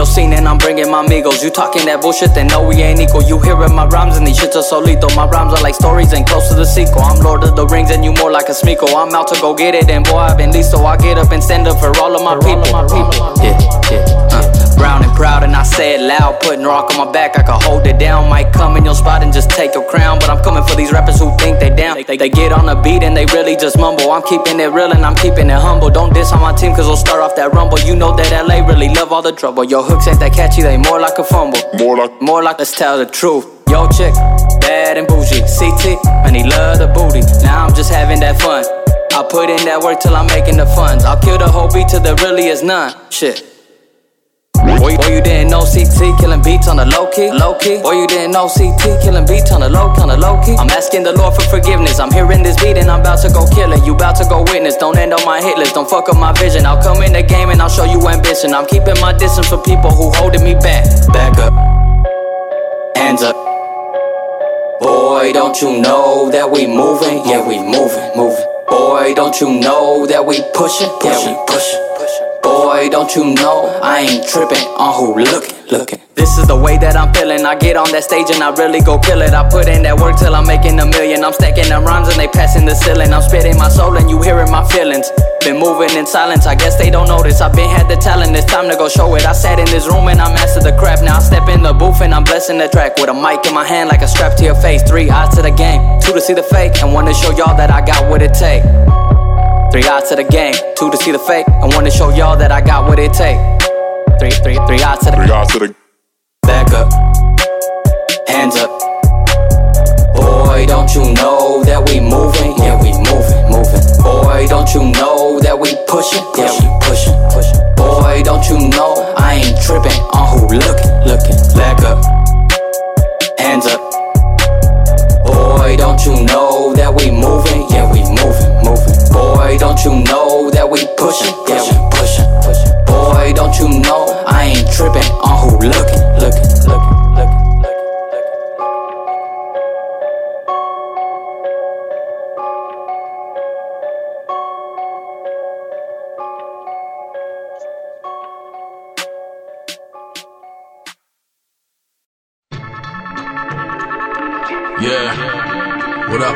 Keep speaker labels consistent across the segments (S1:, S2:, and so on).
S1: your scene and I'm bringing my amigos. You talking that bullshit, then no, we ain't equal. You hearing my rhymes and these shits are solito. My rhymes are like stories and close to the sequel. I'm Lord of the Rings and you more like a Smeagol. I'm out to go get it, and boy, I've been least, so I get up and stand up for all of my people. Yeah, yeah. Brown and proud, and I say it loud. Putting rock on my back, I can hold it down. Might come in your spot and just take your crown. But I'm coming for these rappers who think they down. They, they get on the beat and they really just mumble. I'm keeping it real and I'm keeping it humble. Don't diss on my team, cause we'll start off that rumble. You know that LA really love all the trouble. Your hooks ain't that catchy, they more like a fumble.
S2: More like,
S1: More like, let's tell the truth. Yo, chick, bad and bougie. CT, and he love the booty. Now I'm just having that fun. I put in that work till I'm making the funds. I'll kill the whole beat till there really is none. Shit. Boy, boy, you didn't know CT killing beats on the low key, low key. Boy, you didn't know CT killing beats on the low, on the low key. I'm asking the Lord for forgiveness. I'm hearing this beat and I'm about to go kill it. You about to go witness. Don't end on my hit list. Don't fuck up my vision. I'll come in the game and I'll show you ambition. I'm keeping my distance from people who holding me back. Back up, hands up. Boy, don't you know that we moving? Yeah, we moving, moving. Boy, don't you know that we pushing? Yeah, we pushing. Boy, don't you know I ain't tripping on who looking, looking. This is the way that I'm feeling. I get on that stage and I really go kill it. I put in that work till I'm making a million. I'm stacking them rhymes and they passing the ceiling. I'm spitting my soul and you hearing my feelings. Been moving in silence, I guess they don't notice. I've been had the talent, it's time to go show it. I sat in this room and I mastered the craft. Now I step in the booth and I'm blessing the track with a mic in my hand like a strap to your face. Three eyes to the game, two to see the fake, and one to show y'all that I got what it take. Three eyes to the game, two to see the fake, and one to show y'all that I got what it take. Three, three, three eyes to the
S2: three eyes to the
S1: back up, hands up. Boy, don't you know that we moving? Yeah, we moving, moving. Boy, don't you know that we pushing? Yeah, we pushing, pushing. Boy, don't you know I ain't tripping on who looking, looking. Back up, hands up. Boy, don't you know that we moving? Yeah, we moving, moving. Boy, don't you know that we pushing? Yeah, we pushing, pushing. Boy, don't you know I ain't tripping on who looking, looking, looking.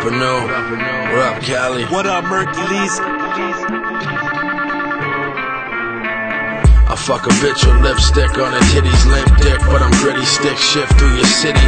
S3: Yeah. What up, What up, Cali?
S4: What up, Mercules?
S3: I fuck a bitch with lipstick on her titties, limp dick, but I'm gritty stick shift through your city.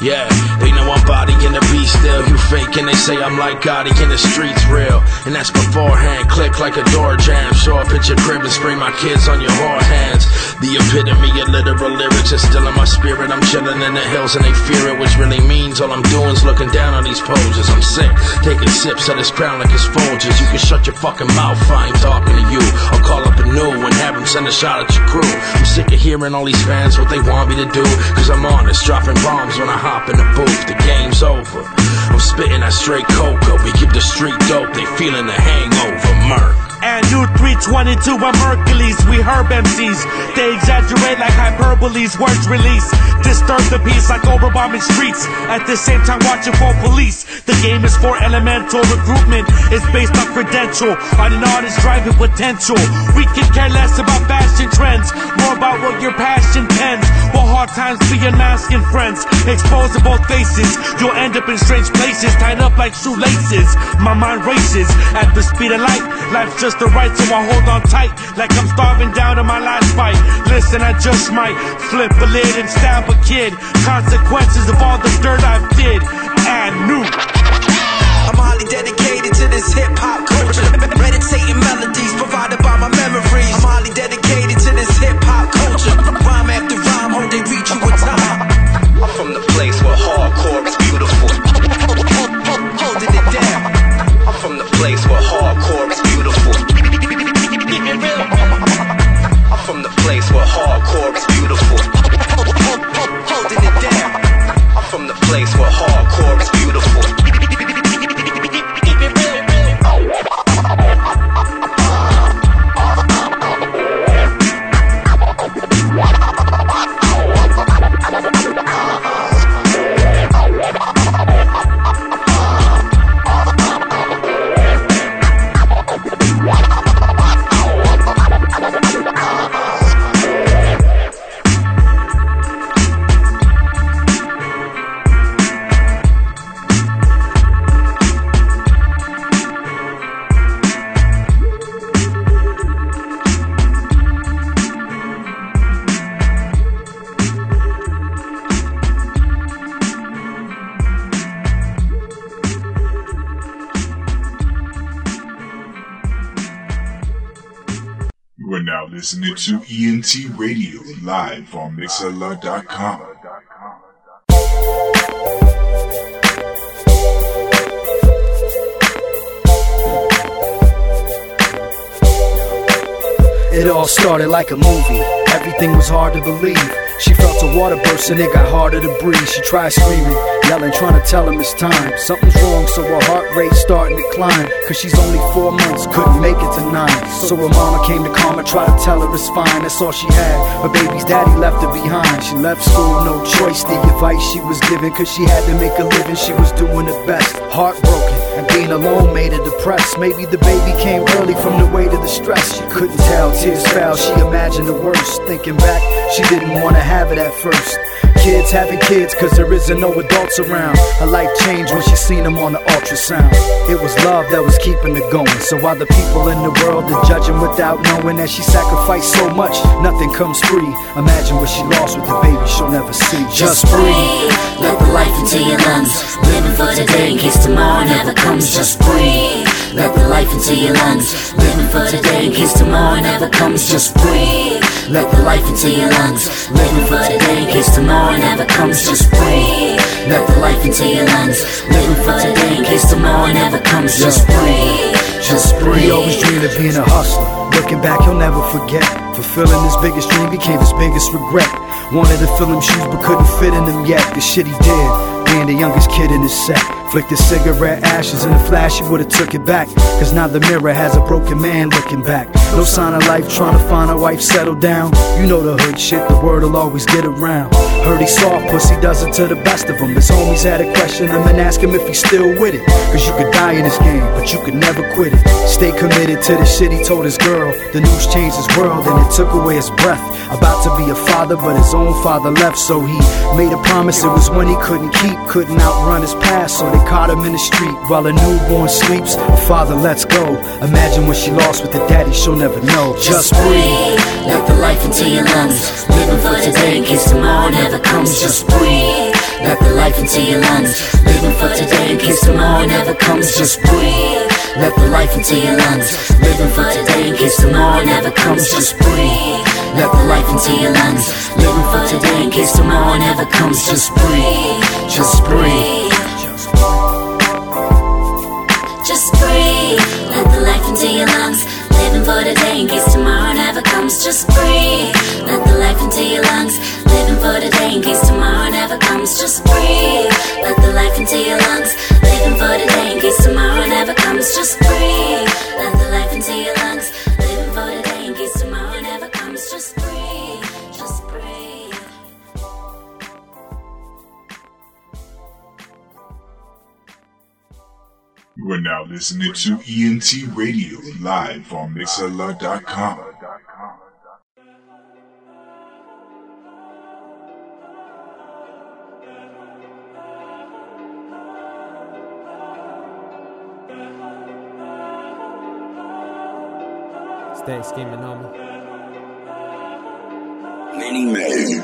S3: Yeah, they know I'm body in the beast still. You fake and they say I'm like Gotti in the streets real. And that's beforehand, click like a door jam. Show up at your crib and spring my kids on your whore hands. The epitome of literal lyrics is still in my spirit. I'm chilling in the hills and they fear it, which really means all I'm doing is looking down on these poses. I'm sick, taking sips of this crown like it's Folgers. You can shut your fucking mouth, I ain't talking to you. I'll call up a new and have them send a shot at your crew. I'm sick of hearing all these fans what they want me to do. Cause I'm honest, dropping bombs when I hop in the booth. The game's over. I'm spitting that straight cocoa. We keep the street dope, they feeling the hangover. Murk.
S4: And you 322 and Mercules, we herb MCs. They exaggerate like hyperboles, words release. Disturb the peace like overbombing streets. At the same time, watching for police. The game is for elemental recruitment. It's based on credential, on an artist driving potential. We can care less about fashion trends, more about what your passion tends. While hard times be unmasking friends, exposing both faces. You'll end up in strange places, tied up like shoelaces. My mind races at the speed of light. Life's just the right, so I hold on tight, like I'm starving down to my last bite. Listen, I just might flip a lid and stab a kid. Consequences of all the dirt I've did and knew.
S5: I'm highly dedicated to this hip hop culture. Meditating melodies provided by my memories. I'm highly dedicated
S2: listening to ENT Radio live on Mixlr.com.
S6: It all started like a movie. Everything was hard to believe. She felt a water burst and it got harder to breathe. She tried screaming, yelling, trying to tell him it's time. Something's wrong, so her heart rate starting to climb. Cause she's only four months, couldn't make it to nine. So her mama came to calm her, tried to tell her it's fine. That's all she had. Her baby's daddy left her behind. She left school, no choice. The advice she was given, cause she had to make a living. She was doing her best. Heartbroken, and being alone made her depressed. Maybe the baby came early from the weight of the stress. She couldn't tell, tears fell. She imagined the worst. Thinking back, she didn't wanna have it at first. Kids having kids cause there isn't no adults around. Her life changed when she seen them on the ultrasound. It was love that was keeping her going. So while the people in the world are judging without knowing that she sacrificed so much, nothing comes free. Imagine what she lost with the baby she'll never see. Just breathe.
S7: Let the life into your lungs. Living for today in case tomorrow never comes. Just breathe. Let the life into your lungs. Living for today in case tomorrow never comes. Just breathe. Let the life into your lungs. Living for today in case tomorrow never comes. Just breathe. Let the life into your lungs. Living for today in case tomorrow never comes. Just breathe. Just breathe.
S6: He always dreamed of being a hustler. Looking back, he'll never forget. Fulfilling his biggest dream became his biggest regret. Wanted to fill him shoes, but couldn't fit in them yet. The shit he did, being the youngest kid in his set. Flicked his cigarette ashes in a flash, he would've took it back. Cause now the mirror has a broken man looking back. No sign of life, trying to find a wife, settle down. You know the hood shit, the word'll always get around. Heard he soft, pussy does it to the best of them. His homies had a question him and ask him if he's still with it. Cause you could die in this game, but you could never quit it. Stay committed to the shit he told his girl. The news changed his world and it took away his breath. About to be a father, but his own father left, so he made a promise. It was one he couldn't keep, couldn't outrun his past, so they caught him in the street while a newborn sleeps. A Father lets go. Imagine what she lost with the daddy, she'll never know. Just breathe.
S7: Let the life into your lungs. Living for today in case tomorrow never comes. Just breathe. Let the life into your lungs. Living for today in case tomorrow never comes. Just breathe. Let the life into your lungs. Living for today in case tomorrow never comes. Just breathe. Let the life into your lungs. Living for today in case tomorrow never comes. Just breathe. Just breathe. Into your lungs. Living for today in case tomorrow never comes. Just breathe. Let the life into your lungs. Living for today in case tomorrow never comes. Just breathe. Let the life into your lungs. Living for today in case tomorrow never comes. Just breathe. Let the life into your lungs.
S2: You are now listening to ENT Radio live on Mixlr.com.
S8: Stay scheming, homie. Many men.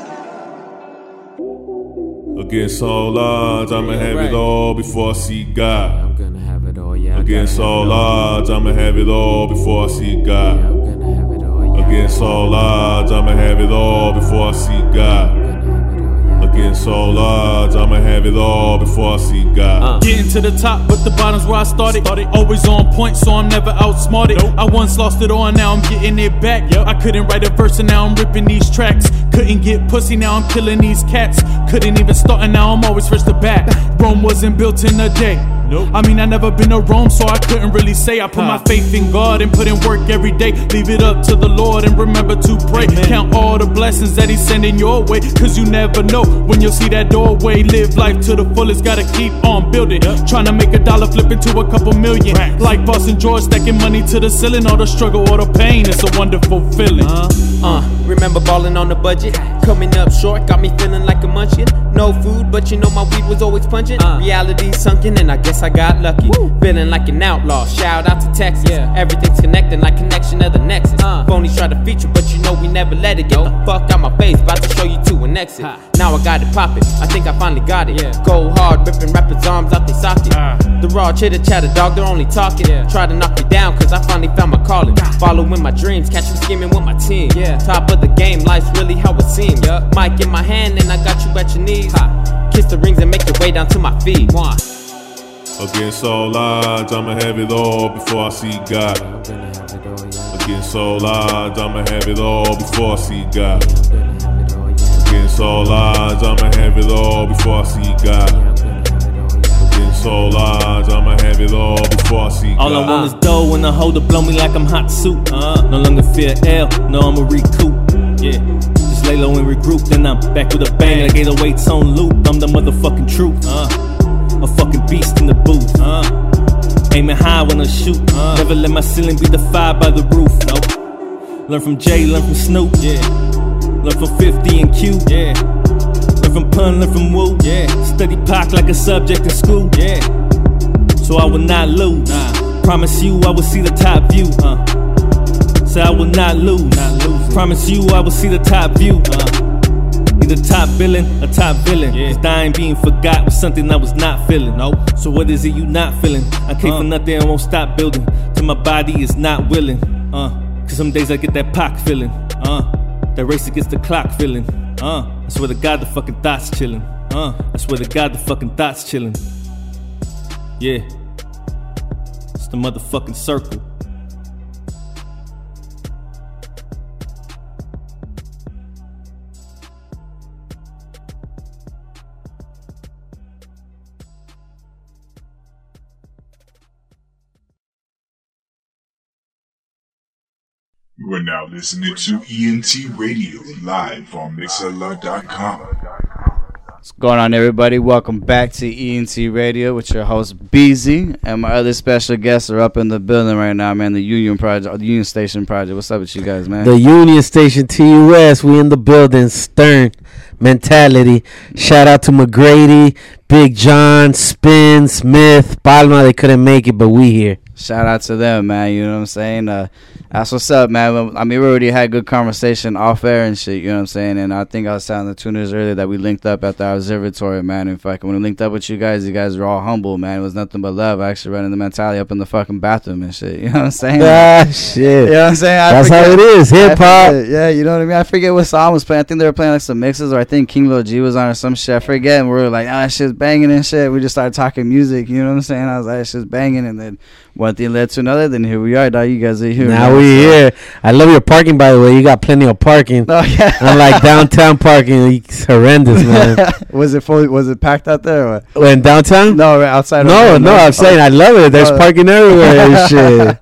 S9: Against all odds, I'ma have
S8: Right.
S9: it all before I see God.
S8: I'm gonna have it all, yeah.
S9: Against all odds, I'ma have it all before I see
S8: Yeah,
S9: God.
S8: I'm gonna have it all, yeah.
S9: Against all odds, I'ma have it all before I see God.
S8: gonna have it all, yeah.
S9: Against all odds, I'ma have it all before I see God.
S10: Getting to the top, but the bottom's where I started. Always on point, so I'm never outsmarted. I once lost it all, now I'm getting it back. I couldn't write a verse, and now I'm ripping these tracks. Couldn't get pussy, now I'm killing these cats. Couldn't even start, and now I'm always first to bat. Rome wasn't built in a day. Nope. I mean, I never been to Rome, so I couldn't really say. I put my faith in God and put in work every day. Leave it up to the Lord and remember to pray. Count all the blessings that He's sending your way, cause you never know when you'll see that doorway. Live life to the fullest, gotta keep on building. Trying to make a dollar flip into a couple million. Like Boston George, stacking money to the ceiling. All the struggle, all the pain, it's a wonderful feeling. Uh,
S8: Uh, remember balling on the budget?
S11: Coming up short, got me feeling like a munchkin. No food, but you know my weed was always pungent. Reality sunken, and I guess I got lucky. Feeling like an outlaw. Shout out to Texas. Everything's connecting like connection of the Nexus. Uh. Phonies try to feature, but you know we never let it get the fuck out my face. About to show you to an exit. Now I got it poppin'. I think I finally got it. Yeah. Go hard, ripping rappers' arms out they socket. Uh. The raw chitter chatter, dog, they're only talking. Try to knock me down, cause I finally found my calling. Following my dreams, catch me scheming with my team. Yeah. Top of the game, life's really how it seems. Mic in my hand, and I got you at your knees. Kiss the rings and make your way down to my feet. One.
S9: Against all odds, I'ma have it all before I see God. Against all odds, I'ma have it all before I see God. Against all odds, I'ma have it all before I see God. Against all odds, I'ma have it all before I see God.
S12: All I want is dough when the holder blow me like I'm hot soup. Uh, no longer fear L, no I'ma recoup. Yeah, just lay low and regroup, then I'm back with a bang. Like 808s on loop. I'm the motherfucking truth. Uh, a fucking beast in the booth. Uh, aiming high when I shoot. Never let my ceiling be defied by the roof. Nope. Learn from Jay, learn from Snoop. Yeah. Learn from 50 and Q. Yeah. Learn from Pun, learn from Woo. Yeah. Study Pac like a subject in school. Yeah. So I will not lose. Nah. Promise you I will see the top view. Uh. Say I will not lose. Not lose. Promise you I will see the top view. Uh. Either top villain or top villain. Cause dying being forgot was something I was not feeling. Nope. So what is it you not feeling? I came for nothing, I won't stop building. Till my body is not willing. Uh. Cause some days I get that Pac feeling. Uh. That race against the clock feeling. Uh. I swear to God the fucking thoughts chilling. Uh. I swear to God the fucking thoughts chilling. Yeah. It's the motherfucking circle.
S2: You are now listening to ENT Radio live on Mixlr.com.
S13: What's going on, everybody? Welcome back to ENT Radio with your host BZ, and my other special guests are up in the building right now, man. The Union Project, the Union Station Project. What's up with you guys, man?
S14: The Union Station TUS, we in the building. Stern mentality. Shout out to McGrady, Big John, Spin, Smith, Palma. They couldn't make it, but we here.
S13: Shout out to them, man. You know what I'm saying? Uh, that's what's up, man. I mean, we already had good conversation off air and shit. You know what I'm saying? And I think I was telling the tuners earlier that we linked up at the observatory, man. And fucking when we linked up with you guys, you guys were all humble, man. It was nothing but love. I actually running the mentality up in the fucking bathroom and shit. You know what I'm saying?
S14: Ah, shit.
S13: You know what I'm saying? I
S14: That's how it is, hip-hop.
S13: Yeah, you know what I mean? I forget what song was playing. I think they were playing like some mixes, or I think King Lil G was on or some shit. I forget. And we were like, ah, shit's banging and shit. We just started talking music. You know what I'm saying? I was like, that shit's banging. And then one thing led to another. Then here we are, Now You guys are here.
S14: Now we
S13: So-
S14: here. I love your parking, by the way. You got plenty of parking.
S13: Oh, yeah.
S14: Unlike downtown parking, it's horrendous, man.
S13: was it fully? Was it packed out there? Or what?
S14: When downtown?
S13: No, right outside. of-
S14: No, no, I'm saying I love it. There's
S13: Oh.
S14: parking everywhere and shit.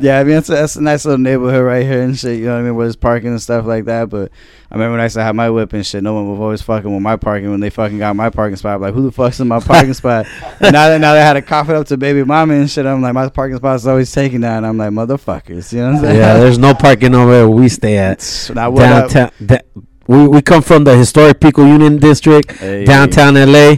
S13: Yeah, I mean it's a, that's a nice little neighborhood right here and shit. You know what I mean? Where there's parking and stuff like that. But I remember when I used to have my whip and shit. No one was always fucking with my parking when they fucking got my parking spot. I'm like, who the fuck's in my parking spot? And now that now they had to cough it up to baby mama and shit. I'm like, my parking spot's always taken down. I'm like, motherfuckers. You know what I'm saying?
S14: Yeah, there's no parking over where we stay at.
S13: Now what up?
S14: Downtown. da- we, we come from the historic Pico Union District,
S13: Hey.
S14: downtown LA.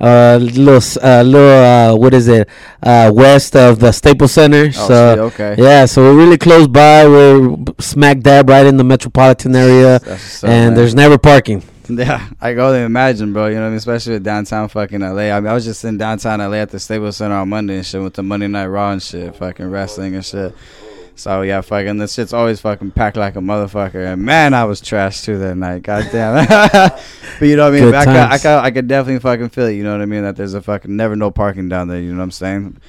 S14: Uh, little, uh, little, uh, what is it? Uh, west of the Staples Center.
S13: Oh,
S14: so
S13: shit, okay.
S14: yeah, so we're really close by. We're smack dab right in the metropolitan area,
S13: what's
S14: and there's never parking.
S13: Yeah, I can only imagine, bro. You know what I mean? Especially with downtown fucking LA. I mean, I was just in downtown LA at the Staples Center on Monday and shit with the Monday Night Raw and shit, fucking wrestling and shit. So yeah, fucking this shit's always fucking packed like a motherfucker. And man, I was trash too that night. God Goddamn. but you know what I mean?
S14: Good
S13: I could, I could, I could definitely fucking feel it. You know what I mean? That there's a fucking never no parking down there. You know what I'm saying?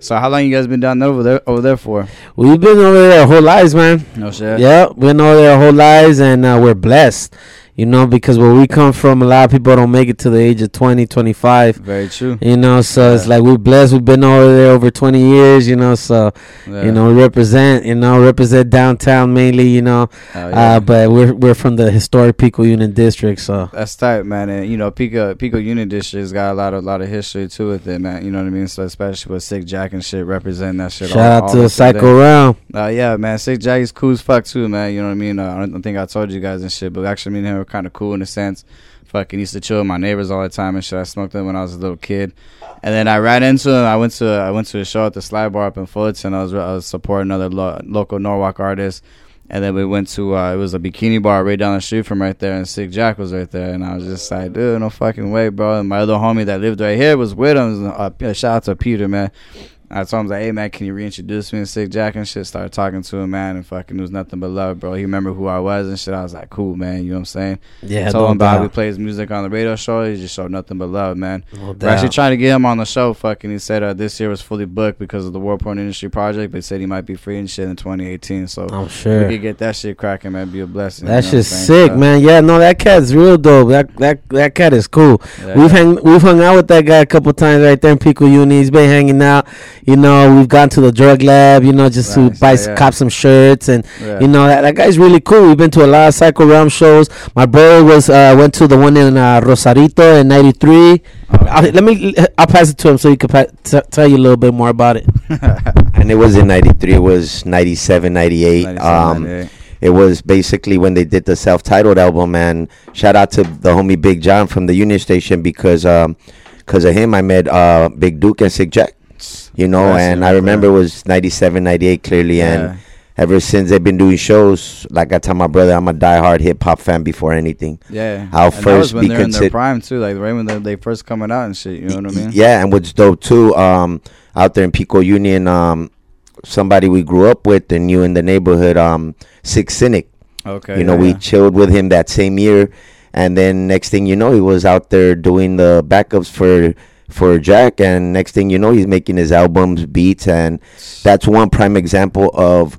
S13: So how long you guys been down there over there over there for?
S14: We've been over there our whole lives, man.
S13: No shit.
S14: Yeah, been over there our whole lives, and uh, we're blessed. You know, because where we come from, a lot of people don't make it to the age of 20, 25.
S13: Very true.
S14: You know, so it's like we're blessed. We've been over there over 20 years, you know, so,
S13: Yeah.
S14: you know, represent, you know, represent downtown mainly, you know.
S13: Oh, yeah.
S14: uh, but we're we're from the historic Pico Union District, so.
S13: That's tight, man. And you know, Pico Pico Union District's got a lot of lot of history too with it, man. You know what I mean? So especially with Sick Jack and shit representing that shit.
S14: Shout
S13: all-
S14: out
S13: all
S14: to
S13: up
S14: Psycho. Round.
S13: Uh, yeah, man. Sick Jack is cool as fuck too, man. You know what I mean? Uh, I don't think I told you guys and shit, but actually, me and him kind of cool in a sense. Fucking used to chill with my neighbors all the time and shit. I smoked them when I was a little kid, and then I ran into him. I went to I went to a show at the Slide Bar up in Fullerton. I was I was supporting another lo- local Norwalk artist, and then we went to uh, it was a bikini bar right down the street from right there, and Sick Jack was right there, and I was just like, dude, no fucking way, bro. And my other homie that lived right here was with him. Uh, shout out to Peter, man. I told him like, hey man, can you reintroduce me to Sick Jack and shit? Started talking to him, man, and fucking it was nothing but love, bro. He remembered who I was and shit. I was like, cool, man. You know what I'm saying?
S14: Yeah,
S13: Told
S14: no
S13: him about
S14: doubt.
S13: we play his music on the radio show. He just showed nothing but love, man.
S14: No
S13: We're actually trying to get him on the show. Fucking, he said uh, this year was fully booked because of the War Porn Industry Project. They said he might be free and shit in 2018. So
S14: I'm sure.
S13: if we could get that shit cracking, man, be a blessing.
S14: That
S13: you know
S14: shit's sick, man. Yeah, no, that cat's real dope. That that that cat is cool.
S13: Yeah.
S14: We've hang we've hung out with that guy a couple times right there in Pico Uni. He's been hanging out. You know, we've gone to the drug lab. You know, just
S13: Nice,
S14: to buy
S13: yeah, yeah.
S14: cop some shirts and
S13: Yeah.
S14: you know that, that guy's really cool. We've been to a lot of Psycho Realm shows. My brother was uh, went to the one in uh, Rosarito in '93. I'll, let me I'll pass it to him so he can pa- t- tell you a little bit more about it.
S15: and it was in 93 it was 97 98 um
S13: 98.
S15: it was basically when they did the self-titled album and shout out to the homie big john from the union station because um because of him i met uh big duke and sick jack you know
S13: That's
S15: and i remember it was 97 98 clearly
S13: Yeah.
S15: and ever since they've been doing shows like i tell my brother i'm a diehard hip-hop fan before anything
S13: Yeah,
S15: i'll
S13: and
S15: first
S13: when
S15: be
S13: they're in their prime too, like right when they they first coming out and shit. You know what I mean?
S15: yeah, and what's dope too, um, out there in Pico Union, um, somebody we grew up with and knew in the neighborhood, um, Six Cynic.
S13: Okay,
S15: You know,
S13: yeah,
S15: we
S13: yeah.
S15: chilled with him that same year, and then next thing you know, he was out there doing the backups for for Jack, and next thing you know, he's making his albums, beats, and that's one prime example of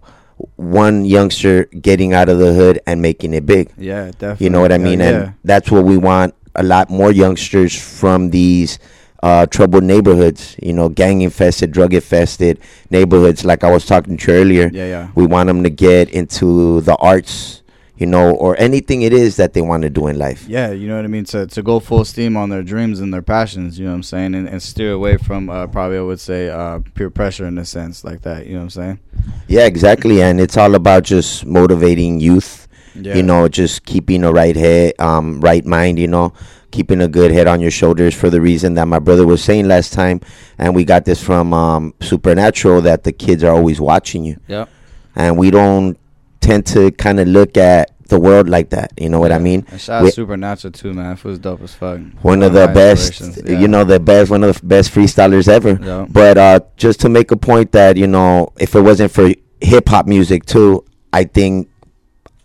S15: one youngster getting out of the hood and making it big.
S13: Yeah, definitely.
S15: You know what I mean?
S13: yeah.
S15: And that's what we want a lot more youngsters from these uh, troubled neighborhoods, you know, gang infested, drug infested neighborhoods, like I was talking to you earlier.
S13: Yeah, yeah.
S15: We want them to get into the arts, you know, or anything it is that they want to do in life.
S13: Yeah, you know what I mean. To to go full steam on their dreams and their passions. You know what I'm saying, and, and steer away from uh, probably I would say uh, peer pressure in a sense like that. You know what I'm saying?
S15: Yeah, exactly. And it's all about just motivating youth.
S13: Yeah.
S15: You know, just keeping a right head, um, right mind. You know, keeping a good head on your shoulders for the reason that my brother was saying last time, and we got this from um, Supernatural that the kids are always watching you.
S13: Yep.
S15: And we don't tend to kind of look at the world like that. You know what I mean?
S13: And shout out Supernatural too, man. It was dope as fuck.
S15: one of the best,
S13: yeah.
S15: you know, the best, one of the best freestylers ever.
S13: Yeah.
S15: But uh, just to make a point that you know, if it wasn't for hip hop music too, I think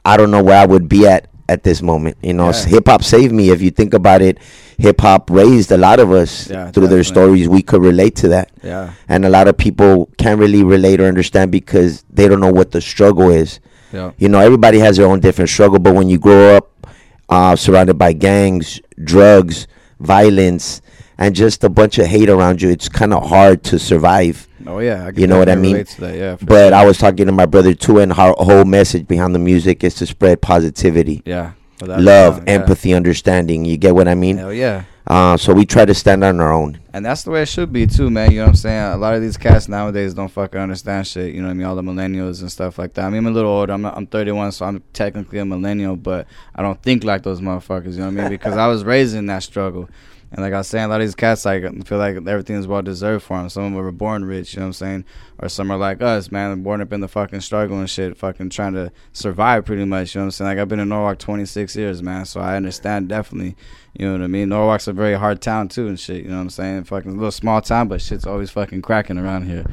S15: I don't know where I would be at at this moment. You know,
S13: Yeah.
S15: hip hop saved me. If you think about it, hip hop raised a lot of us
S13: Yeah,
S15: through their stories. We could relate to that.
S13: Yeah.
S15: And a lot of people can't really relate or understand because they don't know what the struggle is.
S13: Yeah.
S15: You know, everybody has their own different struggle, but when you grow up uh, surrounded by gangs, drugs, violence, and just a bunch of hate around you, it's kind of hard to survive.
S13: Oh yeah,
S15: you know what I mean.
S13: that, yeah,
S15: but
S13: sure.
S15: I was talking to my brother too, and our whole message behind the music is to spread positivity.
S13: Yeah,
S15: love,
S13: yeah.
S15: empathy, understanding. You get what I mean?
S13: Hell yeah.
S15: Uh, so we try to stand on our own.
S13: And that's the way it should be too, man. You know what I'm saying? A lot of these cats nowadays don't fucking understand shit. You know what I mean? All the millennials and stuff like that. I mean, I'm a little older. I'm I'm 31, so I'm technically a millennial, but I don't think like those motherfuckers. You know what I mean? Because I was raised in that struggle. And like I was saying, a lot of these cats like feel like everything is well deserved for them. Some of them were born rich, you know what I'm saying? Or some are like us, man, born up in the fucking struggle and shit, fucking trying to survive pretty much. You know what I'm saying? Like I've been in Norwalk 26 years, man, so I understand definitely. You know what I mean? Norwalk's a very hard town too and shit. You know what I'm saying? Fucking little small town, but shit's always fucking cracking around here.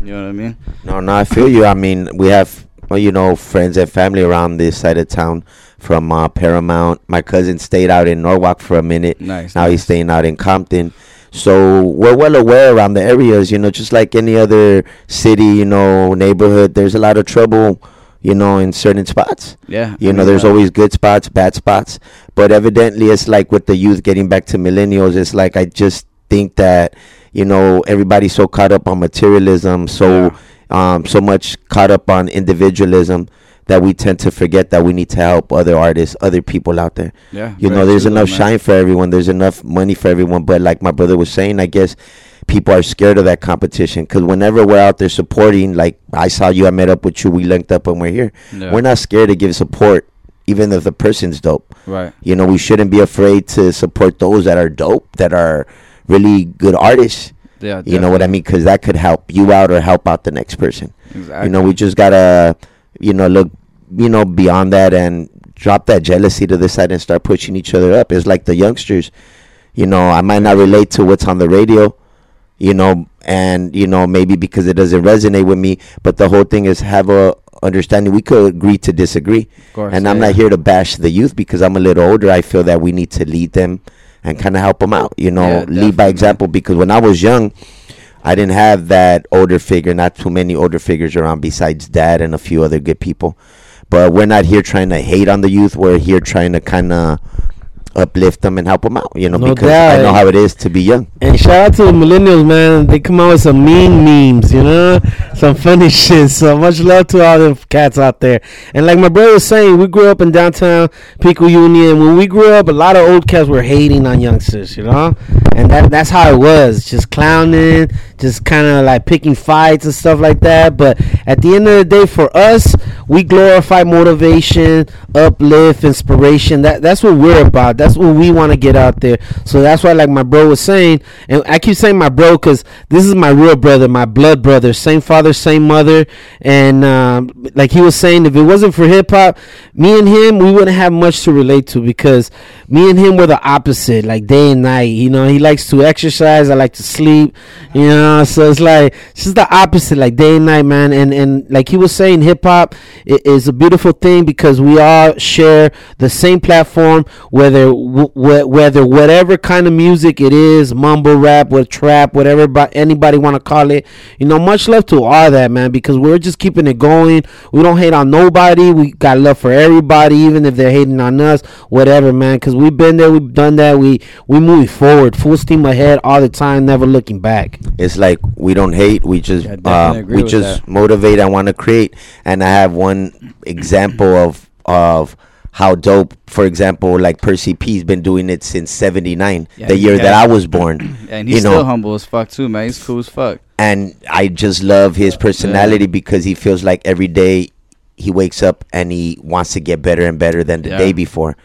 S13: You know what I mean?
S15: No, no, I feel you. I mean, we have, you know, friends and family around this side of town from uh, Paramount. My cousin stayed out in Norwalk for a minute.
S13: Nice,
S15: Now he's staying out in Compton. So we're well aware around the areas, you know, just like any other city, you know, neighborhood. There's a lot of trouble, you know, in certain spots.
S13: Yeah,
S15: You
S13: I
S15: know, there's always good spots, bad spots. But evidently, it's like with the youth getting back to millennials, it's like I just think that, you know, everybody's so caught up on materialism, so um, so much caught up on individualism that we tend to forget that we need to help other artists, other people out there.
S13: Yeah,
S15: You know, there's enough
S13: man.
S15: shine for everyone. There's enough money for everyone. But like my brother was saying, I guess people are scared of that competition because whenever we're out there supporting, like I saw you, I met up with you, we linked up and we're here.
S13: Yeah.
S15: We're not scared to give support even if the person's dope.
S13: Right.
S15: You know, we shouldn't be afraid to support those that are dope, that are really good artists.
S13: Yeah,
S15: You know what I mean? Because that could help you out or help out the next person. Exactly. You know, we just gotta, you know, look, you know, beyond that and drop that jealousy to the side and start pushing each other up. It's like the youngsters. You know, I might not relate to what's on the radio, you know, and you know maybe because it doesn't resonate with me. But the whole thing is have a understanding. We could agree to disagree,
S13: course,
S15: and I'm
S13: yeah.
S15: not here to bash the youth because I'm a little older. I feel that we need to lead them and kind of help them out. You know,
S13: Yeah,
S15: lead by example. Because when I was young, I didn't have that older figure. Not too many older figures around besides dad and a few other good people. But we're not here trying to hate on the youth. We're here trying to kind of uplift them and help them out. You know,
S14: No
S15: because I know how it is to be young.
S14: And shout out to the millennials, man. They come out with some mean memes, you know, some funny shit. So much love to all the cats out there. And like my brother was saying, we grew up in downtown Pico Union. When we grew up, a lot of old cats were hating on youngsters, you know, and that that's how it was, just clowning, just kind of like picking fights and stuff like that. But at the end of the day, for us, we glorify motivation, uplift, inspiration. That that's what we're about. That's what we want to get out there. So that's why, like my bro was saying, and I keep saying my bro because this is my real brother, my blood brother, same father, same mother, and um, like he was saying, if it wasn't for hip hop, me and him, we wouldn't have much to relate to because me and him were the opposite, like day and night. You know, he likes to exercise, I like to sleep. You know, so it's like it's just the opposite, like day and night, man. And and like he was saying, hip hop is a beautiful thing because we all share the same platform, whether w- wh- whether whatever kind of music it is, mumble rap, what trap, whatever anybody want to call it. You know, much love to all that, man, because we're just keeping it going. We don't hate on nobody. We got love for everybody, even if they're hating on us, whatever, man. Because we've been there, we've done that. We we move forward, full steam ahead all the time, never looking back.
S15: It's like we don't hate. We just
S14: definitely
S15: uh, we just
S14: that.
S15: motivate I want to create. And I have one example of of how dope. For example, like Percy P's been doing it since '79,
S13: Yeah,
S15: the year
S13: yeah.
S15: that I was born.
S13: And he's
S15: you know,
S13: still humble as fuck too, man. He's cool as fuck.
S15: and I just love his personality because he feels like every day he wakes up and he wants to get better and better than the
S13: Yeah.
S15: day before.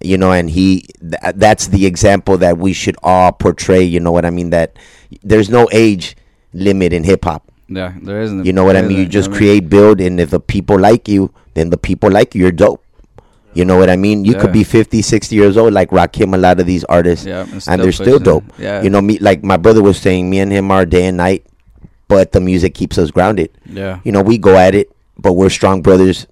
S15: You know, and he th- that's the example that we should all portray. You know what I mean? That there's no age limit in hip hop.
S13: Yeah, there isn't.
S15: You know what I mean? You just
S13: I mean-
S15: create, build, and if the people like you, then the people like you. You're dope. You know what I mean? You could be 50, 60 years old, like Rakim, a lot of these artists,
S13: Yeah, and
S15: they're still dope.
S13: Yeah.
S15: You know, me like my brother was saying, me and him are day and night, but the music keeps us grounded.
S13: Yeah.
S15: You know, we go at it, but we're strong brothers.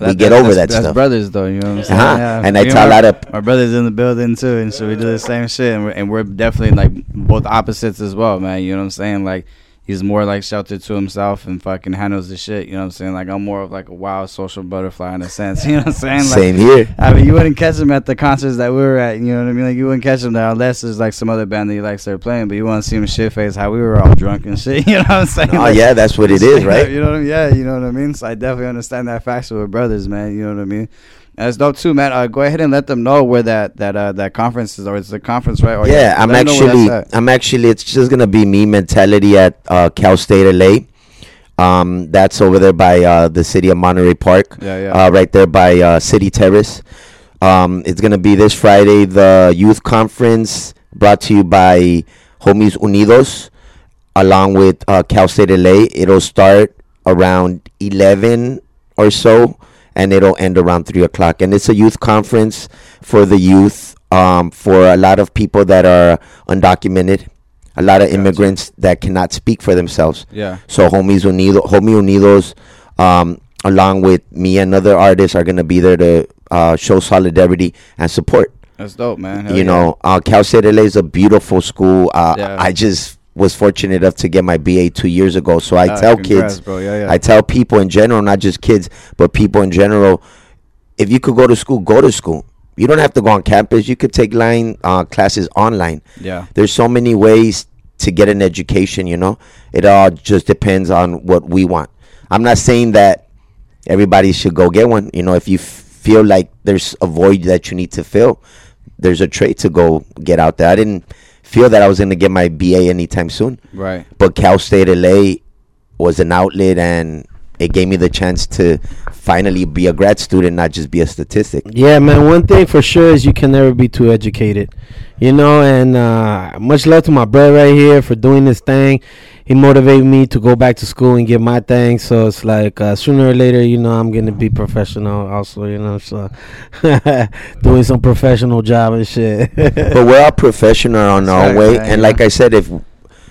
S15: we get
S13: that-
S15: over that
S13: that's
S15: stuff.
S13: brothers though, you know what I'm saying?
S15: Uh-huh. And I
S13: Me
S15: tell a lot of-
S13: my brothers in the building too, and so we do the same shit, and we're, and we're definitely like both opposites as well, man. You know what I'm saying? Like he's more like sheltered to himself and fucking handles the shit. You know what I'm saying? Like I'm more of like a wild social butterfly in a sense. You know what I'm saying? Like,
S15: Same here.
S13: I mean, you wouldn't catch him at the concerts that we were at. You know what I mean? Like you wouldn't catch him there unless there's like some other band that you like start playing. But you want to see him shit face how we were all drunk and shit. You know what I'm saying?
S15: Oh, yeah, that's what it is, right?
S13: You know what I mean? Yeah, you know what I mean. So I definitely understand that factor with brothers, man. You know what I mean? That's dope too, man. Uh, go ahead and let them know where that that uh, that conference is, or it's the conference, right? Or
S15: yeah, I'm
S13: let them know where
S15: actually. I'm actually, it's just gonna be me mentality at uh, Cal State LA. Um, that's over there by uh, the city of Monterey Park.
S13: Yeah, yeah.
S15: Uh, right there by uh, City Terrace. Um, it's gonna be this Friday. The youth conference brought to you by Homies Unidos, along with uh, Cal State LA. It'll start around 11 or so, and it'll end around three o'clock. And it's a youth conference for the youth, um, for a lot of people that are undocumented, a lot of immigrants that cannot speak for themselves.
S13: Yeah.
S15: So Homies Unido, Homie Unidos, um, along with me and other artists, are gonna be there to uh, show solidarity and support.
S13: That's dope, man. Hell
S15: you
S13: yeah.
S15: know, uh, Cal State LA is a beautiful school. Uh,
S13: Yeah.
S15: I just was fortunate enough to get my BA two years ago. So I
S13: Uh,
S15: tell
S13: congrats,
S15: kids.
S13: Yeah, yeah.
S15: I tell people in general, not just kids, but people in general, if you could go to school, go to school. You don't have to go on campus. You could take line uh, classes online.
S13: Yeah.
S15: There's so many ways to get an education. You know, it all just depends on what we want. I'm not saying that everybody should go get one. You know, if you f- feel like there's a void that you need to fill, there's a trade to go get out there. I didn't feel that I was going to get my BA anytime soon.
S13: Right.
S15: But Cal State LA was an outlet and it gave me the chance to finally be a grad student, not just be a statistic.
S14: Yeah, man. One thing for sure is you can never be too educated. You know, and uh, much love to my brother right here for doing this thing. He motivated me to go back to school and get my thing. So it's like uh, sooner or later, you know, I'm gonna be professional also. You know, so doing some professional job and shit.
S15: but we're all professional on our way,
S14: man,
S15: and
S14: yeah.
S15: like I said, if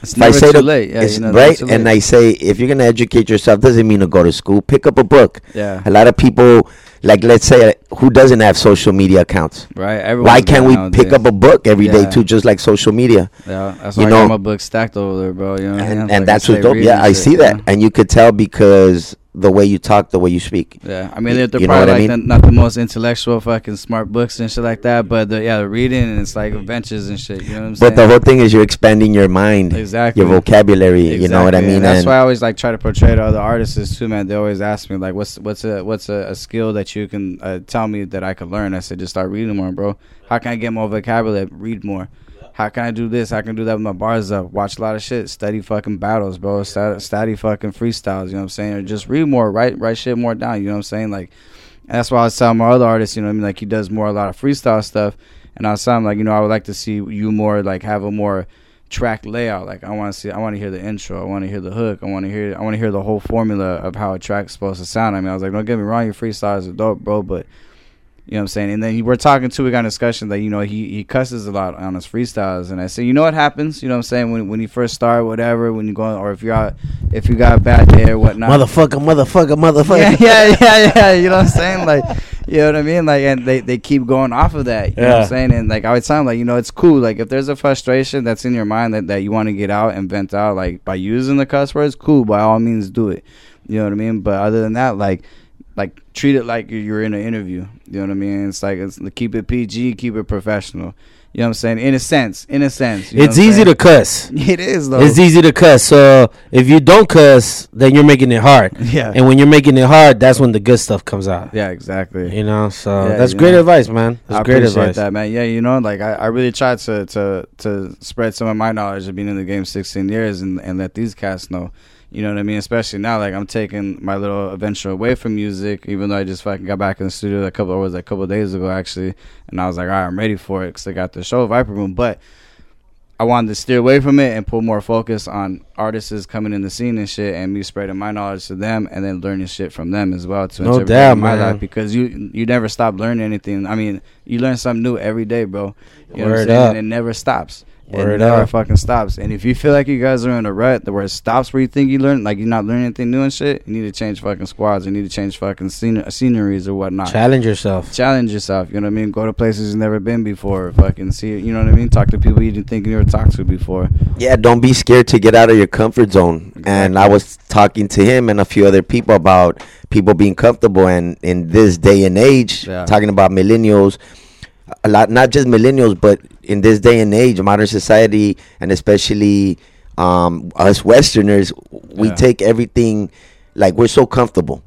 S13: It's
S15: if I say
S13: too
S15: to-
S13: late. Yeah,
S15: it's
S13: you know,
S15: right, and. I say if you're gonna educate yourself, doesn't mean to go to school. Pick up a book.
S13: Yeah.
S15: a lot of people, like let's say, who doesn't have social media accounts?
S13: Right,
S15: Why can't we
S13: nowadays.
S15: pick up a book every day
S13: Yeah.
S15: too, just like social media?
S13: Yeah, that's
S15: you
S13: why I got my book stacked over there, bro. You know, what I mean?
S15: and,
S13: Like,
S15: that's what's dope. Yeah, I see that,
S13: know?
S15: and you could tell because the way you talk, the way you speak.
S13: Yeah, I mean they're, they're
S15: you know
S13: probably
S15: what I
S13: like
S15: mean?
S13: the, not the most intellectual fucking smart books and shit like that, but the, yeah, the reading and it's like adventures and shit. You know what I'm saying?
S15: But the whole thing is you're expanding your mind,
S13: Exactly.
S15: your vocabulary. You know what I mean?
S13: and that's
S15: And-
S13: why I always like try to portray to other artists too, man. They always ask me like, "What's what's a what's a, a skill that you can uh, tell me that I could learn?" I said, "Just start reading more, bro. How can I get more vocabulary? Read more. How can I do this? How can I do that with my bars up? Watch a lot of shit. Study fucking battles, bro. Study, study fucking freestyles. You know what I'm saying? Or just read more. Write write shit more down. You know what I'm saying? Like." And that's why I was telling my other artists, you know what I mean? Like he does more a lot of freestyle stuff. And I was telling him like, you know, I would like to see you more like have a more track layout. Like I want to see, I want to hear the intro, I want to hear the hook, I want to hear, I want to hear the whole formula of how a track's supposed to sound. I mean, I was like, don't get me wrong, your freestyles are dope, bro, but you know what I'm saying. And then he, we're talking too. We got a discussion that you know he he cusses a lot on his freestyles, and I say, you know what happens? You know what I'm saying when when you first start, whatever, when you go, or if you're out, if you got a bad day or whatnot,
S14: motherfucker, motherfucker, motherfucker.
S13: yeah, yeah, yeah, yeah. You know what I'm saying? Like, you know what I mean? Like, and they, they keep going off of that. You know what I'm saying? And like, I would sound like, you know, it's cool. Like, if there's a frustration that's in your mind that, that you want to get out and vent out, like by using the cuss words, cool. By all means, do it. You know what I mean? But other than that, like, like treat it like you're in an interview. You know what I mean? It's like it's keep it PG, keep it professional. You know what I'm saying? In a sense, in a sense.
S14: It's easy to cuss.
S13: It is though.
S14: It's easy to cuss. So if you don't cuss, then you're making it hard.
S13: Yeah.
S14: And when you're making it hard, that's when the good stuff comes out.
S13: Yeah, exactly.
S14: You know, so
S13: Yeah,
S14: that's great
S13: know.
S14: advice, man. That's
S13: I
S14: great
S13: appreciate
S14: advice.
S13: that, man. Yeah, you know, like I, I really tried to, to to spread some of my knowledge of being in the game 16 years and, and let these cats know. You know what I mean? Especially now, like I'm taking my little adventure away from music, even though I just fucking got back in the studio a couple, was it a couple of days ago actually, and I was like, all right, I'm ready for it because I got the show Viper Room, but. I wanted to steer away from it and put more focus on artists coming in the scene and shit, and me spreading my knowledge to them, and then learning shit from them as well to
S14: No doubt,
S13: my
S14: man.
S13: life because you you never stop learning anything. I mean, you learn something new every day, bro. You know what I'm saying?
S14: up.
S13: And it never stops.
S14: Word
S13: it never
S14: up.
S13: fucking stops. And if you feel like you guys are in a rut where it stops where you think you learn, like you're not learning anything new and shit, you need to change fucking squads. You need to change fucking scen- sceneries or whatnot.
S14: Challenge yourself.
S13: Challenge yourself. You know what I mean? Go to places you've never been before. Fucking see. You know what I mean? Talk to people you didn't think you ever talked to before.
S15: Yeah, don't be scared to get out of your comfort zone. And I was talking to him and a few other people about people being comfortable. And in this day and age,
S13: Yeah.
S15: talking about millennials, a lot, not just millennials, but in this day and age, modern society, and especially um, us Westerners, we
S13: Yeah.
S15: take everything like we're so comfortable,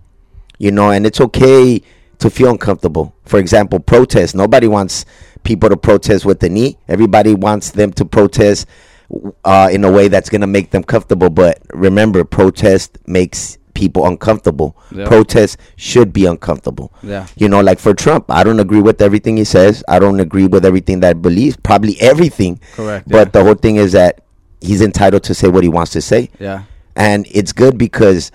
S15: you know, and it's okay to feel uncomfortable. For example, protest. Nobody wants people to protest with the knee. Everybody wants them to protest uh, in a way that's going to make them comfortable. But remember, protest makes people uncomfortable.
S13: Yeah.
S15: Protest should be uncomfortable.
S13: Yeah.
S15: You know, like for Trump, I don't agree with everything he says. I don't agree with everything that believes, probably everything.
S13: Correct,
S15: But
S13: yeah.
S15: the whole thing is that he's entitled to say what he wants to say.
S13: Yeah.
S15: And it's good because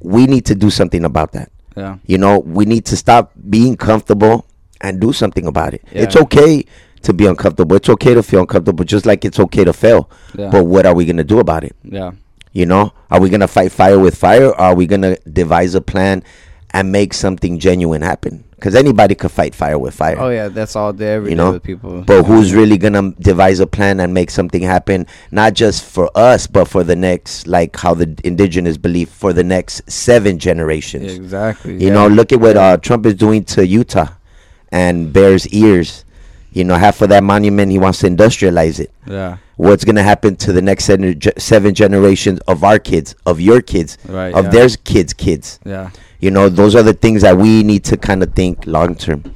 S15: we need to do something about that.
S13: Yeah.
S15: You know, we need to stop being comfortable and do something about it.
S13: Yeah.
S15: It's okay to be uncomfortable. It's okay to feel uncomfortable, just like it's okay to fail.
S13: Yeah.
S15: But what are we gonna do about it?
S13: Yeah.
S15: You know, are we gonna fight fire with fire? Or are we gonna devise a plan and make something genuine happen? Because anybody could fight fire with fire.
S13: Oh yeah, that's all day every
S15: you know,
S13: with people.
S15: but who's really gonna devise a plan and make something happen? Not just for us, but for the next, like how the indigenous believe, for the next seven generations.
S13: Exactly.
S15: You
S13: yeah.
S15: know, look at what uh, Trump is doing to Utah and Bears Ears. You know, half of that monument, he wants to industrialize it.
S13: Yeah.
S15: What's going to happen to the next seven, seven generations of our kids, of your kids,
S13: Right,
S15: of
S13: yeah.
S15: their kids' kids?
S13: Yeah.
S15: You know, those are the things that we need to kind of think long term.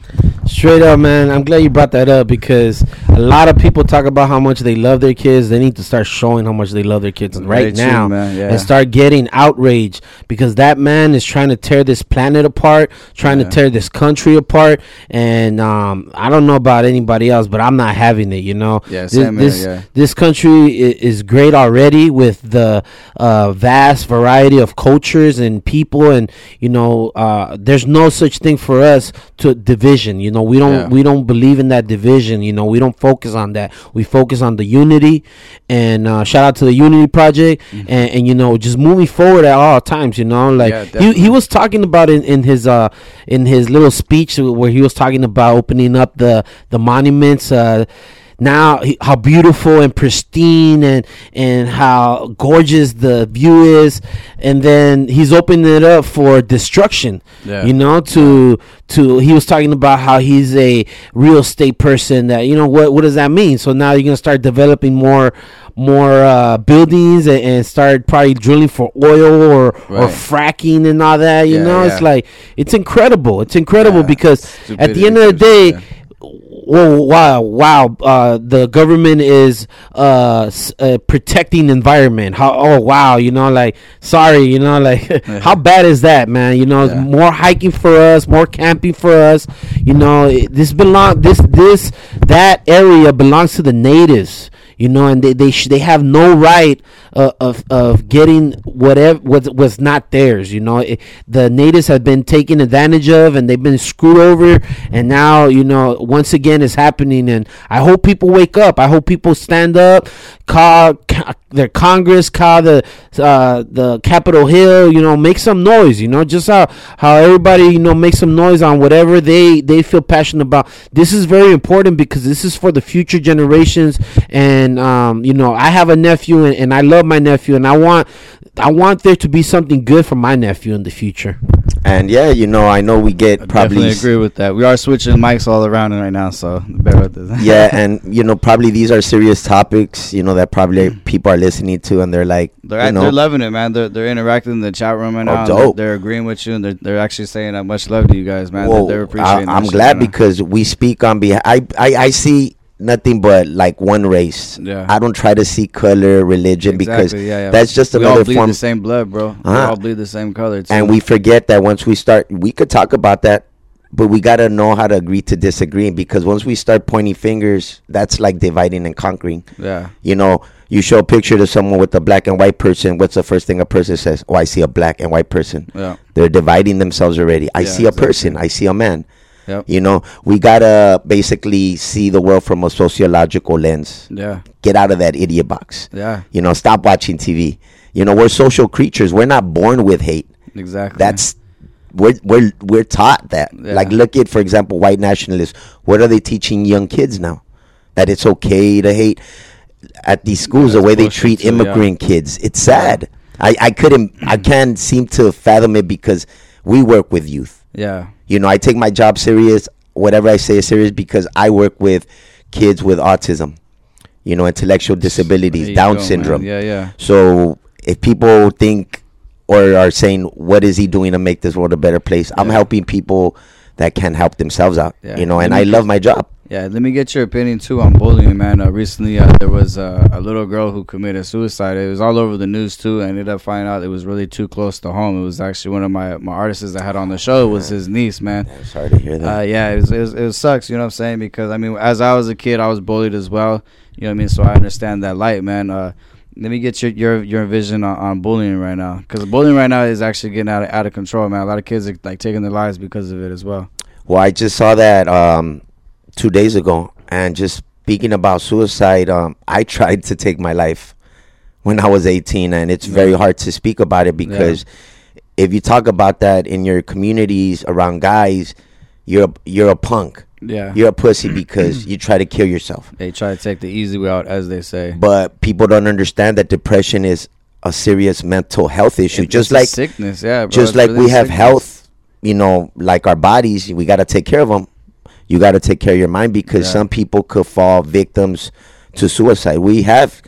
S14: Straight up, man. I'm glad you brought that up because a lot of people talk about how much they love their kids. They need to start showing how much they love their kids right now
S13: man, yeah.
S14: and start getting outraged because that man is trying to tear this planet apart, trying
S13: Yeah.
S14: to tear this country apart. And um, I don't know about anybody else, but I'm not having it. You know,
S13: Yeah,
S14: this this,
S13: yeah.
S14: this country is great already with the uh, vast variety of cultures and people, and you know, uh, there's no such thing for us to division. You know, we don't
S13: Yeah.
S14: we don't believe in that division. You know, we don't focus on that. We focus on the unity. And uh, shout out to the Unity Project, and, and you know, just moving forward at all times. You know, like
S13: Mm-hmm. Yeah,
S14: he he was talking about in, in his uh in his little speech where he was talking about opening up the the monuments. Uh, now how beautiful and pristine and and how gorgeous the view is. And then he's opening it up for destruction
S13: Yeah.
S14: you know to to he was talking about how he's a real estate person that you know what what does that mean? So now you're gonna start developing more more uh, buildings and, and start probably drilling for oil or or fracking and all that you
S13: Yeah,
S14: know? It's like it's incredible. It's incredible
S13: Yeah,
S14: because at the end of the day Whoa, wow, wow! Uh, the government is uh, s- uh, protecting the environment. How? Oh, wow! You know, like, sorry, you know, like, how bad is that, man? You know,
S13: Yeah.
S14: more hiking for us, more camping for us. You know, this belong this this that area belongs to the natives. You know, and they they sh- they have no right of of getting whatever was was not theirs. You know, it, the natives have been taken advantage of, and they've been screwed over. And now, you know, once again, it's happening. And I hope people wake up. I hope people stand up, call their Congress, call the uh, the Capitol Hill. You know, make some noise. You know, just how how everybody you know make some noise on whatever they they feel passionate about. This is very important because this is for the future generations. And um, you know, I have a nephew, and, and I love my nephew, and I want I want there to be something good for my nephew in the future.
S15: And yeah, you know, I know we get probably
S13: Definitely agree with that. We are switching mics all around right now, so bear with us.
S15: yeah, and you know, probably these are serious topics, you know, that probably people are listening to, and they're like,
S13: They're,
S15: you know,
S13: they're loving it, man. They're they're interacting in the chat room right
S15: Oh,
S13: now. and They're,
S15: dope.
S13: they're agreeing with you, and they're they're actually saying that much love to you guys, man.
S15: Whoa,
S13: they're, they're
S15: I,
S13: appreciating.
S15: I'm glad
S13: right
S15: because we speak on behalf. I, I I see nothing but like one race.
S13: Yeah.
S15: I don't try to see color, religion, because
S13: yeah, yeah.
S15: that's just
S13: we all
S15: another
S13: bleed
S15: form.
S13: the same blood, bro. We
S15: Uh-huh.
S13: all bleed the same color. Too.
S15: and we forget that once we start, we could talk about that, but we gotta know how to agree to disagree. Because once we start pointing fingers, that's like dividing and conquering.
S13: Yeah.
S15: You know, you show a picture to someone with a black and white person. What's the first thing a person says? Oh, I see a black and white person.
S13: Yeah.
S15: They're dividing themselves already. I
S13: Yeah,
S15: see a
S13: exactly.
S15: person. I see a man.
S13: Yep.
S15: You know, we gotta basically see the world from a sociological lens.
S13: Yeah.
S15: Get out of that idiot box.
S13: Yeah.
S15: You know, stop watching TV. You know, we're social creatures. We're not born with hate.
S13: Exactly.
S15: That's we're we're we're taught that.
S13: Yeah.
S15: Like look at for example white nationalists. What are they teaching young kids now? That it's okay to hate at these schools the way they treat
S13: too, yeah.
S15: immigrant kids. It's sad. I I couldn't I can't seem to fathom it because we work with youth.
S13: Yeah.
S15: You know, I take my job serious. Whatever I say is serious because I work with kids with autism, you know, intellectual disabilities, Down
S13: go, man.
S15: syndrome.
S13: Yeah, yeah.
S15: So if people think or are saying, "What is he doing to make this world a better place?" I'm helping people that can help themselves out.
S13: Yeah.
S15: You know, and I love my job.
S13: Yeah, let me get your opinion too on bullying, man. Uh, recently, uh, there was uh, a little girl who committed suicide. It was all over the news too. I ended up finding out it was really too close to home. It was actually one of my my artists I had on the show. It was his niece, man.
S15: sorry to hear that.
S13: Uh, yeah, it, was, it, was, it sucks. You know what I'm saying? Because I mean, as I was a kid, I was bullied as well. You know what I mean? So I understand that light, man. Uh, let me get your your your vision on, on bullying right now, because bullying right now is actually getting out of, out of control, man. A lot of kids are like taking their lives because of it as well.
S15: Well, I just saw that um, two days ago, and just speaking about suicide, um, I tried to take my life when I was 18, and it's very
S13: Yeah.
S15: hard to speak about it because if you talk about that in your communities around guys, you're a, you're a punk.
S13: Yeah.
S15: you're a pussy because you try to kill yourself.
S13: They try to take the easy way out, as they say.
S15: But people don't understand that depression is a serious mental health issue. Just like
S13: sickness, yeah, bro.
S15: Just
S13: It's
S15: like
S13: really
S15: we have
S13: sickness.
S15: health, you know, like our bodies, we got to take care of them. You got to take care of your mind because
S13: Yeah.
S15: some people could fall victims to suicide. We have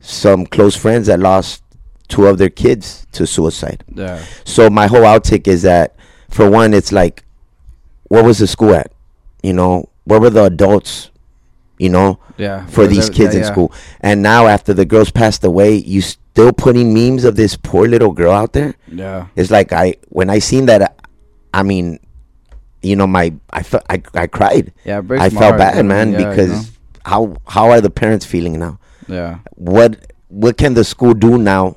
S15: some close friends that lost two of their kids to suicide.
S13: Yeah.
S15: So my whole outtake is that, for one, it's like, what was the school at? you know, where were the adults, you know,
S13: Yeah,
S15: for these kids
S13: yeah,
S15: in
S13: yeah.
S15: school? And now after the girls passed away, you still putting memes of this poor little girl out there.
S13: Yeah.
S15: It's like I when I seen that, I mean, you know, my I felt I I cried.
S13: Yeah,
S15: I felt
S13: heart,
S15: bad,
S13: man. Yeah, you
S15: because
S13: know.
S15: how how are the parents feeling now?
S13: Yeah.
S15: What what can the school do now,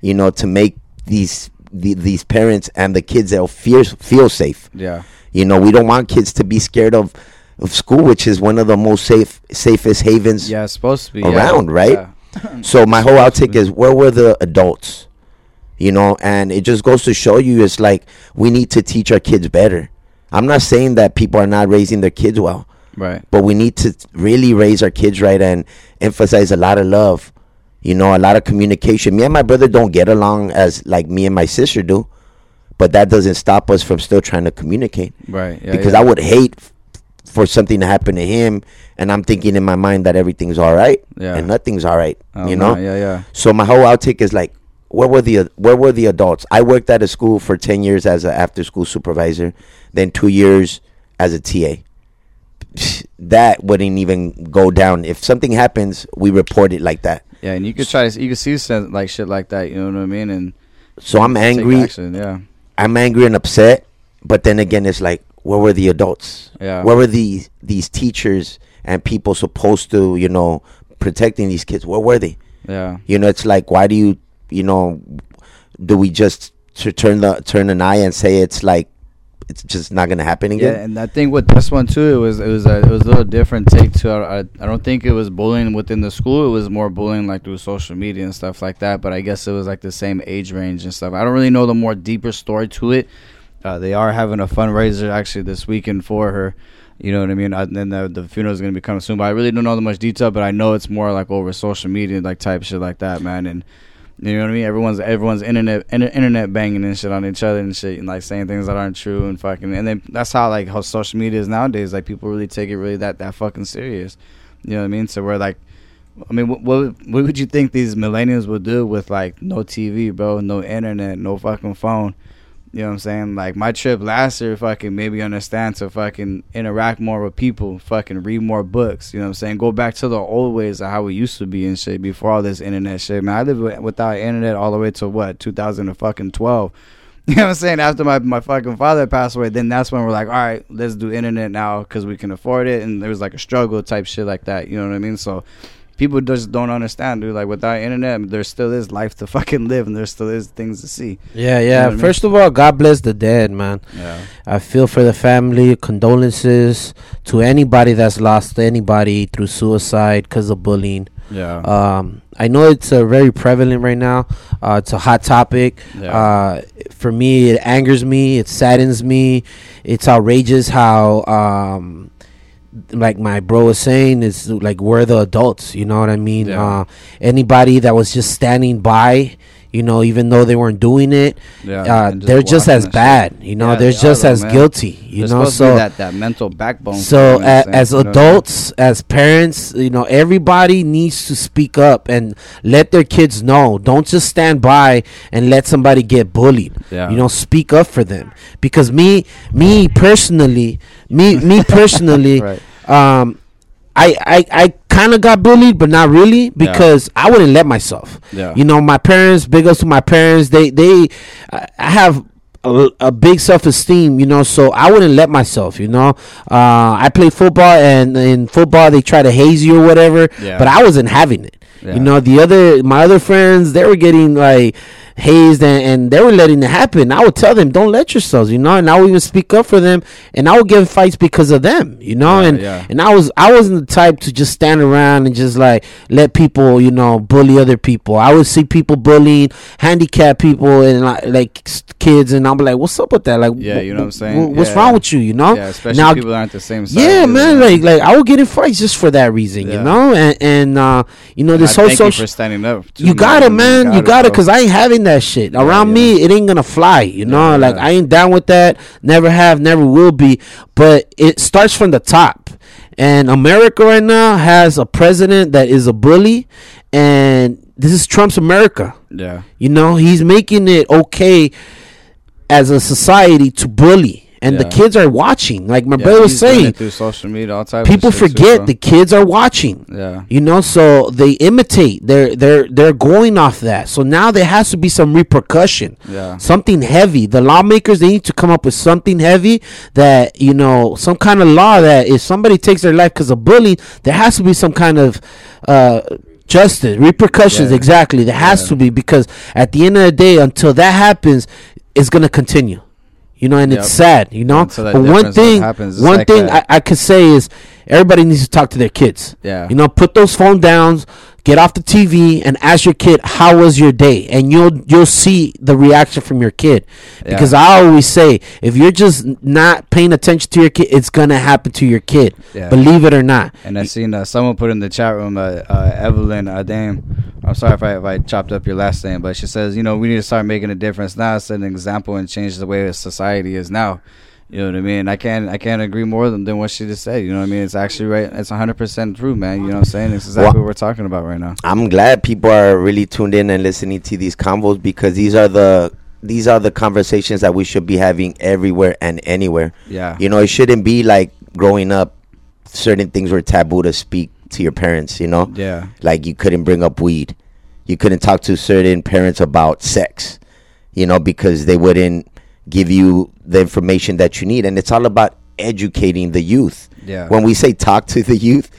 S15: you know, to make these the, these parents and the kids that feel feel safe?
S13: Yeah.
S15: You know, we don't want kids to be scared of of school, which is one of the most safe safest havens
S13: Yeah, supposed to be yeah.
S15: around, right?
S13: Yeah.
S15: so my whole outtake is where were the adults? You know, and it just goes to show you it's like we need to teach our kids better. I'm not saying that people are not raising their kids well.
S13: Right.
S15: But we need to really raise our kids right and emphasize a lot of love. You know, a lot of communication. Me and my brother don't get along as like me and my sister do. But that doesn't stop us from still trying to communicate.
S13: Right, yeah,
S15: because
S13: yeah.
S15: I would hate for something to happen to him and I'm thinking in my mind that everything's all right
S13: Yeah.
S15: and nothing's all right.
S13: Oh,
S15: you
S13: no,
S15: know?
S13: yeah, yeah.
S15: So my whole outtake is like, where were the where were the adults? I worked at a school for ten years as an after school supervisor, then two years as a TA. That wouldn't even go down. If something happens, we report it like that.
S13: Yeah, and you could try to you could see some, like shit like that. You know what I mean? And
S15: So I'm angry.
S13: action, yeah.
S15: I'm angry and upset, but then again, it's like, where were the adults?
S13: Yeah.
S15: Where were these these teachers and people supposed to, you know, protecting these kids? Where were they?
S13: Yeah.
S15: You know, it's like, why do you, you know, do we just to turn the turn an eye and say it's like it's just not gonna happen again.
S13: Yeah, and I think with this one too, it was it was a, it was a little different take to. I, I don't think it was bullying within the school. It was more bullying like through social media and stuff like that. But I guess it was like the same age range and stuff. I don't really know the more deeper story to it. Uh, they are having a fundraiser actually this weekend for her. You know what I mean? Uh, And then the, the funeral is gonna be coming soon. But I really don't know the much detail. But I know it's more like over social media, like type shit like that, man. And you know what I mean? Everyone's everyone's internet inter- internet banging and shit on each other and shit and like saying things that aren't true and fucking and then that's how like how social media is nowadays. Like people really take it really that that fucking serious. You know what I mean? So we're like, I mean, what what, what would you think these millennials would do with like no TV, bro, no internet, no fucking phone? You know what I'm saying? Like my trip last year, fucking made me understand to fucking interact more with people, fucking read more books. You know what I'm saying? Go back to the old ways of how we used to be and shit before all this internet shit. Man, I lived without internet all the way to what 2012. You know what I'm saying? After my, my fucking father passed away, then that's when we're like, all right, let's do internet now because we can afford it. And there was like a struggle type shit like that. You know what I mean? So people just don't understand, dude. Like without internet, there still is life to fucking live, and there still is things to see.
S14: Yeah,
S13: You know
S14: yeah.
S13: I mean?
S14: First of all, God bless the dead, man.
S13: Yeah.
S14: I feel for the family. Condolences to anybody that's lost anybody through suicide because of bullying.
S13: Yeah.
S14: Um, I know it's uh, very prevalent right now. Uh, it's a hot topic.
S13: Yeah.
S14: Uh, for me, it angers me. It saddens me. It's outrageous how, um, like my bro was saying, is like we're the adults. You know what I mean?
S13: Yeah.
S14: Uh, anybody that was just standing by. You know, even though they weren't doing it,
S13: Yeah,
S14: uh,
S13: just
S14: they're just as bad. You know,
S13: Yeah,
S14: they're
S13: they
S14: just
S13: are,
S14: as
S13: man.
S14: guilty. You
S13: They're
S14: know,
S13: supposed to be
S14: so
S13: that that mental backbone.
S14: so
S13: you know what
S14: a, as
S13: You know what
S14: adults, as parents, you know, everybody needs to speak up and let their kids know. Don't just stand by and let somebody get bullied.
S13: Yeah.
S14: You know, speak up for them. Because me, me personally, me, me personally,
S13: Right.
S14: um, I, I, I kind of got bullied, but not really because I wouldn't let myself.
S13: Yeah.
S14: You know, my parents, big ups to my parents. They, they, I have a, a big self esteem, you know, so I wouldn't let myself, you know. Uh, I play football, and in football they try to haze you or whatever,
S13: Yeah.
S14: but I wasn't having it.
S13: Yeah.
S14: You know, the other my other friends, they were getting like hazed and, and they were letting it happen. I would tell them, don't let yourselves, you know, and I would even speak up for them, and I would get fights because of them, you know,
S13: Yeah,
S14: and
S13: yeah.
S14: and I was I wasn't the type to just stand around and just like let people, you know, bully other people. I would see people bullying handicapped people and like, like kids, and I'm like, what's up with that? Like,
S13: Yeah, you know what I'm saying?
S14: What's
S13: Yeah.
S14: wrong with you? You know?
S13: Yeah, especially
S14: Now-
S13: people aren't the same size.
S14: yeah, man. Like, like I would get in fights just for that reason, you know. And and uh, you know this whole
S13: thank you for standing up.
S14: You got it, man. You got it, cause I ain't having that shit around me. It ain't gonna fly, you know.
S13: Yeah,
S14: like
S13: yeah.
S14: I ain't down with that. Never have, never will be. But it starts from the top. And America right now has a president that is a bully, and this is Trump's America.
S13: Yeah.
S14: You know, he's making it okay as a society to bully and the kids are watching. Like my
S13: Yeah,
S14: brother was
S13: he's doing it
S14: saying,
S13: through social media, all types.
S14: people
S13: of shit too,
S14: forget the kids are watching.
S13: Yeah.
S14: You know, so they imitate. They're they're they're going off that. So now there has to be some repercussion.
S13: Yeah.
S14: Something heavy. The lawmakers they need to come up with something heavy that you know, some kind of law that if somebody takes their life because of bullying, there has to be some kind of uh justice repercussions
S13: Yeah.
S14: exactly there has
S13: Yeah.
S14: to be because at the end of the day until that happens it's going to continue you know and
S13: Yep.
S14: it's sad you know
S13: that
S14: but one thing
S13: happens,
S14: one
S13: like
S14: thing
S13: that.
S14: I, I could say is everybody needs to talk to their kids
S13: Yeah.
S14: you know put those phone downs get off the tv and ask your kid how was your day and you'll you'll see the reaction from your kid
S13: Yeah.
S14: because i always say if you're just not paying attention to your kid it's gonna happen to your kid
S13: Yeah.
S14: believe it or not
S13: And I seen uh, someone put in the chat room, uh, uh, Evelyn uh, Dame. I'm sorry if I, if I chopped up your last name, but she says, you know, we need to start making a difference now, set an example, and change the way that society is now. You know what I mean? I can't I can't agree more than, than what she just said. You know what I mean? It's actually right. It's 100 percent true, man. You know what I'm saying? It's exactly
S15: Well-
S13: what we're talking about right now.
S15: I'm glad people are really tuned in and listening to these convos because these are the these are the conversations that we should be having everywhere and anywhere.
S13: Yeah.
S15: You know, it shouldn't be like growing up certain things were taboo to speak to your parents, you know?
S13: Yeah.
S15: Like you couldn't bring up weed. You couldn't talk to certain parents about sex, you know, because they wouldn't give you the information that you need and it's all about educating the youth.
S13: Yeah.
S15: When we say talk to the youth,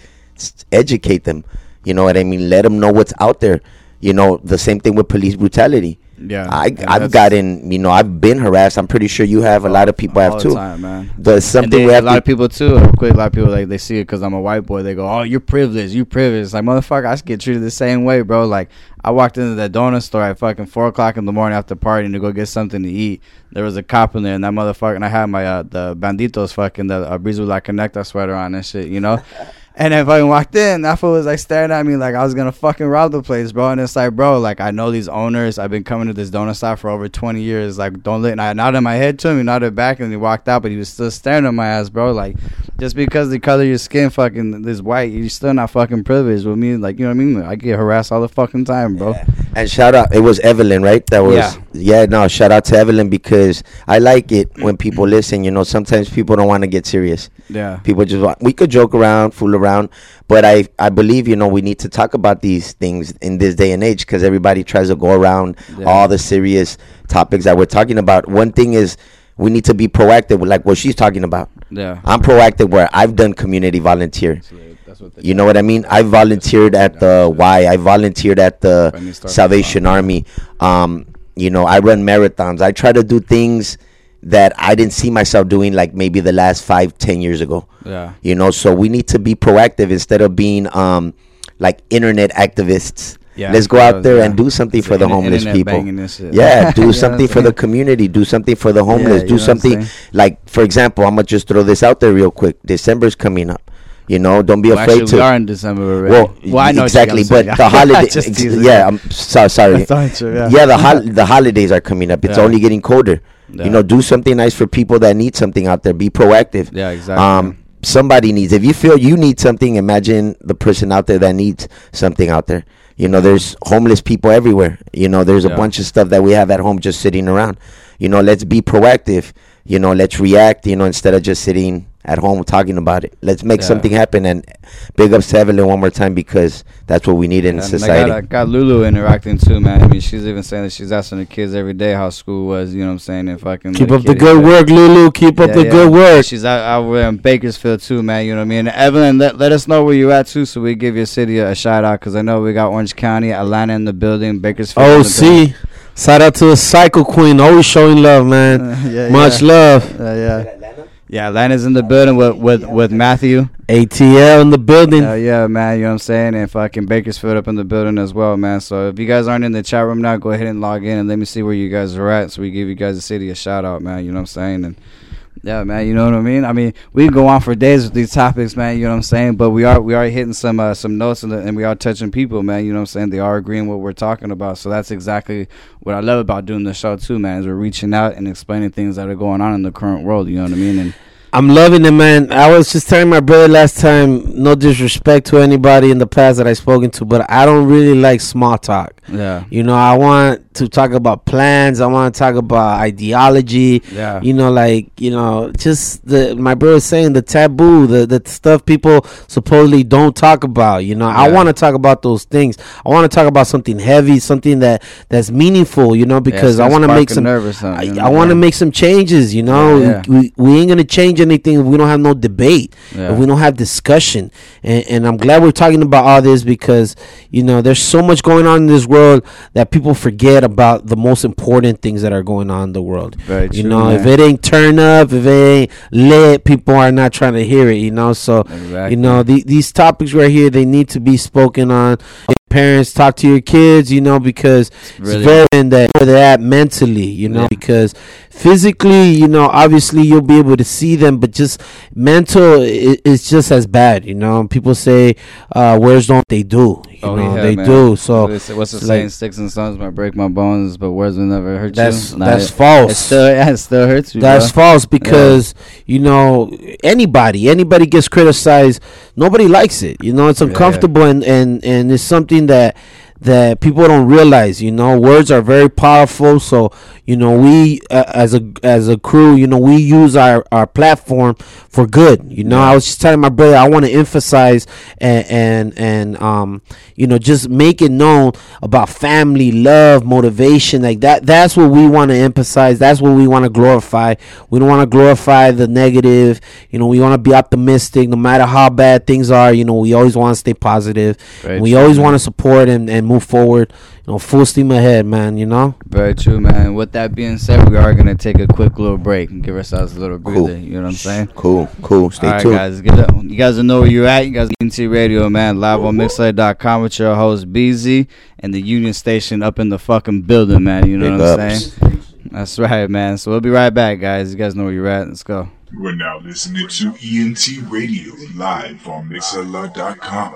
S15: educate them. You know what I mean? Let them know what's out there. You know, the same thing with police brutality.
S13: Yeah,
S15: I I've gotten, you know, I've been harassed. I'm pretty sure you have. A lot of people have
S13: all
S15: too.
S13: the time, man.
S15: There's something
S13: they-
S15: we
S13: a lot of people too. Quick, a lot of people like they see it because I'm a white boy. They go, "Oh, you're privileged. You privileged." Like motherfucker, I get treated the same way, bro. Like I walked into that donut store at fucking four o'clock in the morning after partying to go get something to eat. There was a cop in there, and that motherfucker, and I had my uh, the banditos fucking the uh, Brizu La Conecta sweater on and shit, you know. And then fucking walked in, that fool was like staring at me like I was gonna fucking rob the place, bro. And it's like, bro, like I know these owners. I've been coming to this donut shop for over twenty years. Like, don't let. And I nodded my head to him, he nodded back, and he walked out. But he was still staring at my ass, bro. Like, just because the color of your skin fucking is white, you're still not fucking privileged with me. Like, you know what I mean? I get harassed all the fucking time, bro.
S15: And shout out, it was Evelyn, right? That was
S13: Yeah.
S15: yeah. No, shout out to Evelyn because I like it when people listen. You know, sometimes people don't want to get serious.
S13: Yeah.
S15: People just want we could joke around, fool around, but I I believe you know we need to talk about these things in this day and age because everybody tries to go around
S13: Yeah.
S15: all the serious topics that we're talking about. One thing is we need to be proactive, like what she's talking about.
S13: Yeah.
S15: I'm proactive where I've done community volunteer. You know what I mean? I volunteered at the Y. I volunteered at the Salvation Army. Um, you know, I run marathons. I try to do things that I didn't see myself doing like maybe the last five, ten years ago.
S13: Yeah.
S15: You know, so we need to be proactive instead of being um like internet activists.
S13: Yeah,
S15: Let's go out there
S13: yeah.
S15: and do something
S13: It's
S15: for the homeless people.
S13: banging and shit.
S15: Yeah, do
S13: know
S15: something for the community. Do something for the homeless. do
S13: what
S15: something like, for example, I'm gonna just throw this out there real quick. December's coming up. You know, don't be
S13: Well,
S15: afraid
S13: actually,
S15: to.
S13: we are in December already.
S15: Well,
S13: Well, I know
S15: exactly, but the holiday. Ex- yeah, I'm so sorry.
S13: Yeah.
S15: yeah, the hol- the holidays are coming up. It's
S13: Yeah.
S15: only getting colder.
S13: Yeah.
S15: You know, do something nice for people that need something out there. Be proactive.
S13: Yeah, exactly.
S15: Um, somebody needs. If you feel you need something, imagine the person out there that needs something out there. You know, there's homeless people everywhere. You know, there's a bunch of stuff that we have at home just sitting around. You know, let's be proactive. You know, let's react. You know, instead of just sitting at home talking about it. Let's make
S13: Yeah.
S15: something happen. And big up to Evelyn one more time because that's what we need in
S13: And
S15: society.
S13: I got, I got Lulu interacting too, man. I mean, she's even saying that she's asking the kids every day how school was. You know what I'm saying? If I can
S14: Keep up the good work, Lulu. Keep up the
S13: yeah.
S14: good work.
S13: She's out, out there in Bakersfield too, man. You know what I mean? Evelyn, let, let us know where you're at too, so we give your city a, a shout out because I know we got Orange County, Atlanta in the building, Bakersfield.
S14: Oh, see. Shout out to the Cycle Queen. Always showing love, man.
S13: yeah,
S14: Much
S13: yeah.
S14: love.
S13: Uh, yeah. Yeah, Atlanta's in the building with with, with Matthew.
S14: ATL in the building.
S13: Uh, yeah, man, you know what I'm saying? And fucking Bakersfield up in the building as well, man. So if you guys aren't in the chat room now, go ahead and log in and let me see where you guys are at so we give you guys the city a shout out, man. You know what I'm saying? And yeah, man, you know what I mean? I mean, we can go on for days with these topics, man, you know what I'm saying? But we are we are hitting some uh, some notes and, and we are touching people, man, you know what I'm saying? They are agreeing what we're talking about. So that's exactly what I love about doing the show too, man, is we're reaching out and explaining things that are going on in the current world, you know what I mean? And
S14: I'm loving it, man. I was just telling my brother last time, no disrespect to anybody in the past that I've spoken to, but I don't really like small talk.
S13: Yeah.
S14: You know, I want to talk about plans. I want to talk about ideology.
S13: Yeah.
S14: You know, like you know, just the my brother saying the taboo, the the stuff people supposedly don't talk about. You know, I want to talk about those things. I want to talk about something heavy, something that that's meaningful. You know, because I want to make some.
S13: something,
S14: I, I want to make some changes. You know,
S13: Yeah, yeah.
S14: We, we ain't gonna change anything if we don't have no debate.
S13: Yeah.
S14: If we don't have discussion, and, and I'm glad we're talking about all this because you know there's so much going on in this world that people forget about the most important things that are going on in the world.
S13: Very
S14: you
S13: true,
S14: know, if it ain't turn up, if it ain't lit, people are not trying to hear it. You know, so
S13: Exactly.
S14: you know the, these topics right here they need to be spoken on. Parents talk to your kids, you know, because it's,
S13: really-
S14: very important that where they're at mentally, you know, because physically, you know, obviously you'll be able to see them, but just mental i- is just as bad, you know. People say, uh, "Words don't they do?" You
S13: Oh,
S14: know,
S13: yeah,
S14: they
S13: man.
S14: do. So
S13: What is the
S14: it's
S13: saying?
S14: like-
S13: Sticks and stones might break my bones, but words will never hurt
S14: That's
S13: you. Nah,
S14: that's
S13: it-
S14: false.
S13: It still, yeah, it still hurts you.
S14: That's
S13: bro.
S14: false
S13: Yeah.
S14: because you know anybody anybody gets criticized. Nobody likes it. You know it's
S13: Yeah.
S14: uncomfortable and and and it's something that that people don't realize. You know words are very powerful. So you know we uh, as a as a crew, you know we use our our platform for good. You know I was just telling my brother I want to emphasize and and and um you know just make it known about family, love, motivation like that. That's what we want to emphasize. That's what we want to glorify. We don't want to glorify the negative. You know, we want to be optimistic no matter how bad things are. You know, we always want to stay positive.
S13: Very
S14: we always want to support and, and move forward. You know, full steam ahead, man. You know.
S13: Very true, man. With that being said, we are gonna take a quick little break and give ourselves a little breather. You know what I'm saying?
S15: Cool, cool. Stay
S13: All right,
S15: tuned.
S13: guys. Get up. You guys know where you're at. You guys ENT Radio, man. Live on Mixlr.com with your host BZ and the Union Station up in the fucking building, man. You know
S15: Big
S13: what I'm
S15: ups.
S13: saying? That's right, man. So we'll be right back, guys. You guys know where you're at. Let's go.
S2: You are now listening to ENT Radio live on Mixlr.com.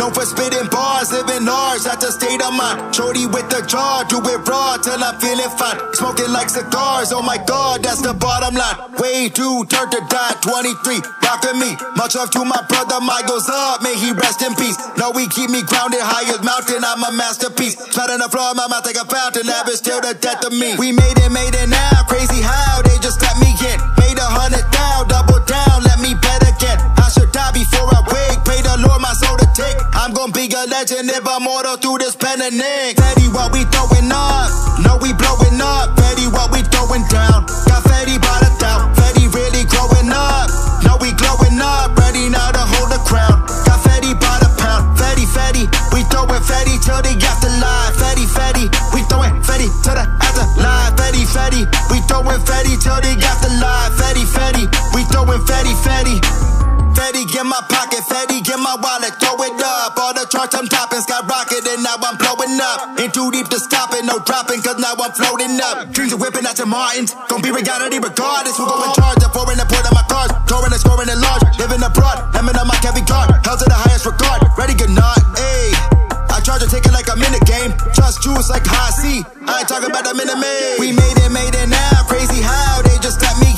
S16: Known for spitting bars, living large, at the state of mind.
S5: Shorty with the jaw, do it raw till I'm feeling fine. Smoking like cigars, oh my god, that's the bottom line. Way too turn to die, 23, rockin' me. Much love to my brother, my goes up, may he rest in peace. No, he keep me grounded, highest mountain, I'm a masterpiece. On the floor, my mouth like a fountain, average till the death of me. We made it, made it now, crazy how they just let me a legend if I'm mortal through this pen and ink. Fetty, what we throwing up? No, we blowing up. Fetty, what we throwing down? Got Fetty by the town. Fetty really growing up. No, we glowing up. Ready now to hold the crown. Got Fetty by the pound. Fetty, Fetty, we throwing Fetty till got the afterlife. Fetty, Fetty, we throwing Fetty till the afterlife. Fetty, Fetty, we throwing Fetty till got the afterlife. Fetty, Fetty, we throwing Fetty, Fetty. Fetty get my pocket, Fetty get my wallet, throw it up. All charts I'm topping, skyrocket, and now I'm blowing up. Ain't too deep to stop it, no dropping, cause now I'm floating up. Dreams are whipping out your Martins, gon' be reality regardless. Who go in charge? The foreign and of my cars, touring and scoring at large. Living abroad, I'm in my Kevin card, held to the highest regard. Ready, good night, ayy. I charge a ticket like I'm in the game. Trust juice like high C. I ain't talking about the minute. We made it, made it now. Crazy how they just got me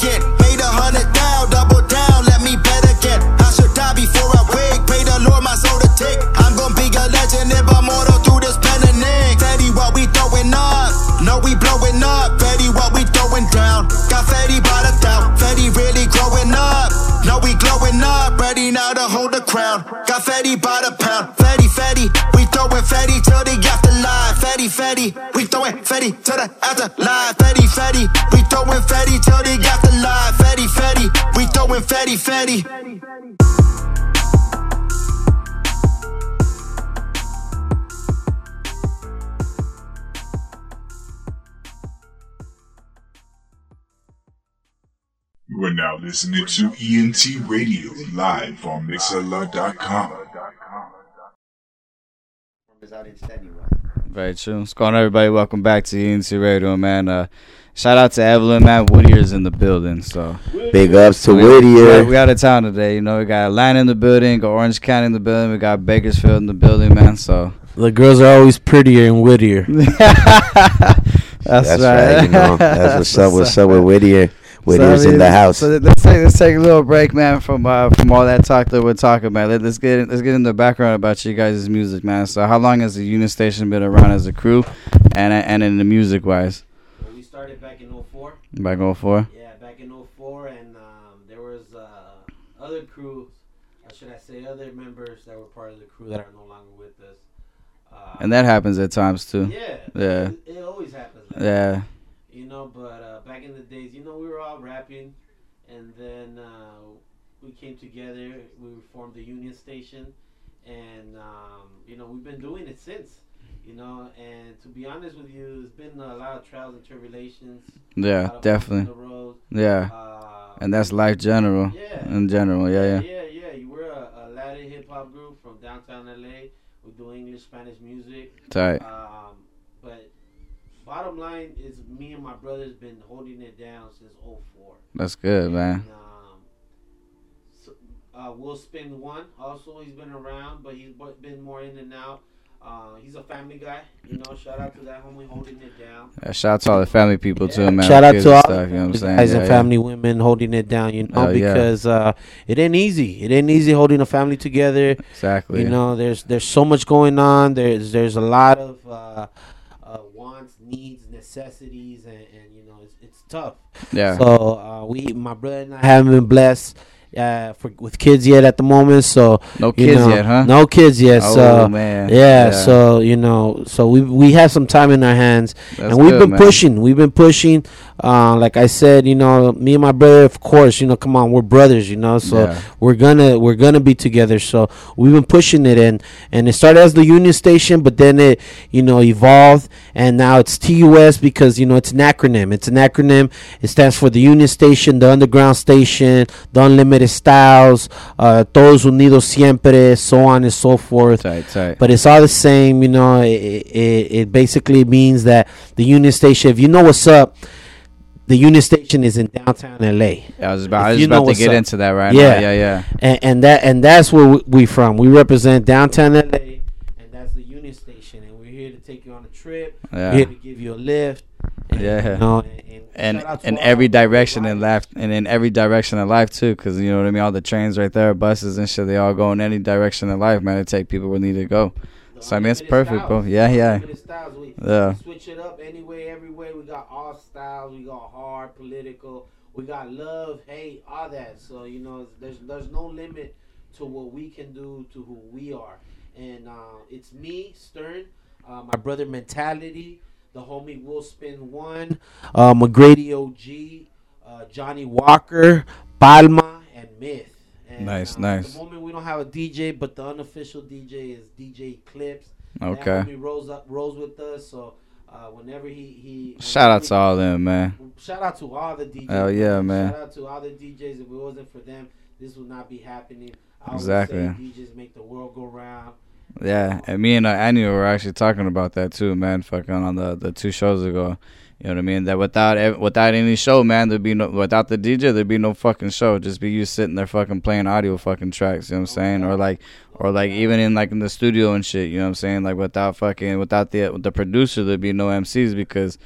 S5: now to hold the crown. Got fatty by the pound. Fatty, fatty, we throwing Fetty till they got the afterlife. Fatty, fatty, we throwing Fetty till the afterlife. Fetty, Fetty, we throwing Fetty till they got the afterlife. Fatty, fatty, we throwing fatty, Fetty.
S2: You are now listening to ENT Radio live on Mixlr.com.
S13: Very true. What's going on, everybody? Welcome back to ENT Radio, man. Uh, shout out to Evelyn, man. Whittier's in the building, so
S15: Big ups to
S13: we,
S15: Whittier.
S13: We, we out of town today. You know, we got Atlanta in the building, got Orange County in the building, we got Bakersfield in the building, man. So
S14: The girls are always prettier in Whittier.
S13: That's,
S15: That's
S13: right.
S15: right, you know. That's what's up. What's up with Whittier?
S13: So,
S15: Whittier's
S13: I mean,
S15: in the house.
S13: So let's take let's take a little break, man, from uh, from all that talk that we're talking about. Let, let's get let's get in the background about you guys' music, man. So how long has the Union Station been around as a crew, and and in the music wise?
S14: We started back in 04.
S13: Back on four.
S14: Yeah, back in 04, and um, there was uh, other crews, or should I say, other members that were part of the crew that are no longer with us. Uh,
S13: And that happens at times too.
S14: Yeah,
S13: Yeah.
S14: It, it always happens. Like
S13: Yeah.
S14: that. Know, but uh, back in the days, you know, we were all rapping, and then uh, we came together. We formed the Union Station, and um, you know, we've been doing it since. You know, and to be honest with you, it's been a lot of trials and tribulations.
S13: Yeah,
S14: of bumps in
S13: definitely.
S14: the road.
S13: Yeah.
S14: Uh,
S13: and that's life general.
S14: yeah.
S13: In general, yeah, yeah.
S14: Yeah, yeah. You were a, a Latin hip hop group from downtown LA. We do English, Spanish music.
S13: Tight.
S14: Um, bottom line is, me and my brother's been holding it down since 04.
S13: That's good, man.
S14: And, um, so, uh, Will Spin one also he's been around, but he's been more in and out. Uh, he's a family guy, you know. Shout out to that homie holding it down.
S13: Yeah, shout out to all the family people too, man.
S14: Shout out to
S13: and
S14: all
S13: stuff, you know what I'm
S14: the
S13: saying?
S14: guys
S13: Yeah,
S14: and
S13: yeah.
S14: family women holding it down, you know,
S13: Oh, yeah.
S14: because uh, it ain't easy. It ain't easy holding a family together.
S13: Exactly.
S14: You know, there's there's so much going on. There's there's a lot of uh, uh, wants, needs, necessities, and, and you know, it's it's tough.
S13: Yeah.
S14: So uh, we, my brother and I, haven't been blessed. Uh, for with kids yet at the moment, so
S13: No kids
S14: know,
S13: yet, huh?
S14: No kids yet.
S13: Oh,
S14: so
S13: man.
S14: yeah,
S13: Yeah.
S14: so you know, so we we have some time in our hands,
S13: That's
S14: and we've
S13: good,
S14: been
S13: man.
S14: pushing. We've been pushing. Uh, like I said, you know, me and my brother, of course, you know, come on, we're brothers, you know, so
S13: Yeah.
S14: we're gonna we're gonna be together. So we've been pushing it, and and it started as the Union Station, but then it you know evolved, and now it's TUS because you know it's an acronym. It's an acronym. It stands for the Union Station, the Underground Station, the Unlimited Styles, uh, Todos Unidos Siempre, so on and so forth.
S13: Tight, tight.
S14: But it's all the same, you know. It, it, it basically means that the Union Station, if you know what's up, the Union Station is in downtown LA.
S13: Yeah, I was about, I was about to get
S14: up.
S13: into that right
S14: yeah.
S13: now. Yeah, yeah.
S14: And, and that and that's where we, from. We represent downtown LA, and that's the Union Station. And we're here to take you on a trip.
S13: Yeah.
S14: We're here to give you a lift. And,
S13: Yeah.
S14: you know, and, and
S13: And
S14: shout
S13: in every direction in life, and in every direction in life too, because you know what I mean. All the trains right there, buses and shit, they all go in any direction in life, man. To take people where they need to go. So I mean, it's perfect, bro. Yeah, yeah,
S14: styles. We,
S13: yeah.
S14: we switch it up anyway, every way. We got all styles. We got hard, political. We got love, hate, all that. So you know, there's there's no limit to what we can do to who we are. And uh, it's me, Stern, uh, my brother Mentality, the homie Will Spin One, uh, McGrady OG, uh, Johnny Walker, Palma, and Myth. And,
S13: Nice,
S14: uh,
S13: nice.
S14: At the moment, we don't have a DJ, but the unofficial DJ is DJ Clips.
S13: Okay.
S14: Homie rolls up, rolls with us. So uh, whenever he he
S13: Shout out to all them, man.
S14: shout out to all the DJs.
S13: Hell yeah, man.
S14: Shout out to all the DJs. If it wasn't for them, this would not be happening. I
S13: Exactly.
S14: Say DJs make the world go round.
S13: Yeah, and me and uh, Annie were actually talking about that too, man. Fucking on the the two shows ago. You know what I mean? That without without any show, man, there'd be no without the DJ, there'd be no fucking show. Just be you sitting there fucking playing audio fucking tracks. You know what I'm saying? Or like, or like even in like in the studio and shit. You know what I'm saying? Like without fucking without the the producer, there'd be no MCs because.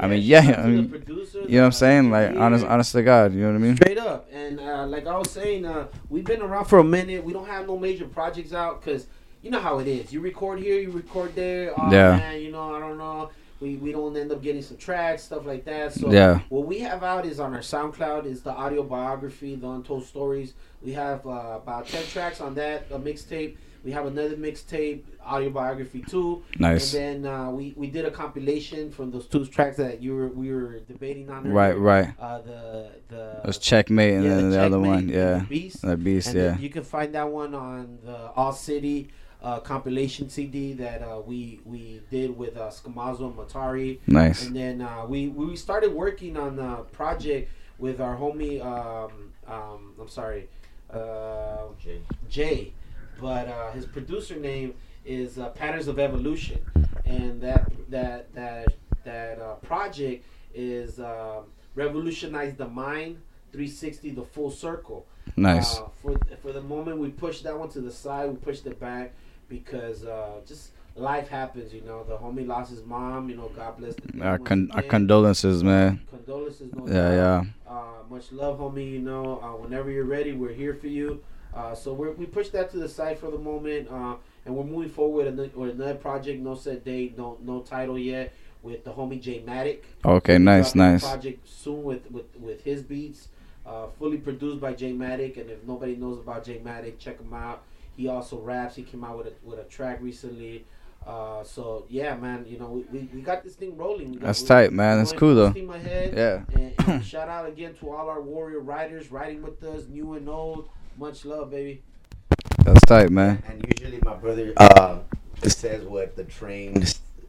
S13: I mean, yeah, I mean, producer, you know what I'm saying? Like, honest, honest to God, you know what I mean?
S14: Straight up. And uh, like I was saying, uh, we've been around for a minute. We don't have no major projects out because you know how it is. You record here, you record there. Oh,
S13: Yeah.
S14: man, you know, I don't know. We, we don't end up getting some tracks, stuff like that. So
S13: Yeah.
S14: what we have out is on our SoundCloud is the audio biography, the Untold Stories. We have uh, about ten tracks on that, a mixtape. We have another mixtape, audio biography too.
S13: Nice.
S14: And then uh, we, we did a compilation from those two tracks that you were we were debating on.
S13: Right,
S14: earlier.
S13: right.
S14: Uh, the the
S13: It was Checkmate and
S14: yeah,
S13: then the, other
S14: Checkmate
S13: one, yeah.
S14: the Beast.
S13: The Beast,
S14: And
S13: yeah.
S14: you can find that one on the All City uh, compilation CD that uh, we we did with uh, Skamazo and Matari.
S13: Nice.
S14: And then uh, we we started working on the project with our homie. Um, um, I'm sorry, uh, Jay. Jay, but uh, his producer name is uh, Patterns of Evolution, and that that that that uh, project is um revolutionize the mind 360 the full circle.
S13: Nice.
S14: Uh, for for the moment, we pushed that one to the side. We pushed it back because uh, just life happens. You know, the homie lost his mom. You know, God bless the
S13: Our, con- our condolences, man.
S14: Condolences, no
S13: Yeah,
S14: doubt.
S13: yeah.
S14: Uh, much love, homie. You know, uh, whenever you're ready, we're here for you. Uh, so we're, we pushed that to the side for the moment, uh, and we're moving forward with another, with another project. No set date, no no title yet. With the homie J Matic.
S13: Okay, nice, nice.
S14: Project soon with with with his beats, uh, fully produced by J Matic. And if nobody knows about J Matic, check him out. He also raps. He came out with a with a track recently. Uh, so yeah, man, you know we, we, we got this thing rolling. We got-
S13: That's
S14: we-
S13: tight, man.
S14: we're
S13: That's cool, though.
S14: steam ahead.
S13: Yeah.
S14: And, and shout out again to all our warrior riders riding with us, new and old. Much love, baby.
S13: That's tight, man.
S15: And usually my brother uh, says what the train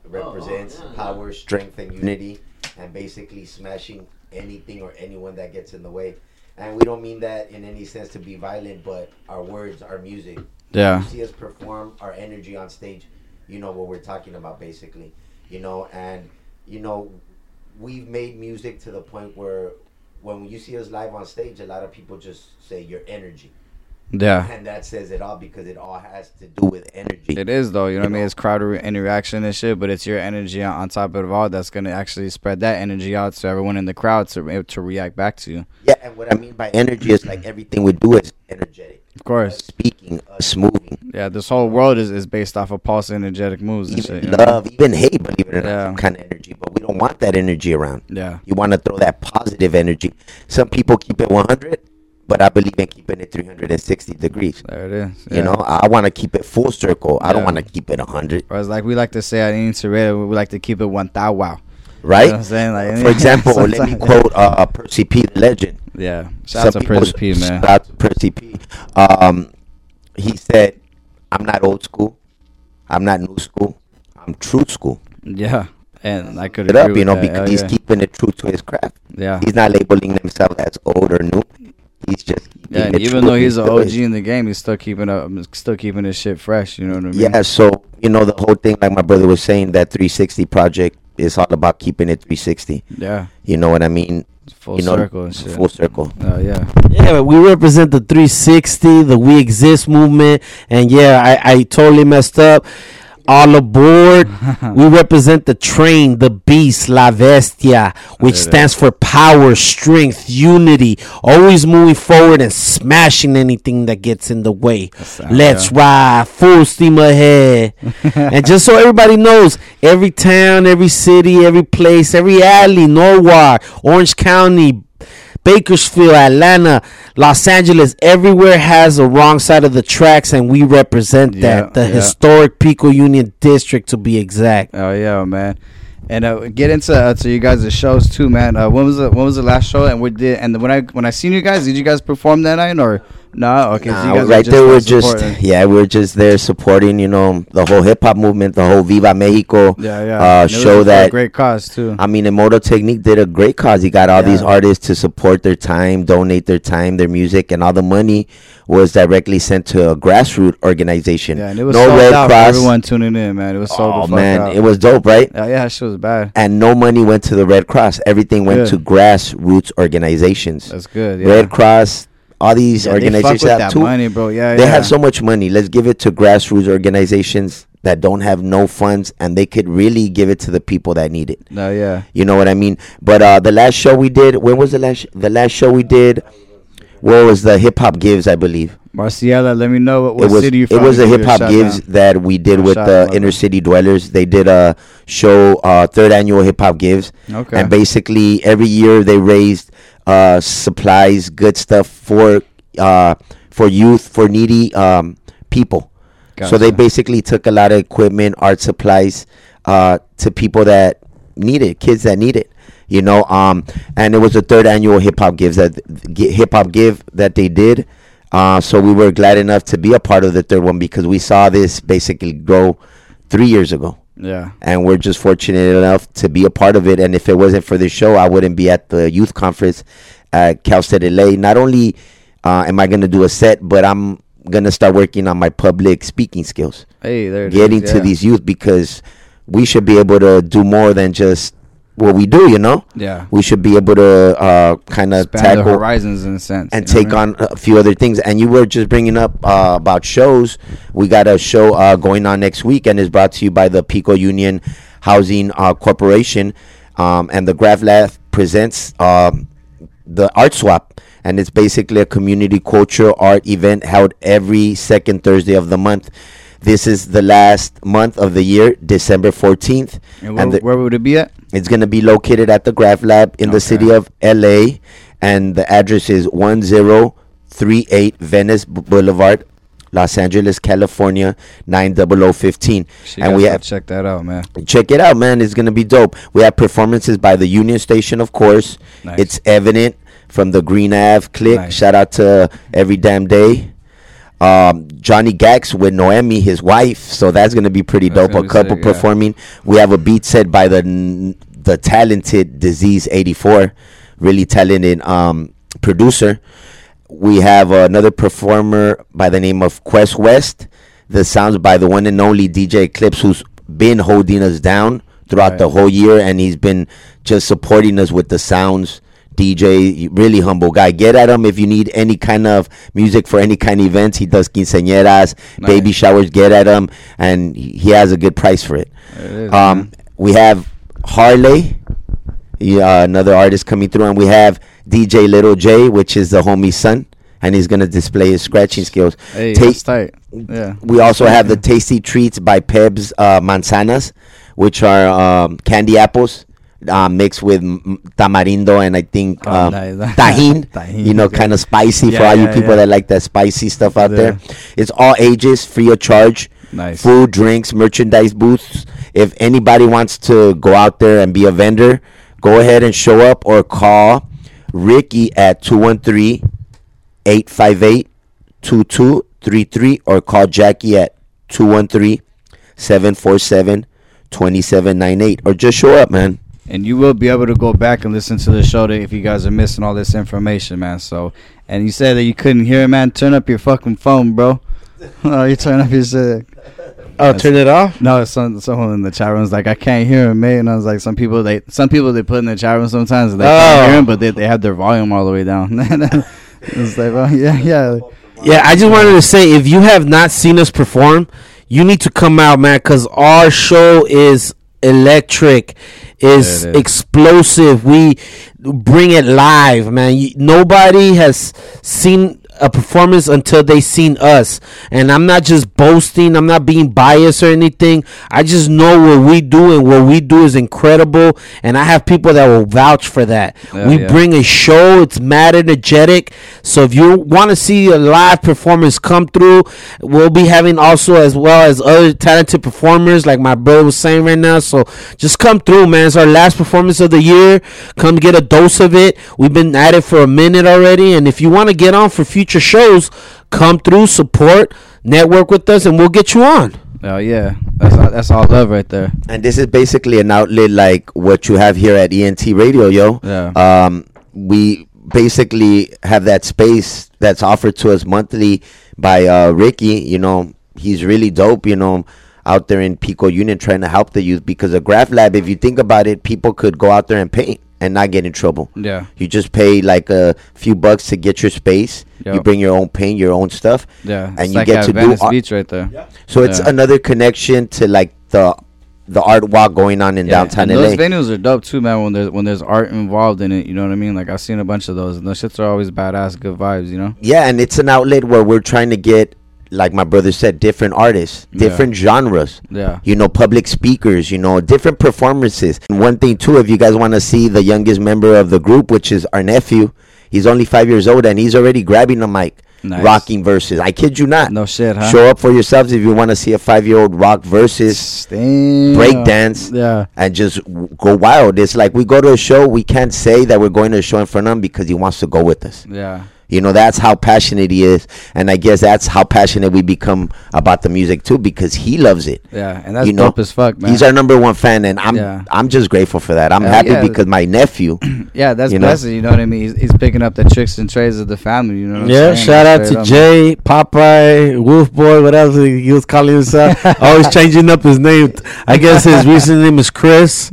S15: represents:
S14: yeah,
S15: power, strength, and unity, and basically smashing anything or anyone that gets in the way. And we don't mean that in any sense to be violent, but our words, our music.
S13: Yeah.
S15: You see us perform our energy on stage. You know what we're talking about, basically. You know, and you know, we've made music to the point where when you see us live on stage, a lot of people just say your energy.
S13: Yeah.
S15: And that says it all because it all has to do with energy.
S13: It is though, you know what I mean. It's crowd interaction and shit, but it's your energy on, on top of it all that's gonna actually spread that energy out to everyone in the crowd to to react back to you.
S15: Yeah, and what I mean by energy is like everything we do is energetic.
S13: Of course.
S15: speaking, us moving.
S13: Yeah, this whole world is, is based off of pulse energetic moves and shit. you know?
S15: Love, even hate, believe it or not,
S13: Yeah.
S15: kind of energy, but we don't want that energy around.
S13: Yeah.
S15: You want to throw that positive energy. Some people keep it 100, but I believe in keeping it 360 degrees.
S13: There it is.
S15: You know, I want to keep it full circle. I don't want to keep it 100.
S13: Or it's like we like to say at Interrail, we like to keep it one thou wow.
S15: Right?
S13: You know I'm saying? Like,
S15: For example, let me quote uh, Percy P, legend.
S13: Yeah. Shout out to Percy P, man.
S15: Shout out to Percy P. Um, he said, I'm not old school. I'm not new school. I'm true school.
S13: Yeah. And I could
S15: It up, you know,
S13: that.
S15: because
S13: Hell
S15: he's
S13: yeah.
S15: keeping it true to his craft.
S13: Yeah.
S15: He's not labeling himself as old or new. He's just
S13: Yeah, and even though he's an OG in the game, he's still keeping up, still keeping his shit fresh. You know what I mean?
S15: Yeah, so you know the whole thing, like my brother was saying, that 360 project is all about keeping it 360.
S13: Yeah.
S15: You know what I mean?
S13: Full
S15: you know,
S13: circle.
S15: Full circle.
S13: Oh yeah.
S14: Yeah, but we represent the 360, the We Exist movement, and yeah, I, I totally messed up. All aboard. we represent the train, the beast, La Bestia, which stands for power, strength, unity, always moving forward and smashing anything that gets in the way.
S13: sound,
S14: Let's ride, full steam ahead. and just so everybody knows, every town, every city, every place, every alley, Norwalk, Orange County, Bakersfield, Atlanta, Los Angeles, everywhere has a wrong side of the tracks, and we represent
S13: Yeah,
S14: that. The
S13: yeah.
S14: historic Pico Union District, to be exact.
S13: Oh yeah, man. And uh, get into uh, to you guys' shows too, man. Uh, when was the when was the last show? And we did. And when I when I seen you guys, did you guys perform that night or no? Okay, so
S15: Nah,
S13: you guys
S15: right there, we're just yeah, we're just there supporting, you know, the whole hip hop movement, the whole Viva Mexico
S13: Yeah, yeah.
S15: uh,
S13: And it was
S15: show that
S13: great cause too.
S15: I mean, Emoto Technique did a great cause. He got all these artists to support their time, donate their time, their music, and all the money was directly sent to a grassroots organization.
S13: Yeah, and it was
S15: no
S13: sold
S15: Red
S13: out for
S15: Cross.
S13: everyone tuning in, man. It was sold
S15: Oh man,
S13: out.
S15: it was dope, right?
S13: Yeah, yeah, shit was bad.
S15: And no money went to the Red Cross. Everything went
S13: Good.
S15: to grassroots organizations.
S13: That's good. Yeah.
S15: Red Cross, all these
S13: Yeah, they
S15: organizations
S13: with
S15: have too-
S13: money, bro. Yeah,
S15: they
S13: yeah.
S15: have so much money. Let's give it to grassroots organizations that don't have no funds, and they could really give it to the people that need it.
S13: No, yeah.
S15: You know what I mean? But uh, the last show we did, when was the last? The last show we did, where was the hip hop gives? I believe
S13: Marciela, let me know what, what
S15: it was.
S13: city you
S15: It was
S13: to
S15: a
S13: give you
S15: hip hop gives
S13: out.
S15: that we did with the inner city dwellers. They did a show, uh, third annual hip hop gives,
S13: Okay.
S15: and basically every year they raised uh, supplies, good stuff for uh, for youth, for needy um, people. So they basically took a lot of equipment, art supplies uh, to people that need it, kids that need it. You know, um, and it was the third annual hip hop gives that hip hop give that they did. Uh, so we were glad enough to be a part of the third one because we saw this basically grow three years ago.
S13: Yeah.
S15: and we're just fortunate enough to be a part of it. And if it wasn't for this show, I wouldn't be at the youth conference at Cal State LA. Not only uh, am I going to do a set, but I'm going to start working on my public speaking skills.
S13: Hey, there
S15: Getting
S13: is,
S15: to
S13: yeah.
S15: these youth because we should be able to do more than just what we do, you know?
S13: Yeah.
S15: We should be able to uh, kind of tackle
S13: the horizons in a sense.
S15: and take
S13: what I mean?
S15: on a few other things. And you were just bringing up uh, about shows. We got a show uh, going on next week, and is brought to you by the Pico Union Housing uh, Corporation. Um, and the Graph Lab presents um, the Art Swap, and it's basically a community cultural art event held every second Thursday of the month. This is the last month of the year, December 14th.
S13: And where,
S15: the-
S13: where would it be at?
S15: it's going to be located at the Graph Lab in the city of LA, and the address is 1038 Venice Boulevard, Los Angeles, California 90015.
S13: Shit,
S15: and we have
S13: check that out, man.
S15: check it out, man. It's gonna be dope. We have performances by the Union Station, of course.
S13: Nice.
S15: It's evident from the Green Ave click.
S13: Nice.
S15: Shout out to Every Damn Day. Um, Johnny Gax with Noemi, his wife. So that's gonna be pretty
S13: That's
S15: dope. A couple
S13: sick, yeah.
S15: performing. We have a beat set by the the talented Disease eighty four, really talented um, producer. We have another performer by the name of Quest West. The sounds by the one and only DJ Eclipse, who's been holding us down throughout the whole year, and he's been just supporting us with the sounds. DJ, really humble guy. Get at him if you need any kind of music for any kind of events. He does quinceañeras, baby showers. Get at him, and he he has a good price for it.
S13: It is,
S15: um, we have Harley, yeah, another artist coming through, and we have DJ Little J, which is the homie's son, and he's gonna display his scratching skills.
S13: Hey,
S15: Ta-
S13: that's tight. Yeah.
S15: we also have the tasty treats by Pebs uh, Manzanas, which are um, candy apples uh, mixed with tamarindo and I think
S13: Oh,
S15: um,
S13: nice.
S15: Tajín,
S13: Tajín,
S15: You know,
S13: okay.
S15: kind of spicy for
S13: Yeah,
S15: all you people
S13: yeah.
S15: that like that spicy stuff out
S13: Yeah.
S15: there. It's all ages, free of charge.
S13: Nice.
S15: Food, drinks, merchandise booths. If anybody wants to go out there and be a vendor, go ahead and show up or call Ricky at 213 858 2233 or call Jackie at 213 747 2798 or just show up, man.
S13: And you will be able to go back and listen to the show if you guys are missing all this information, man. So, and you said that you couldn't hear it, man. Turn up your fucking phone, bro. oh, you turn up your shit.
S14: Oh, turn it off?
S13: No, some someone in the chat room was like, I can't hear him, mate. And I was like, some people they some people they put in the chat room sometimes and they can't
S14: Oh.
S13: hear him, but they they have their volume all the way down. it's like, oh yeah, yeah.
S14: Yeah, I just wanted to say if you have not seen us perform, you need to come out, man, because our show is electric, is,
S13: Yeah, it is.
S14: explosive. We bring it live, man. You, nobody has seen a performance until they seen us, and I'm not just boasting. I'm not being biased or anything. I just know what we do, and what we do is incredible. And I have people that will vouch for that.
S13: Yeah,
S14: we
S13: yeah.
S14: bring a show. It's mad energetic. So if you want to see a live performance come through, we'll be having also as well as other talented performers like my brother was saying right now. So just come through, man. It's our last performance of the year. Come get a dose of it. We've been at it for a minute already, and if you want to get on for future shows, come through, support, network with us, and we'll get you on.
S13: Oh yeah, that's all, that's all love right there.
S15: And this is basically an outlet like what you have here at ENT Radio, yo.
S13: Yeah.
S15: Um, we basically have that space that's offered to us monthly by uh, Ricky. You know, he's really dope. You know, out there in Pico Union trying to help the youth because a Graph Lab, if you think about it, people could go out there and paint and not get in trouble.
S13: Yeah.
S15: You just pay like a few bucks to get your space. You bring your own paint, your own stuff.
S13: Yeah,
S15: and
S13: it's
S15: you
S13: like
S15: get to
S13: Venice
S15: do art.
S13: Beach right there.
S15: So it's
S13: Yeah.
S15: another connection to like the the art walk going on in
S13: Yeah,
S15: downtown
S13: and
S15: LA.
S13: Those venues are dope too, man. When there's when there's art involved in it, you know what I mean. Like I've seen a bunch of those, and those shits are always badass, good vibes, you know.
S15: Yeah, and it's an outlet where we're trying to get, like my brother said, different artists,
S13: Yeah.
S15: different genres.
S13: Yeah.
S15: You know, public speakers, you know, different performances. And one thing too, if you guys want to see the youngest member of the group, which is our nephew, he's only five years old and he's already grabbing the mic.
S13: Nice.
S15: Rocking verses. I kid you not.
S13: No shit, huh?
S15: Show up for yourselves if you want to see a five year old rock verses, break dance,
S13: Yeah.
S15: and just w- go wild. It's like we go to a show, we can't say that we're going to a show in front of him because he wants to go with us.
S13: Yeah.
S15: You know, that's how passionate he is, and I guess that's how passionate we become about the music too, because he loves it.
S13: Yeah, and that's
S15: you know,
S13: dope as fuck, man.
S15: He's our number one fan, and I'm
S13: Yeah.
S15: I'm just grateful for that. I'm
S13: Hell
S15: happy
S13: yeah.
S15: because my nephew.
S13: Yeah, that's
S15: you know,
S13: blessed. You know what I mean? He's, he's picking up the tricks and trades of the family. You know. What I'm
S14: Yeah,
S13: saying?
S14: shout out to
S13: up,
S14: Jay, Popeye, Wolf Boy, whatever else he was calling himself. Always changing up his name. I guess his recent name is Chris.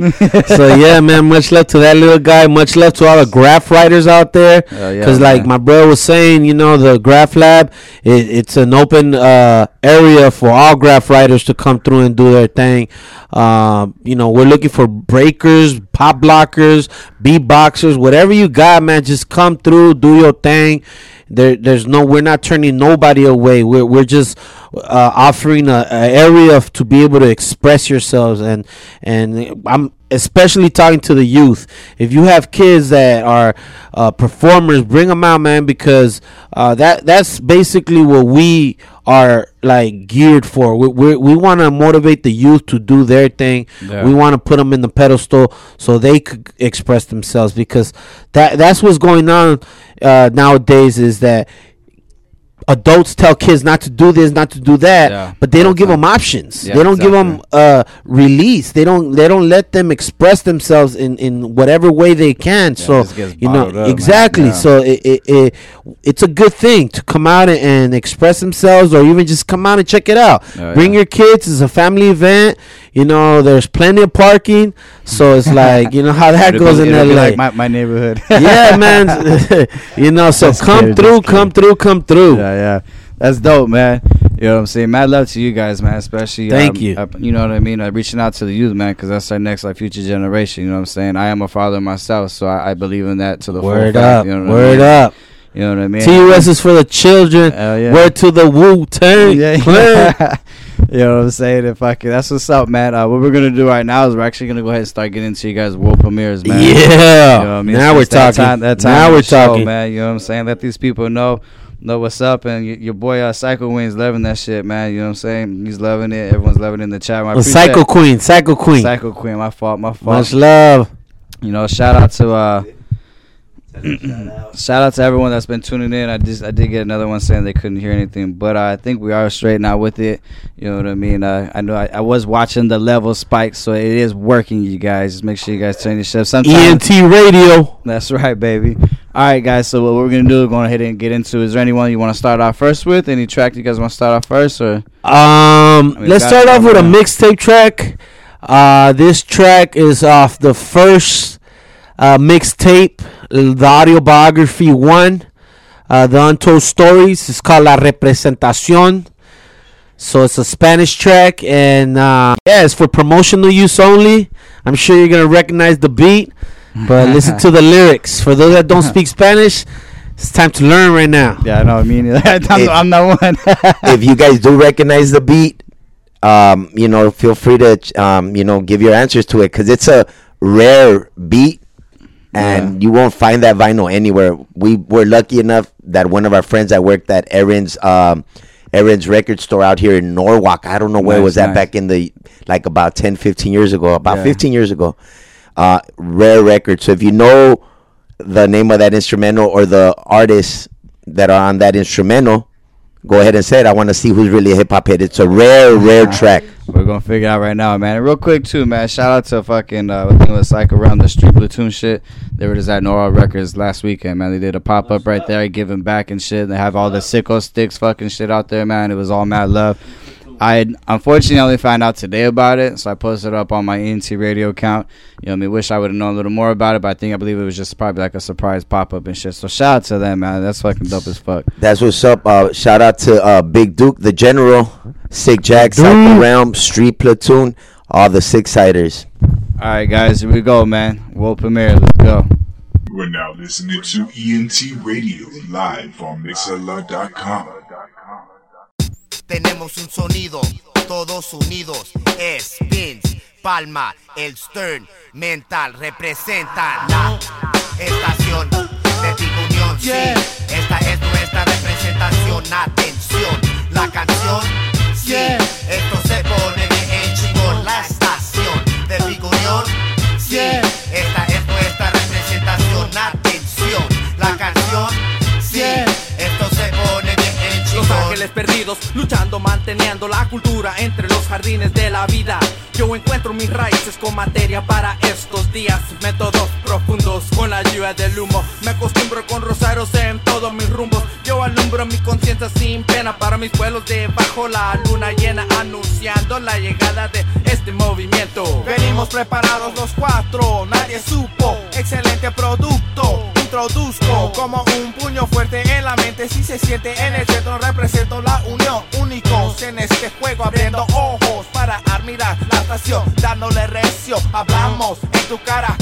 S14: so yeah, man, much love to that little guy. Much love to all the graph writers out there.
S13: Hell yeah,
S14: Because like my brother was saying, you know, the graph lab, it, it's an open uh, area for all graph writers to come through and do their thing. Um, you know, we're looking for breakers, pop lockers, beatboxers, whatever you got, man. Just come through, do your thing. There, there's no, we're not turning nobody away. We're, we're just uh, offering a, a area of, to be able to express yourselves, and and I'm especially talking to the youth. If you have kids that are uh, performers, bring them out, man, because uh, that that's basically what we are like geared for. We we, we want to motivate the youth to do their thing.
S13: Yeah.
S14: We want to put them in the pedestal so they could express themselves because that that's what's going on uh, nowadays is that adults tell kids not to do this, not to do that,
S13: Yeah,
S14: but they don't give them options.
S13: Yeah,
S14: they don't give them uh, release. They don't. They don't let them express themselves in, in whatever way they can. so you know
S13: up,
S14: exactly.
S13: Yeah.
S14: So it, it, it it's a good thing to come out and, express themselves, or even just come out and check it out.
S13: Oh,
S14: Bring
S13: yeah.
S14: your kids. It's a family event. You know, there's plenty of parking, so it's like you know how that
S13: It'll
S14: goes
S13: be-
S14: in LA.
S13: like my, my neighborhood.
S14: yeah, man. you know, so
S13: Just
S14: come through,
S13: just
S14: come through, come through.
S13: Yeah. That's dope, man. You know what I'm saying? Mad love to you guys, man. Especially,
S14: Thank
S13: um,
S14: you.
S13: uh, you know what I mean? Uh, reaching out to the youth, man, because that's our next, like, future generation. You know what I'm saying? I am a father myself, so I, I believe in that to the full
S14: Word
S13: fact,
S14: up,
S13: You know what I
S14: word
S13: mean?
S14: up.
S13: You know what I mean?
S14: TUS is for the children.
S13: Hell yeah.
S14: Word to the Wu Tang.
S13: Yeah, yeah. you know what I'm saying? If I can, that's what's up, man. Uh, what we're gonna do right now is we're actually gonna go ahead and start getting into you guys' world premieres, man.
S14: Yeah.
S13: You know what I mean?
S14: Now we're
S13: it's that
S14: talking.
S13: Time, that time
S14: Now we're
S13: show,
S14: talking.
S13: man. You know what I'm saying? Let these people know know what's up, and y- your boy uh, Psycho Wing's loving that shit, man. You know what I'm saying? He's loving it. Everyone's loving it in the chat.
S14: Well, Psycho. Queen, Psycho Queen.
S13: Psycho Queen. My fault. My fault.
S14: Much love.
S13: You know, shout out to uh shout out to everyone that's been tuning in. I just I did get another one saying they couldn't hear anything, but uh, I think we are straight now with it. You know what I mean? Uh, I know I, I was watching the level spike, so it is working. You guys, just make sure you guys turn your shit. Sometimes
S14: ENT Radio.
S13: That's right, baby. All right, guys. So what we're gonna do? We're gonna ahead and get into. Is there anyone you want to start off first with? Any track you guys want to start off first, or
S14: Um,
S13: mean,
S14: let's start off with a
S13: right now.
S14: mixtape track. Uh, this track is off the first uh, mixtape, the audio biography one, uh, the Untold Stories. It's called La Representación. So it's a Spanish track, and uh, yeah, it's for promotional use only. I'm sure you're gonna recognize the beat, but listen to the lyrics. For those that don't speak Spanish, it's time to learn right now.
S13: Yeah, I know. I mean, I'm,
S15: If-
S13: I'm not one.
S15: if you guys do recognize the beat, um, you know, feel free to, um, you know, give your answers to it because it's a rare beat, and you won't find that vinyl anywhere. We were lucky enough that one of our friends that worked at Aaron's, um, Aaron's record store out here in Norwalk. I don't know where it
S13: Nice,
S15: was that
S13: nice.
S15: back in the like about 10, 15 years ago. About
S13: Yeah.
S15: 15 years ago. Uh, rare record. So if you know the name of that instrumental or the artists that are on that instrumental, go ahead and say it. I want to see who's really a hip hop head. It's a rare, rare track.
S13: We're gonna figure it out right now, man. And real quick too, man. Shout out to fucking uh, I think it was like around the street platoon shit. They were just at Nora Records last weekend, man. They did a pop up right there, giving back and shit. They have all the sicko sticks, fucking shit out there, man. It was all mad love. I unfortunately only found out today about it, so I posted it up on my ENT radio account. You know, what I mean, wish I would have known a little more about it, but I think I believe it was just probably like a surprise pop up and shit. So shout out to them, man. That's fucking dope as fuck.
S15: That's what's up. Uh, shout out to uh, Big Duke, the General, Sick Jack, Psycho Realm, Street Platoon, all the Six Siders.
S13: All right, guys, here we go, man. World premiere. Let's go.
S2: You are now listening to ENT Radio live on Mixlr.com.
S17: Tenemos un sonido, todos unidos. Vince, Palma, el Stern, Mental, representan la estación
S18: jardines de la vida. Yo encuentro mis raíces con materia para estos días, métodos profundos con la ayuda del humo. Me acostumbro con rosarios en todos mis rumbos. Yo alumbro mi conciencia sin pena para mis pueblos debajo la luna llena, anunciando la llegada de este movimiento. Venimos preparados los cuatro, nadie supo. Excelente producto, introduzco como un puño fuerte en la mente. Si se siente en el centro, represento la unión. Únicos en este juego, abriendo ojos admirar la estación, dándole recio. Hablamos en tu cara,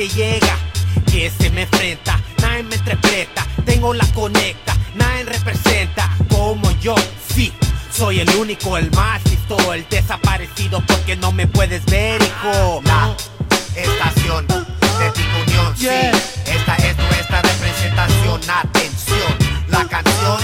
S19: que llega, que se me enfrenta, nadie me interpreta, tengo la conecta, nadie representa como yo, sí. Soy el único, el más listo, el desaparecido porque no me puedes ver, hijo.
S17: La estación de Tico Unión, sí. Esta es nuestra representación, atención. La canción,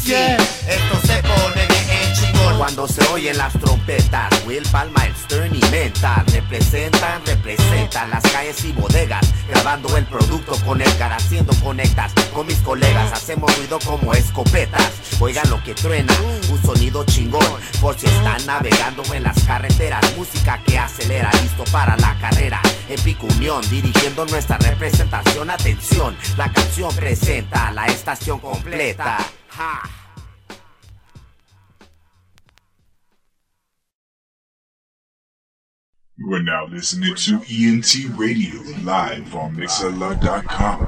S17: sí. Esto se pone bien chingón. Cuando se oyen las trompetas, Will Palma, el Stern y Mental representan, representan las calles y bodegas, grabando el producto con el cara, haciendo conectas con mis colegas, hacemos ruido como escopetas. Oigan lo que truena, un sonido chingón, por si están navegando en las carreteras, música que acelera, listo para la carrera. En Pico dirigiendo nuestra representación, atención, la canción presenta la estación completa. Ja.
S2: You are now listening to ENT Radio live on Mixlr.com.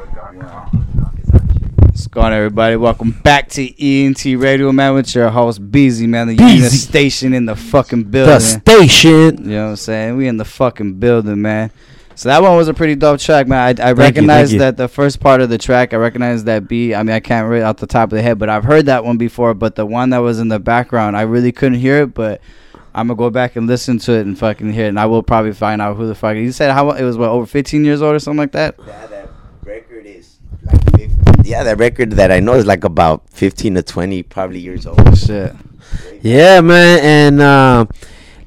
S13: What's going on, everybody? Welcome back to ENT Radio, man, with your host, Beezy, man. The
S14: Beezy.
S13: station in the fucking building.
S14: The station.
S13: You know what I'm saying? We in the fucking building, man. So that one was a pretty dope track, man. I, I recognize that the first part of the track, I recognize that beat. I mean, I can't read off the top of the head, but I've heard that one before. But the one that was in the background, I really couldn't hear it. But I'm gonna go back and listen to it and fucking hear it, and I will probably find out who the fuck. You said how it was what over 15 years old or something like that.
S15: Yeah, that record is like. Yeah, that record that I know is like about 15 to 20 probably years old.
S13: Shit.
S14: Yeah, man, and uh,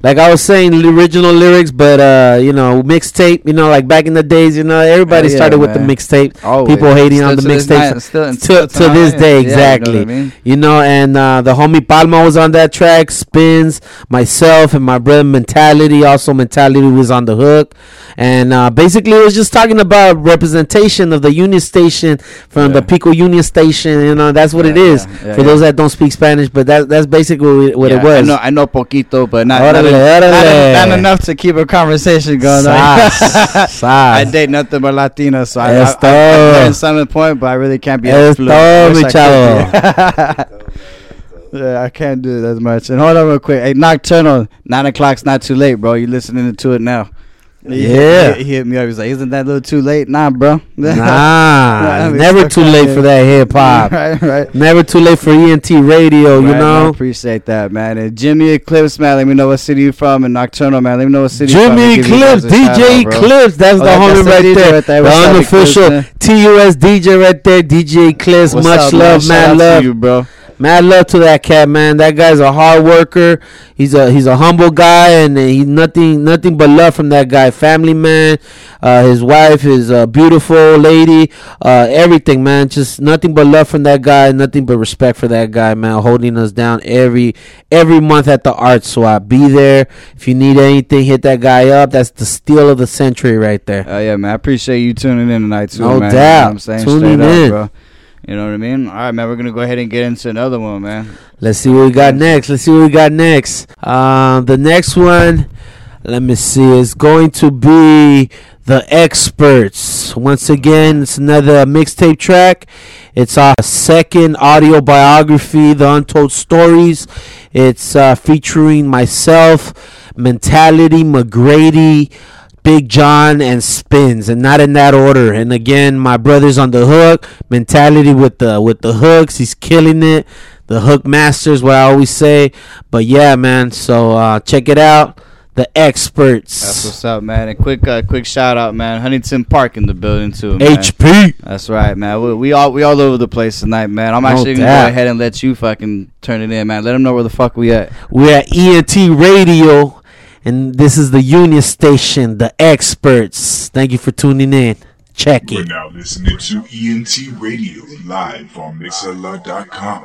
S14: like I was saying, the original lyrics, but uh, you know, mixtape. You know, like back in the days, you know, everybody
S13: yeah,
S14: started with the mixtape.
S13: Always.
S14: People hating on the
S13: Still to this
S14: mixtape.
S13: still-
S14: to,
S13: still
S14: to
S13: to
S14: this day,
S13: yeah, you know
S14: exactly.
S13: I mean?
S14: You know, and uh, the homie Palma was on that track. Spins, myself, and my brother Mentality. Also, Mentality was on the hook, and uh, basically, it was just talking about representation of the Union Station from the Pico Union Station. You know, that's what it is
S13: yeah,
S14: for
S13: yeah.
S14: those that don't speak Spanish. But that that's basically what
S13: Yeah,
S14: it was.
S13: I know, I know poquito, but not, not, not, not enough to keep a conversation going.
S14: Sas.
S13: I date nothing but Latinas, so I, I, I,
S14: Esto.
S13: I learned some point, but I really can't be
S14: Esto.
S13: I
S14: mi
S13: I be. yeah, I can't do it as much. And hold on real quick. Hey, Nocturnal, 9 o'clock's not too late, bro. You listening to it now.
S14: Yeah.
S13: He, he hit me up. He's like, isn't that a little too late? Nah, bro.
S14: Nah, never too late for that hip hop.
S13: right, right.
S14: Never too late for ENT radio, you
S13: Right, man, I
S14: know.
S13: appreciate that, man. And Jimmy Eclipse, man, let me know what city you from. And Nocturnal, man, let me know what city you from.
S14: Jimmy
S13: you guys
S14: Eclipse, DJ
S13: out.
S14: Eclipse, that's
S13: Oh,
S14: the homie right there.
S13: right there.
S14: The unofficial TUS DJ right there, DJ Eclipse.
S13: What's
S14: Much
S13: up, man?
S14: love,
S13: out to
S14: love,
S13: you, bro.
S14: Mad love to that cat, man. That guy's a hard worker. He's a he's a humble guy, and he nothing nothing but love from that guy. Family man. Uh, his wife is a beautiful lady. Uh, everything, man. Just nothing but love from that guy. Nothing but respect for that guy, man. Holding us down every every month at the art swap. Be there if you need anything. Hit that guy up. That's the steal of the century right there.
S13: Oh yeah, man. I appreciate you tuning in tonight too,
S14: No
S13: man.
S14: doubt.
S13: You know I'm saying
S14: Tuning
S13: straight
S14: in.
S13: up, bro. You know what I mean? All right, man. We're gonna go ahead and get into another one, man.
S14: Let's see what we got next. Let's see what we got next. Um, the next one, let me see, is going to be the experts. Once again, it's another mixtape track. It's our second audio biography, The Untold Stories. It's uh, featuring myself, Mentality, McGrady, Big John, and Spins, and not in that order. And again, my brother's on the hook mentality with the with the hooks. He's killing it. The hook masters, what I always say. But yeah, man. So uh, check it out. The experts.
S13: That's what's up, man. And quick, uh, quick shout out, man. Huntington Park in the building too. Man.
S14: HP.
S13: That's right, man. We, we all we all over the place tonight, man. I'm
S14: No
S13: actually gonna
S14: doubt.
S13: go ahead and let you fucking turn it in, man. Let them know where the fuck we at.
S14: We're at ENT Radio, and this is the Union Station, the experts. Thank you for tuning in. Check
S2: We're now listening to ENT Radio live on Mixlr.com.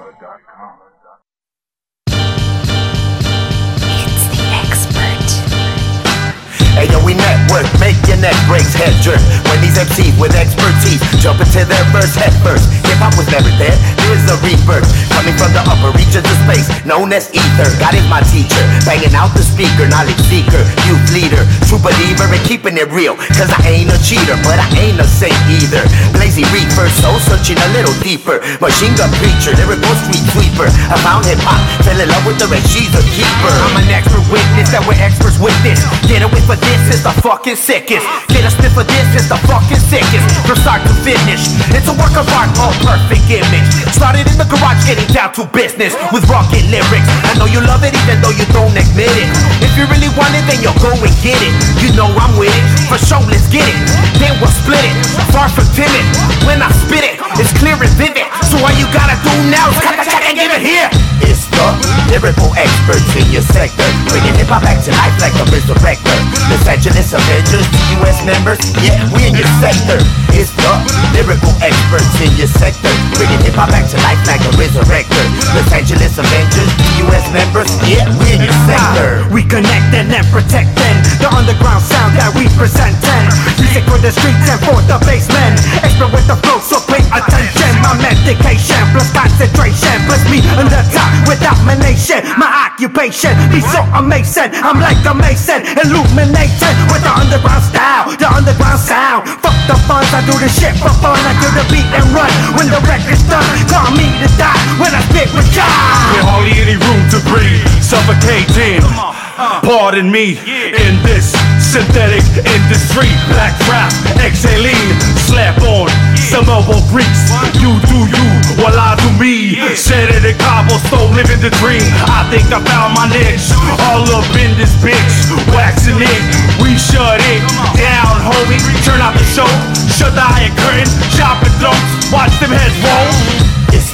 S17: Hey yo, we network, make your neck breaks, head jerk. When these MCs with expertise jump into their verse head first. Hip hop was never dead, here's a rebirth. Coming from the upper reaches of space, known as ether. God is my teacher, banging out the speaker, knowledge seeker, youth leader, true believer, and keeping it real. Cause I ain't a cheater, but I ain't a saint either. Blazy reaper, soul searching a little deeper. Machine gun preacher, lyrical street sweeper. I found hip hop, fell in love with her, and she's a keeper. I'm an expert witness that we're experts with this. Get away for this is the fucking sickest. Get a spit for this is the fucking sickest. From start to finish, it's a work of art, all perfect image. Started in the garage, getting down to business with rocket lyrics. I know you love it even though you don't admit it. If you really want it, then you'll go and get it. You know I'm with it, for sure, let's get it. Then we'll split it, far from timid. When I spit it, it's clear and vivid. So all you gotta do now is cut, cut, cut, and give it here. It's the lyrical experts in your sector, bringing hip hop back to life like a resurrector. Los Angeles Avengers, US members, yeah, we in your sector. It's the lyrical experts in your sector, bringing hip hop back to life like a resurrector. Los Angeles Avengers, US members, yeah, we in your sector.
S19: We connecting and protecting the underground sound that we presenting. Music for the streets and for the basement. Expert with the flow, so pay attention. My medication plus concentration puts me on the top without nation. My occupation be so amazing. I'm like a mason, illuminating with the underground style, the underground sound. Fuck the funds, I do the shit for fun. I do the beat and run when the record's done. Call me to die when I spit with God.
S4: hardly any room to breathe, suffocating. Uh-huh. Pardon me in this synthetic industry. Black rap, exhaling, slap on some elbow grease. You do you, while I do me. It in cobblestone, living the dream. I think I found my niche. All up in this bitch, waxing it. We shut it down, homie. Turn out the show, shut the iron curtain, chopping throats, watch them heads roll.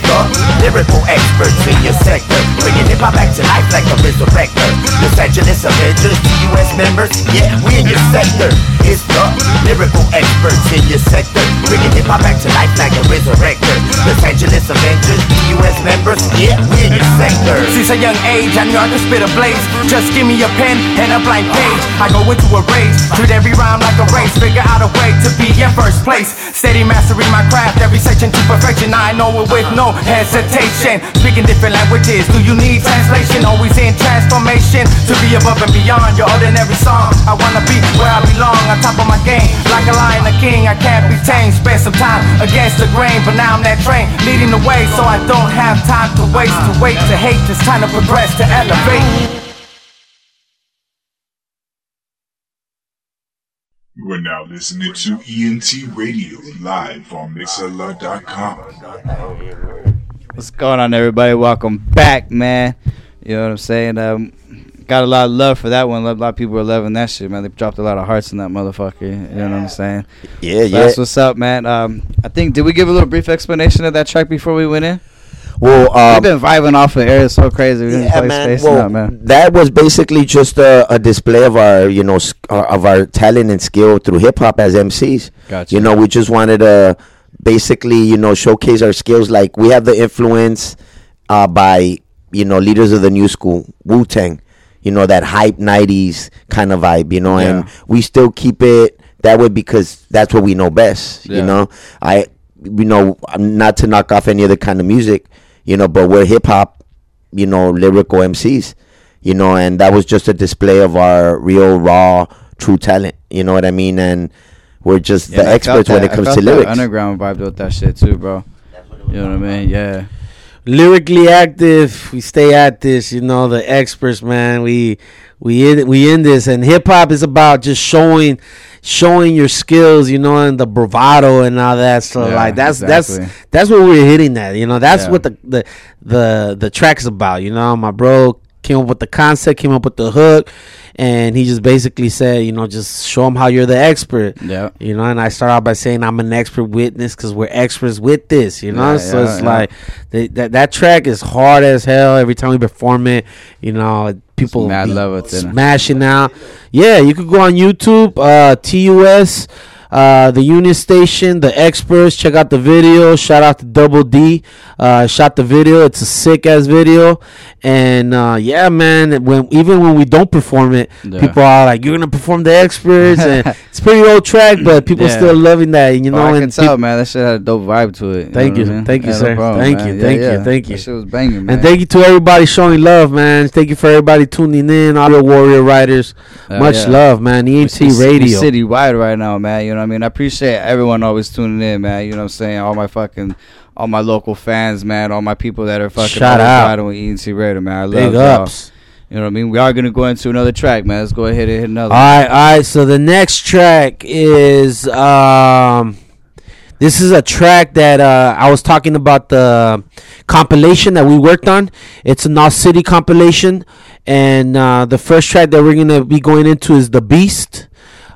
S17: The lyrical experts in your sector, bringing hip hop back to life like a resurrector. Los Angeles Avengers, US members, yeah, we in your sector. It's the lyrical experts in your sector, bringing hip hop back to life like a resurrector. Los Angeles Avengers, US members, yeah, we in your sector.
S18: Since a young age, I knew I could spit a blaze. Just give me a pen and a blank page. I go into a rage, treat every rhyme like a race. Figure out a way to be in first place. Steady mastering my craft, every section to perfection. I know it with no hesitation. Speaking different languages, do you need translation? Always in transformation to be above and beyond your ordinary song. I wanna be where I belong, on top of my game. Like a lion, a king, I can't be tamed. Spend some time against the grain, but now I'm that train leading the way, so I don't have time to waste, to wait, to hate. It's time to progress, to elevate.
S2: You are now listening to ENT Radio live on Mixlr.com.
S13: What's going on, everybody? Welcome back, man. You know what I'm saying? Um, got a lot of love for that one. A lot of people are loving that shit, man. They dropped a lot of hearts in that motherfucker. You know what I'm saying?
S15: Yeah,
S13: So
S15: yeah.
S13: That's what's up, man. Um, I think did we give a little brief explanation of that track before we went in?
S15: Well, um,
S13: We've been vibing off of air. It's so crazy. We've
S15: Yeah, man. Well,
S13: out, man.
S15: that was basically just a, a display of our, you know, sk- uh, of our talent and skill through hip hop as MCs.
S13: Gotcha.
S15: You know, we just wanted to basically, you know, showcase our skills. Like we have the influence uh, by, you know, leaders of the new school, Wu Tang. You know that hype '90s kind of vibe. You know, and we still keep it that way because that's what we know best.
S13: Yeah.
S15: You know, I, you know, not to knock off any other kind of music. You know, but we're hip hop you know, lyrical MCs, you know, and that was just a display of our real, raw, true talent. You know what I mean? And we're just
S13: Yeah,
S15: the
S13: and I
S15: experts when
S13: that-
S15: it
S13: I
S15: comes
S13: felt
S15: to
S13: that
S15: lyrics.
S13: Underground vibe with that shit too, bro. You know what I mean? Yeah.
S14: lyrically active. We stay at this, you know, the experts, man. We we in we in this, and hip hop is about just showing showing your skills, you know, and the bravado and all that. So
S13: Yeah,
S14: like that's
S13: exactly.
S14: that's that's what we're hitting at. You know, that's
S13: Yeah.
S14: what the the the the track's about. You know, my bro came up with the concept, came up with the hook. And he just basically said, you know, just show them how you're the expert.
S13: Yeah.
S14: You know, and I start out by saying I'm an expert witness because we're experts with this. You know,
S13: Yeah,
S14: so
S13: yeah,
S14: it's
S13: yeah.
S14: like the, that that track is hard as hell. Every time we perform it, you know, people
S13: mad love it.
S14: smashing out. Yeah, you could go on YouTube, uh, TUS, uh, the Union Station, the experts. Check out the video. Shout out to Double D. Uh, shot the video. It's a sick ass video, and uh, yeah, man. When even when we don't perform it,
S13: Yeah.
S14: people are like, "You're gonna perform the experts," and it's a pretty old track, but people
S13: Yeah.
S14: still loving that. You know,
S13: Oh, I can tell, man. That shit had a dope vibe to it.
S14: Thank you, thank you,
S13: Yeah, no
S14: sir.
S13: problem,
S14: thank you, thank you, thank you.
S13: That shit was banging, man.
S14: And thank you to everybody showing love, man. Thank you for everybody tuning in, all the Warrior Riders. Much love, man. ENT
S13: We- we- we
S14: Radio.
S13: city wide right now, man. You know what I mean? I appreciate everyone always tuning in, man. You know what I'm saying? All my fucking, all my local fans, man. All my people that are fucking
S14: Shout out.
S13: with ENT Radio, man. I love y'all. You know what I mean? We are gonna go into another track, man. Let's go ahead and hit another.
S14: All right, all right. So the next track is um, this is a track that uh, I was talking about the compilation that we worked on. It's a Nos City compilation, and uh, the first track that we're gonna be going into is "The Beast."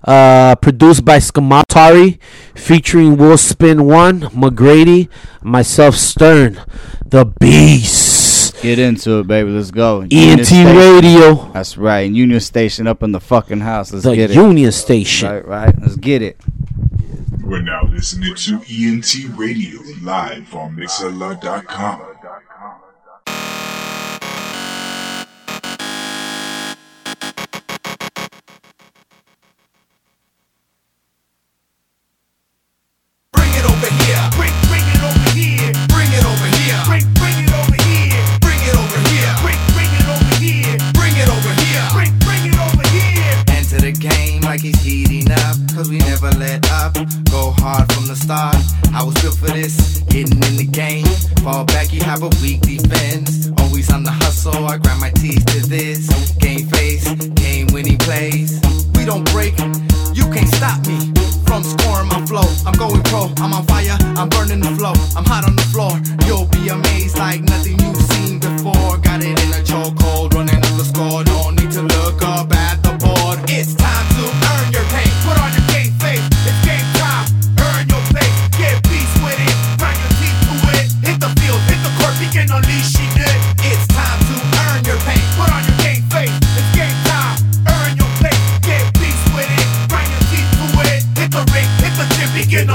S14: Uh, produced by Skamatari, featuring Will Spin One, McGrady, myself Stern, the Beast.
S13: Get into it, baby. Let's go.
S14: ENT
S13: Union Station.
S14: Radio.
S13: That's right. Union Station up in the fucking house. Let's
S14: The
S13: get it.
S14: Union Station.
S13: Right, right. Let's get it.
S2: We're now listening to ENT Radio live on Mixlr.com.
S19: cause we never let up. Go hard from the start. I was built for this, getting in the game. Fall back, you have a weak defense. Always on the hustle, I grind my teeth to this. Game face, game winning plays. We don't break, you can't stop me from scoring my flow. I'm going pro, I'm on fire, I'm burning the flow. I'm hot on the floor, you'll be amazed like nothing you've seen before. Got it in a chokehold, running up the score. Don't need to look up at the board.
S18: It's time It's time to earn your. Put on your game face. It's game time. Earn your. Get beast with it. Your teeth to it. Hit the ring, hit the begin.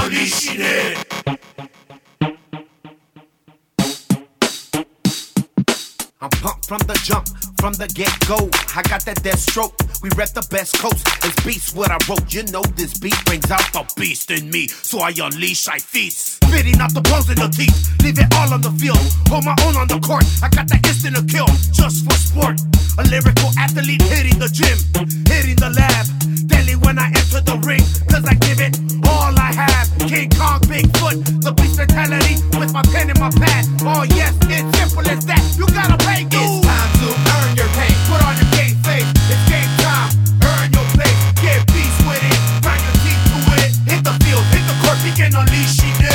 S19: I'm pumped from the jump, from the get go. I got that death stroke. We rep the best coast. It's beast what I wrote. You know this beat brings out the beast in me. So I unleash, I feast.
S18: Spitting out the bones in the teeth, leave it all on the field. Hold my own on the court, I got that instant to kill, just for sport. A lyrical athlete hitting the gym, hitting the lab. Deadly when I enter the ring, cause I give it all I have. King Kong, Bigfoot, the beast mentality with my pen and my pad. Oh yes, it's simple as that. You gotta pay dues. It's time to earn your pay. Put on your game face. It's game time. Earn your place. Get peace with it. Grind your teeth to it. Hit the field, hit the court, begin unleashing it.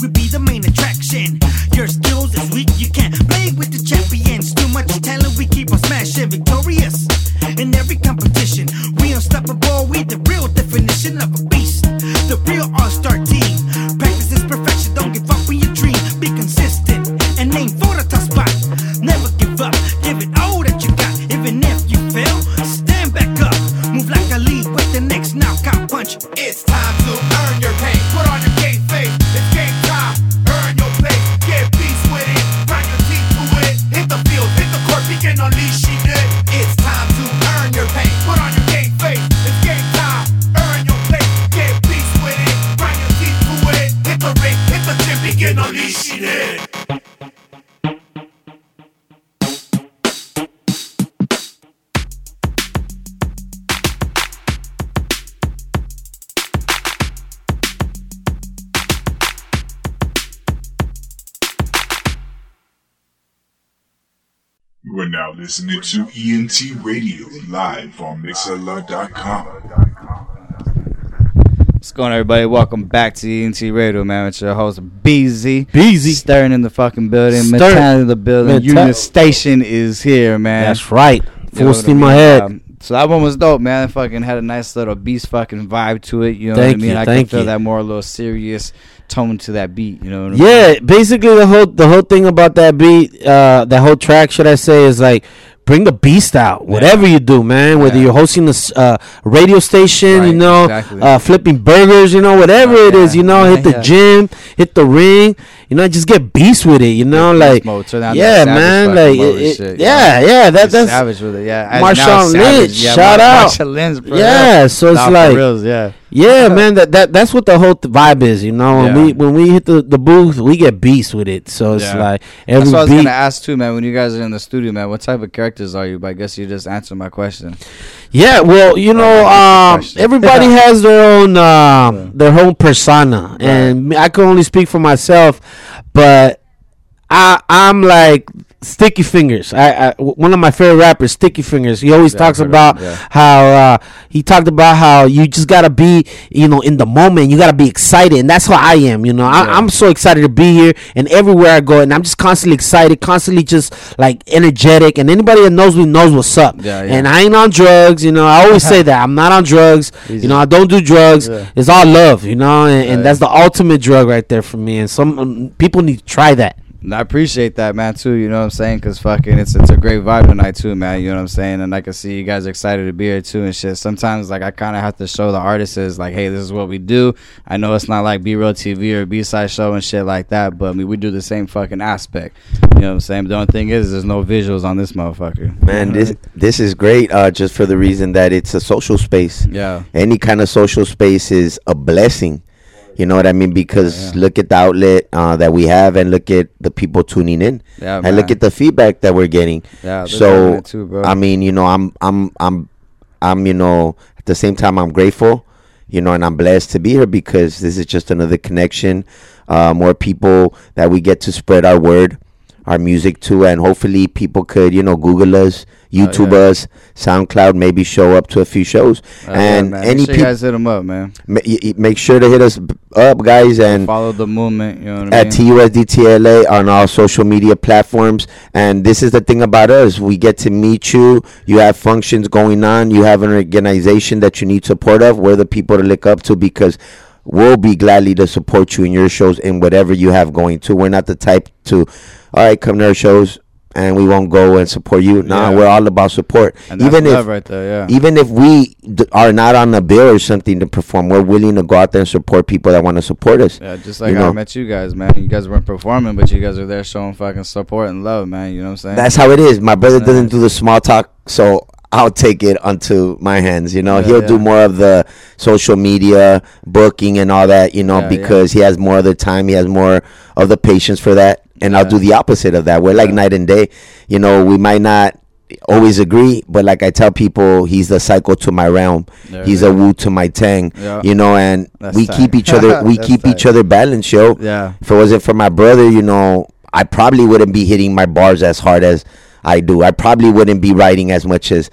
S20: We be the main attraction. Your skills is weak. You can't play with the champions. Too much talent. We keep on smashing. Victorious in every competition. We unstoppable. We the real definition of a beast. The real all-star team. Practice is perfection. Don't give up on your dream. Be consistent and aim for the top spot. Never give up. Give it all that you got. Even if you fail, stand back up. Move like a lead with the next knockout punch.
S18: It's time to
S2: listening to ENT Radio live on Mixlr.com.
S13: What's going on, everybody? Welcome back to ENT Radio, man. It's your host, BZ.
S14: BZ.
S13: Stirring in the fucking building.
S14: Stirring.
S13: In the building.
S14: Mental-
S13: Union Station is here, man.
S14: That's right. Full
S13: know I
S14: steam
S13: mean?
S14: ahead.
S13: Um, so that one was dope, man. It fucking had a nice little beast fucking vibe to it. You know
S14: Thank
S13: what I mean?
S14: you,
S13: I
S14: thank
S13: can feel
S14: you.
S13: that more a little serious tone to that beat. You know what I mean?
S14: Yeah, basically the whole the whole thing about that beat, uh, that whole track, should I say, is like bring the beast out. Whatever you do, man. Whether you're hosting a uh, radio station, you know,
S13: exactly.
S14: uh, flipping burgers, you know, whatever it is, you know, hit the
S13: yeah.
S14: gym, hit the ring, you know, just get beast with it, you know, like
S13: mode, turn on that
S14: yeah, man, like it-
S13: shit,
S14: yeah, yeah, that that's
S13: savage with it, yeah.
S14: Marshawn Lynch,
S13: yeah,
S14: shout out.
S13: Marshawn Lynch, bro.
S14: Yeah, so it's like
S13: reals, yeah.
S14: Yeah, man. That, that that's what the whole th- vibe is, you know. When
S13: Yeah.
S14: we when we hit the, the booth, we get beast with it. So it's
S13: Yeah.
S14: like
S13: That's
S14: every
S13: what I was
S14: beat.
S13: gonna ask too, man. When you guys are in the studio, man, what type of characters are you? But I guess you just answered my question.
S14: Yeah, well, you know, um, everybody has their own um, their own persona, and I can only speak for myself, but I I'm like Sticky Fingaz. I, I one of my favorite rappers, Sticky Fingaz. He always
S13: Yeah,
S14: talks about
S13: him, yeah.
S14: how uh, he talked about how you just gotta be, you know, in the moment. You gotta be excited, and that's how I am. You know, I, I'm so excited to be here, and everywhere I go, and I'm just constantly excited, constantly just like energetic. And anybody that knows me knows what's up. And I ain't on drugs. You know, I always say that I'm not on drugs. You know, I don't do drugs. It's all love. You know, and, and that's the ultimate drug right there for me. And some um, people need to try that.
S13: I appreciate that, man, too. You know what I'm saying? Because fucking, it's it's a great vibe tonight, too, man. You know what I'm saying? And I can see you guys excited to be here, too, and shit. Sometimes, like, I kind of have to show the artists, is like, hey, this is what we do. I know it's not like B Real TV or B Side Show and shit like that, but I mean, we do the same fucking aspect. You know what I'm saying? The only thing is, there's no visuals on this motherfucker.
S15: Man, this this is great. Uh, just for the reason that it's a social space.
S13: Yeah.
S15: Any kind of social space is a blessing. You know what I mean? Because look at the outlet uh, that we have, and look at the people tuning in,
S13: Yeah,
S15: and look at the feedback that we're getting.
S13: Yeah,
S15: So
S13: too.
S15: I mean, you know, I'm I'm I'm I'm you know at the same time I'm grateful, you know, and I'm blessed to be here because this is just another connection, uh, more people that we get to spread our word, our music to, and hopefully people could you know Google us, YouTube
S13: Oh, yeah.
S15: SoundCloud, maybe show up to a few shows,
S13: oh, yeah,
S15: and
S13: man.
S15: any
S13: Make sure you
S15: people.
S13: guys hit them up, man.
S15: Ma- y- make sure to hit us up, guys, and
S13: Follow the movement, you know what I
S15: at
S13: mean?
S15: TUSDTLA on all social media platforms. And this is the thing about us: we get to meet you. You have functions going on. You have an organization that you need support of. We're the people to look up to because we'll be gladly to support you in your shows and whatever you have going to. We're not the type to, all right, come to our shows. And we won't go and support you. Nah,
S13: Yeah.
S15: we're all about support.
S13: And that's
S15: even
S13: love
S15: if
S13: right there, yeah.
S15: even if we d- are not on a bill or something to perform, we're willing to go out there and support people that want to support us.
S13: Yeah, just like
S15: You
S13: how I met you guys, man. You guys weren't performing, but you guys are there showing fucking support and love, man. You know what I'm saying?
S15: That's how it is. My brother
S13: That's
S15: doesn't
S13: nice.
S15: do the small talk, so I'll take it onto my hands. You know,
S13: Yeah,
S15: he'll
S13: yeah.
S15: do more of the social media booking and all that. You know,
S13: yeah.
S15: because he has more of the time, he has more of the patience for that. And I'll do the opposite of that. We're like night and day. You know, we might not always agree, but like I tell people, he's the cycle to my realm.
S13: There
S15: he's a woo to my tang.
S13: Yeah.
S15: You know, and
S13: That's
S15: we
S13: tight.
S15: keep each other. We keep
S13: tight.
S15: each other balanced, yo.
S13: Yeah.
S15: If it wasn't for my brother, you know, I probably wouldn't be hitting my bars as hard as I do. I probably wouldn't be writing as much as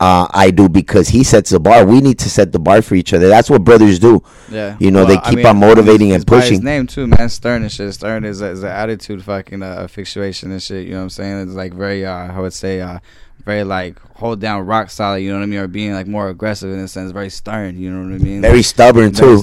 S15: uh, I do because he sets the bar. We need to set the bar for each other. That's what brothers do.
S13: Yeah,
S15: You know,
S13: Well,
S15: they
S13: I
S15: keep
S13: mean,
S15: on motivating
S13: it's-
S15: and
S13: by his
S15: pushing.
S13: name too, man. Stern and shit. Stern is a, is an attitude fucking uh, fixation and shit. You know what I'm saying? It's like very, uh, I would say, uh, very like hold down, rock solid. You know what I mean? Or being like more aggressive in a sense, very stern. You know what I mean?
S15: Very stubborn, too.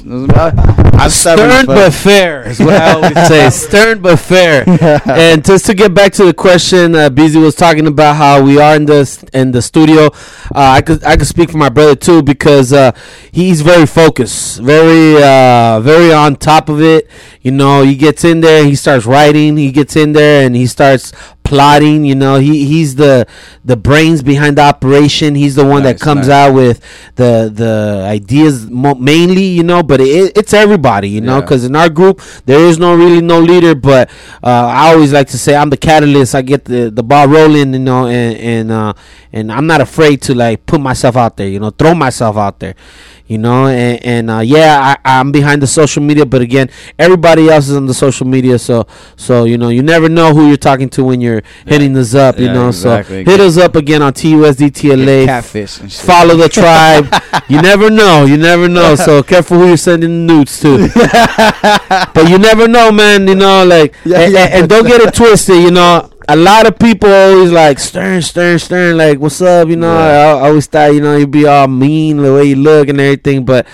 S13: I'm stubborn
S14: Stern
S13: fuck.
S14: but fair is what I always say. Stern but fair. and just to get back to the question, uh, BZ was talking about how we are in the in the studio. Uh, I could I could speak for my brother too because uh, he's very focused, very uh, very on top of it. You know, he gets in there, he starts writing. He gets in there and he starts plotting. You know, he he's the the brains behind the operation. He's the one that comes
S13: nice.
S14: out with the the ideas mo- mainly. You know, but it, it's everybody. You know,
S13: Yeah.
S14: because in our group there is no really no leader. But uh, I always like to say I'm the catalyst. I get the the ball rolling. You know, and and uh, and I'm not afraid to like put myself out there. You know, throw myself out there. You know, and, and uh, yeah, I, I'm behind the social media, but again, everybody else is on the social media, so so you know, you never know who you're talking to when you're hitting us up. You
S13: Yeah,
S14: know,
S13: exactly.
S14: so hit us up again on TUSDTLA.
S13: Catfish.
S14: Follow the tribe. you never know. You never know. So careful who you're sending nudes to. but you never know, man. You know, like, and, and- and don't get it twisted. You know, a lot of people always like Stern, Stern, Stern. Like, what's up? You know, I, I always thought you know you'd be all mean the way you look and everything, but.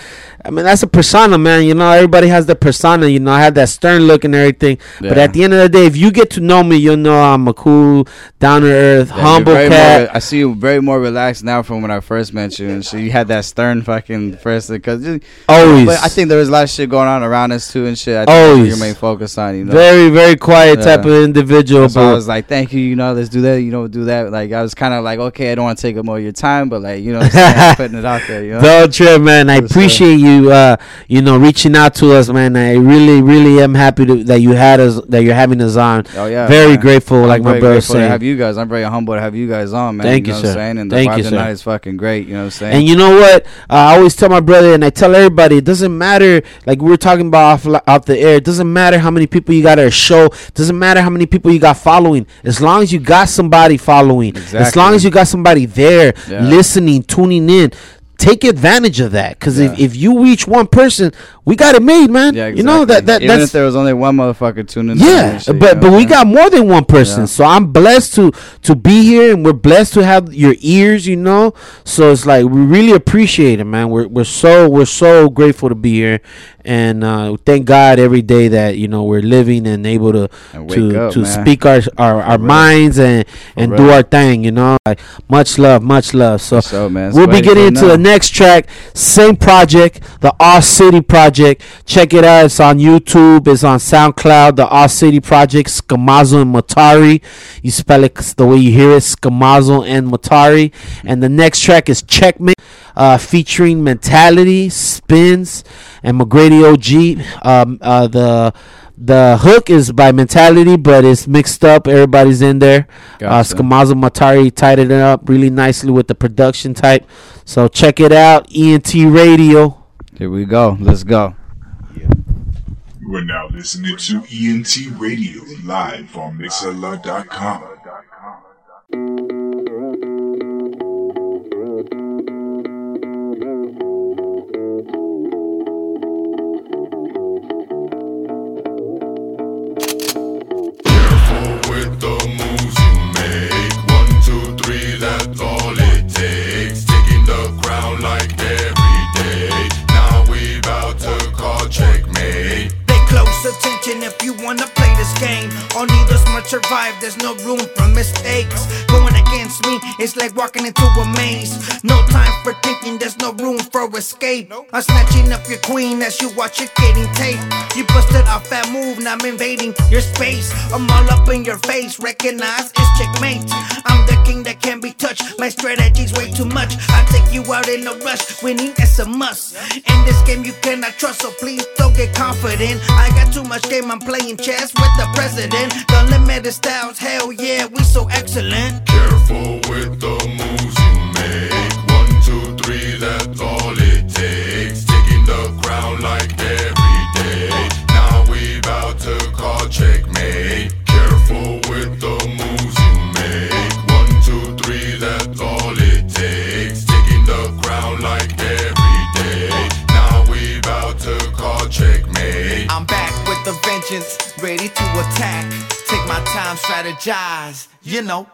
S14: I mean that's a persona, man. You know, everybody has their persona. You know, I have that stern look and everything. But at the end of the day, if you get to know me, you'll know I'm a cool, down to earth,
S13: Yeah,
S14: humble cat.
S13: More, I see you very more relaxed now from when I first met you, and so you had that stern fucking first because
S14: Always.
S13: But I think there was a lot of shit going on around us too and shit. I think
S14: Always.
S13: your main focus on, you know.
S14: Very, very quiet type of individual,
S13: So I was like, thank you, you know, let's do that, you know, do that. Like I was kind of like, okay, I don't want to take up more of your time, but like, you know, what I'm saying? putting it out there, you know.
S14: Don't trip, man. I appreciate you, uh, you know, reaching out to us, man. I really, really am happy to, that you had us, that you're having us on.
S13: Oh yeah,
S14: very
S13: man.
S14: grateful,
S13: I'm
S14: like my brother
S13: to
S14: saying.
S13: have you guys. I'm very humble to have you guys on, man.
S14: Thank
S13: you,
S14: you,
S13: know What
S14: sir.
S13: I'm saying? And
S14: Thank
S13: the
S14: you,
S13: vibe
S14: sir.
S13: tonight is fucking great. You know what I'm saying?
S14: And you know what? Uh, I always tell my brother, and I tell everybody, it doesn't matter. Like we are talking about off, off the air, it doesn't matter how many people you got at a show. It doesn't matter how many people you got following. As long as you got somebody following,
S13: exactly.
S14: as long as you got somebody there,
S13: Yeah.
S14: listening, tuning in. Take advantage of that, because if, if you reach one person, we got it made, man.
S13: yeah,
S14: You know that that
S13: Even
S14: that's
S13: if there was only one motherfucker tuning in.
S14: yeah,
S13: shit,
S14: but
S13: you know
S14: but
S13: what
S14: we got more than one person,
S13: Yeah.
S14: so I'm blessed to to be here, and we're blessed to have your ears, you know. So it's like we really appreciate it, man. We're we're so we're so grateful to be here, and uh, thank God every day that you know we're living and able to
S13: And
S14: to
S13: up,
S14: to
S13: man.
S14: speak our our, our minds and and do our thing, you know. Like much love, much love. So,
S13: So, man,
S14: we'll be getting into the next track, same project, the All City Project. Check it out. It's on YouTube. It's on SoundCloud. The All City Project, Skamazo and Matari. You spell it the way you hear it, Skamazo and Matari. And the next track is Checkmate, uh, featuring Mentality, Spins, and McGrady OG. Um, uh, the the hook is by Mentality, but it's mixed up. Everybody's in there.
S13: Gotcha.
S14: Uh, Skamazo Matari tied it up really nicely with the production type. So check it out. ENT Radio.
S13: Here we go. Let's go.
S2: You are now listening to ENT Radio live on Mixlr.com.
S5: attention if you wanna play this game. Only the smart survive, there's no room for mistakes. Going against me, it's like walking into a maze. No time for thinking, there's no room for escape. I'm snatching up your queen as you watch it getting taped. You busted off that move, now I'm invading your space. I'm all up in your face, recognize it's checkmate. I'm the king that can't be touched. My strategy's way too much. I take you out in a rush, winning is a must. In this game, you cannot trust, so please don't get confident. I got too much game, I'm playing chess with the president. The limited styles, hell yeah, we so excellent.
S16: Careful with the moves you make. One, two, three, that's all it takes. Taking the crown like every day. Now we about to call checkmate. Careful with the moves you make. One, two, three, that's all it takes. Taking the crown like every day. Now we about to call checkmate.
S18: I'm back with the vengeance, ready to attack. Take my time, strategize, you know.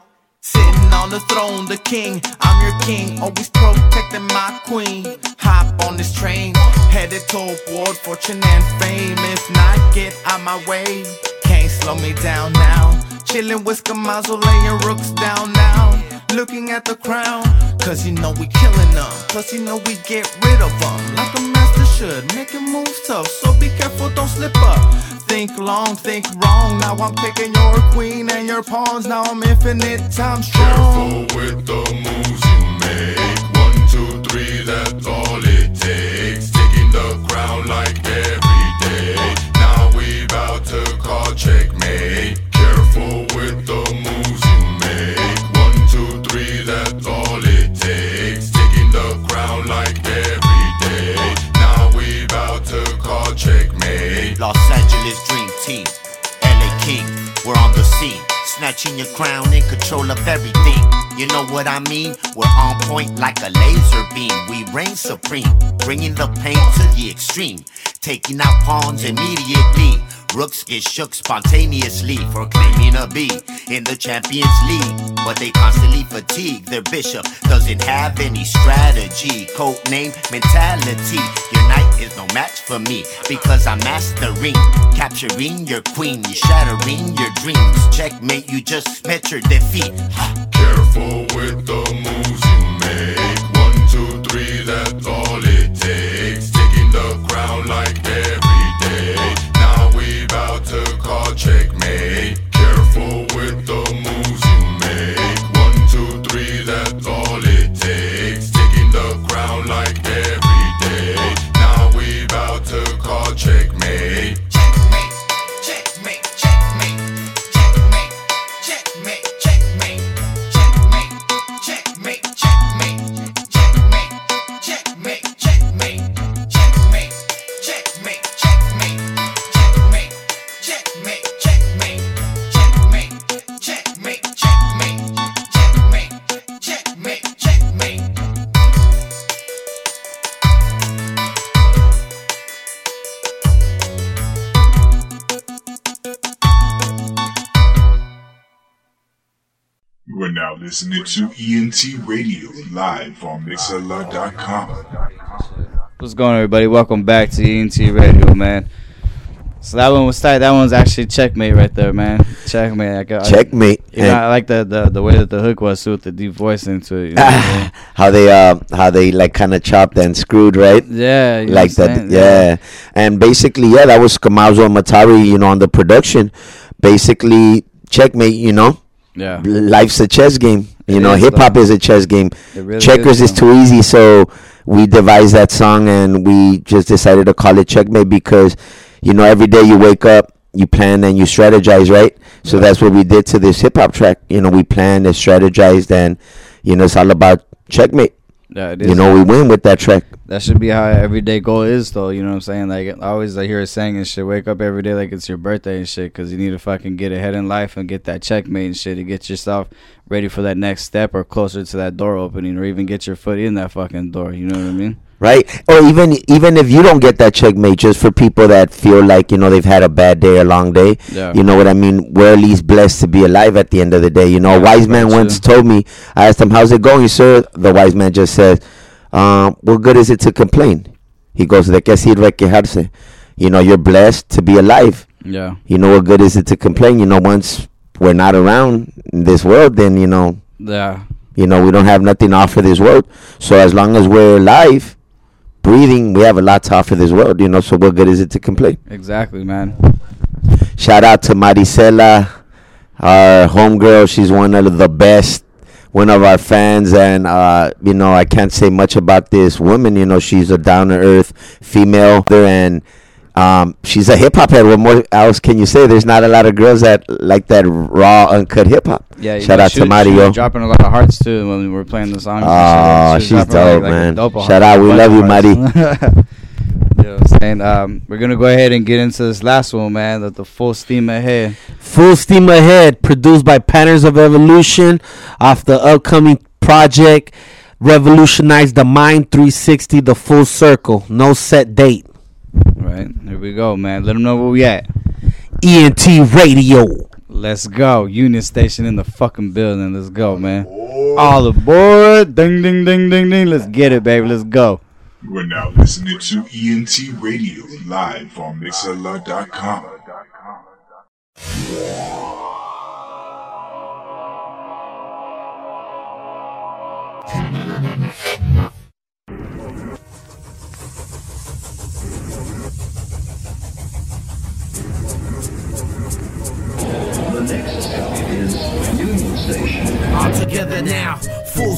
S18: Sitting on the throne, the king, I'm your king, always protecting my queen. Hop on this train, headed toward fortune and fame. If not, get out my way. Can't slow me down now. Chillin' with Skamazo, laying rooks down now. Looking at the crown, cause you know we killing them. Plus, you know we get rid of them. Like a should, making moves tough. So be careful, don't slip up. Think long, think wrong. Now I'm picking your queen and your pawns. Now I'm infinite times strong.
S16: Careful with the moves you make. One, two, three, that's all team. LA King, we're on the scene.
S17: Snatching your crown in control of everything. You know what I mean? We're on point like a laser beam. We reign supreme, bringing the pain to the extreme. Taking out pawns immediately Rooks get shook spontaneously for claiming a B in the Champions League. But they constantly fatigue. Their bishop doesn't have any strategy. Code name mentality. Your knight is no match for me because I'm mastering, capturing your queen. Shattering your dreams. Checkmate, you just met your defeat.
S16: Careful with the moves you make.
S2: Listening to ENT Radio live on Mixlr.com.
S13: What's going on, everybody? Welcome back to ENT Radio, man. So that one was tight. That one's actually checkmate right there, man. Checkmate. I got,
S15: Checkmate.
S13: I, you know, I like the, the the way that the hook was too, with the deep voice into it. You know what I mean?
S15: how they uh how they like kind of chopped and screwed right
S13: Yeah, you
S15: like that yeah.
S13: Yeah.
S15: and basically yeah that was Skamazo Matari you know on the production basically checkmate you know
S13: Yeah.
S15: life's a chess game. You
S13: It
S15: know hip hop is a chess game.
S13: Really
S15: checkers
S13: is,
S15: is, too easy so we devised that song and we just decided to call it checkmate because you know every day you wake up you plan and you strategize right? So that's what we did to this hip hop track. You know we planned and strategized and you know it's all about checkmate
S13: Yeah,
S15: you know we win with that track
S13: That should be how everyday goal is, though. You know what I'm saying? Like I always, I hear a saying and shit. Wake up every day like it's your birthday and shit, because you need to fucking get ahead in life and get that checkmate and shit to get yourself ready for that next step or closer to that door opening, or even get your foot in that fucking door. You know what I mean?
S15: Right? Or even even if you don't get that checkmate, just for people that feel like you know they've had a bad day, a long day.
S13: Yeah.
S15: You know what I mean? We're at least blessed to be alive at the end of the day. You know, a wise man
S13: very
S15: once told me. I asked him, "How's it going, sir?" The wise man just said, um, "What good is it to complain?" He goes, "De qué sirve quejarse?" You know, you're blessed to be alive.
S13: Yeah.
S15: You know what good is it to complain? You know, once we're not around in this world, then you know
S13: Yeah.
S15: you know, we don't have nothing to offer this world. So as long as we're alive, breathing, we have a lot to offer this world, you know, so what good is it to complain?
S13: Exactly, man.
S15: Shout out to Maricela, our homegirl. She's one of the best, one of our fans. And, uh, you know, I can't say much about this woman. You know, she's a down to earth female. And um, she's a hip hop head. What more else can you say? There's not a lot of girls that like that raw, uncut hip hop.
S13: Yeah.
S15: Shout
S13: know,
S15: out
S13: she-
S15: to
S13: she
S15: Mario.
S13: dropping a lot of hearts too when we were playing the songs. and shit.
S15: Oh,
S13: She was
S15: she's
S13: dropping, like-
S15: dope,
S13: like
S15: man.
S13: dope
S15: Shout out. We love you. Mari.
S13: you know what I'm saying? Um, we're gonna go ahead and get into this last one, man. The, the full steam ahead.
S14: Full Steam Ahead, produced by Patterns of Evolution, off the upcoming project Revolutionize the Mind 360, The Full Circle. No set date.
S13: Right here we go, man. Let them know where we at.
S14: ENT Radio.
S13: Let's go. Union Station in the fucking building. Let's go, man. All aboard. Ding, ding, ding, ding, ding. Let's get it, baby. Let's go.
S2: You are now listening to ENT Radio live on Mixlr.com.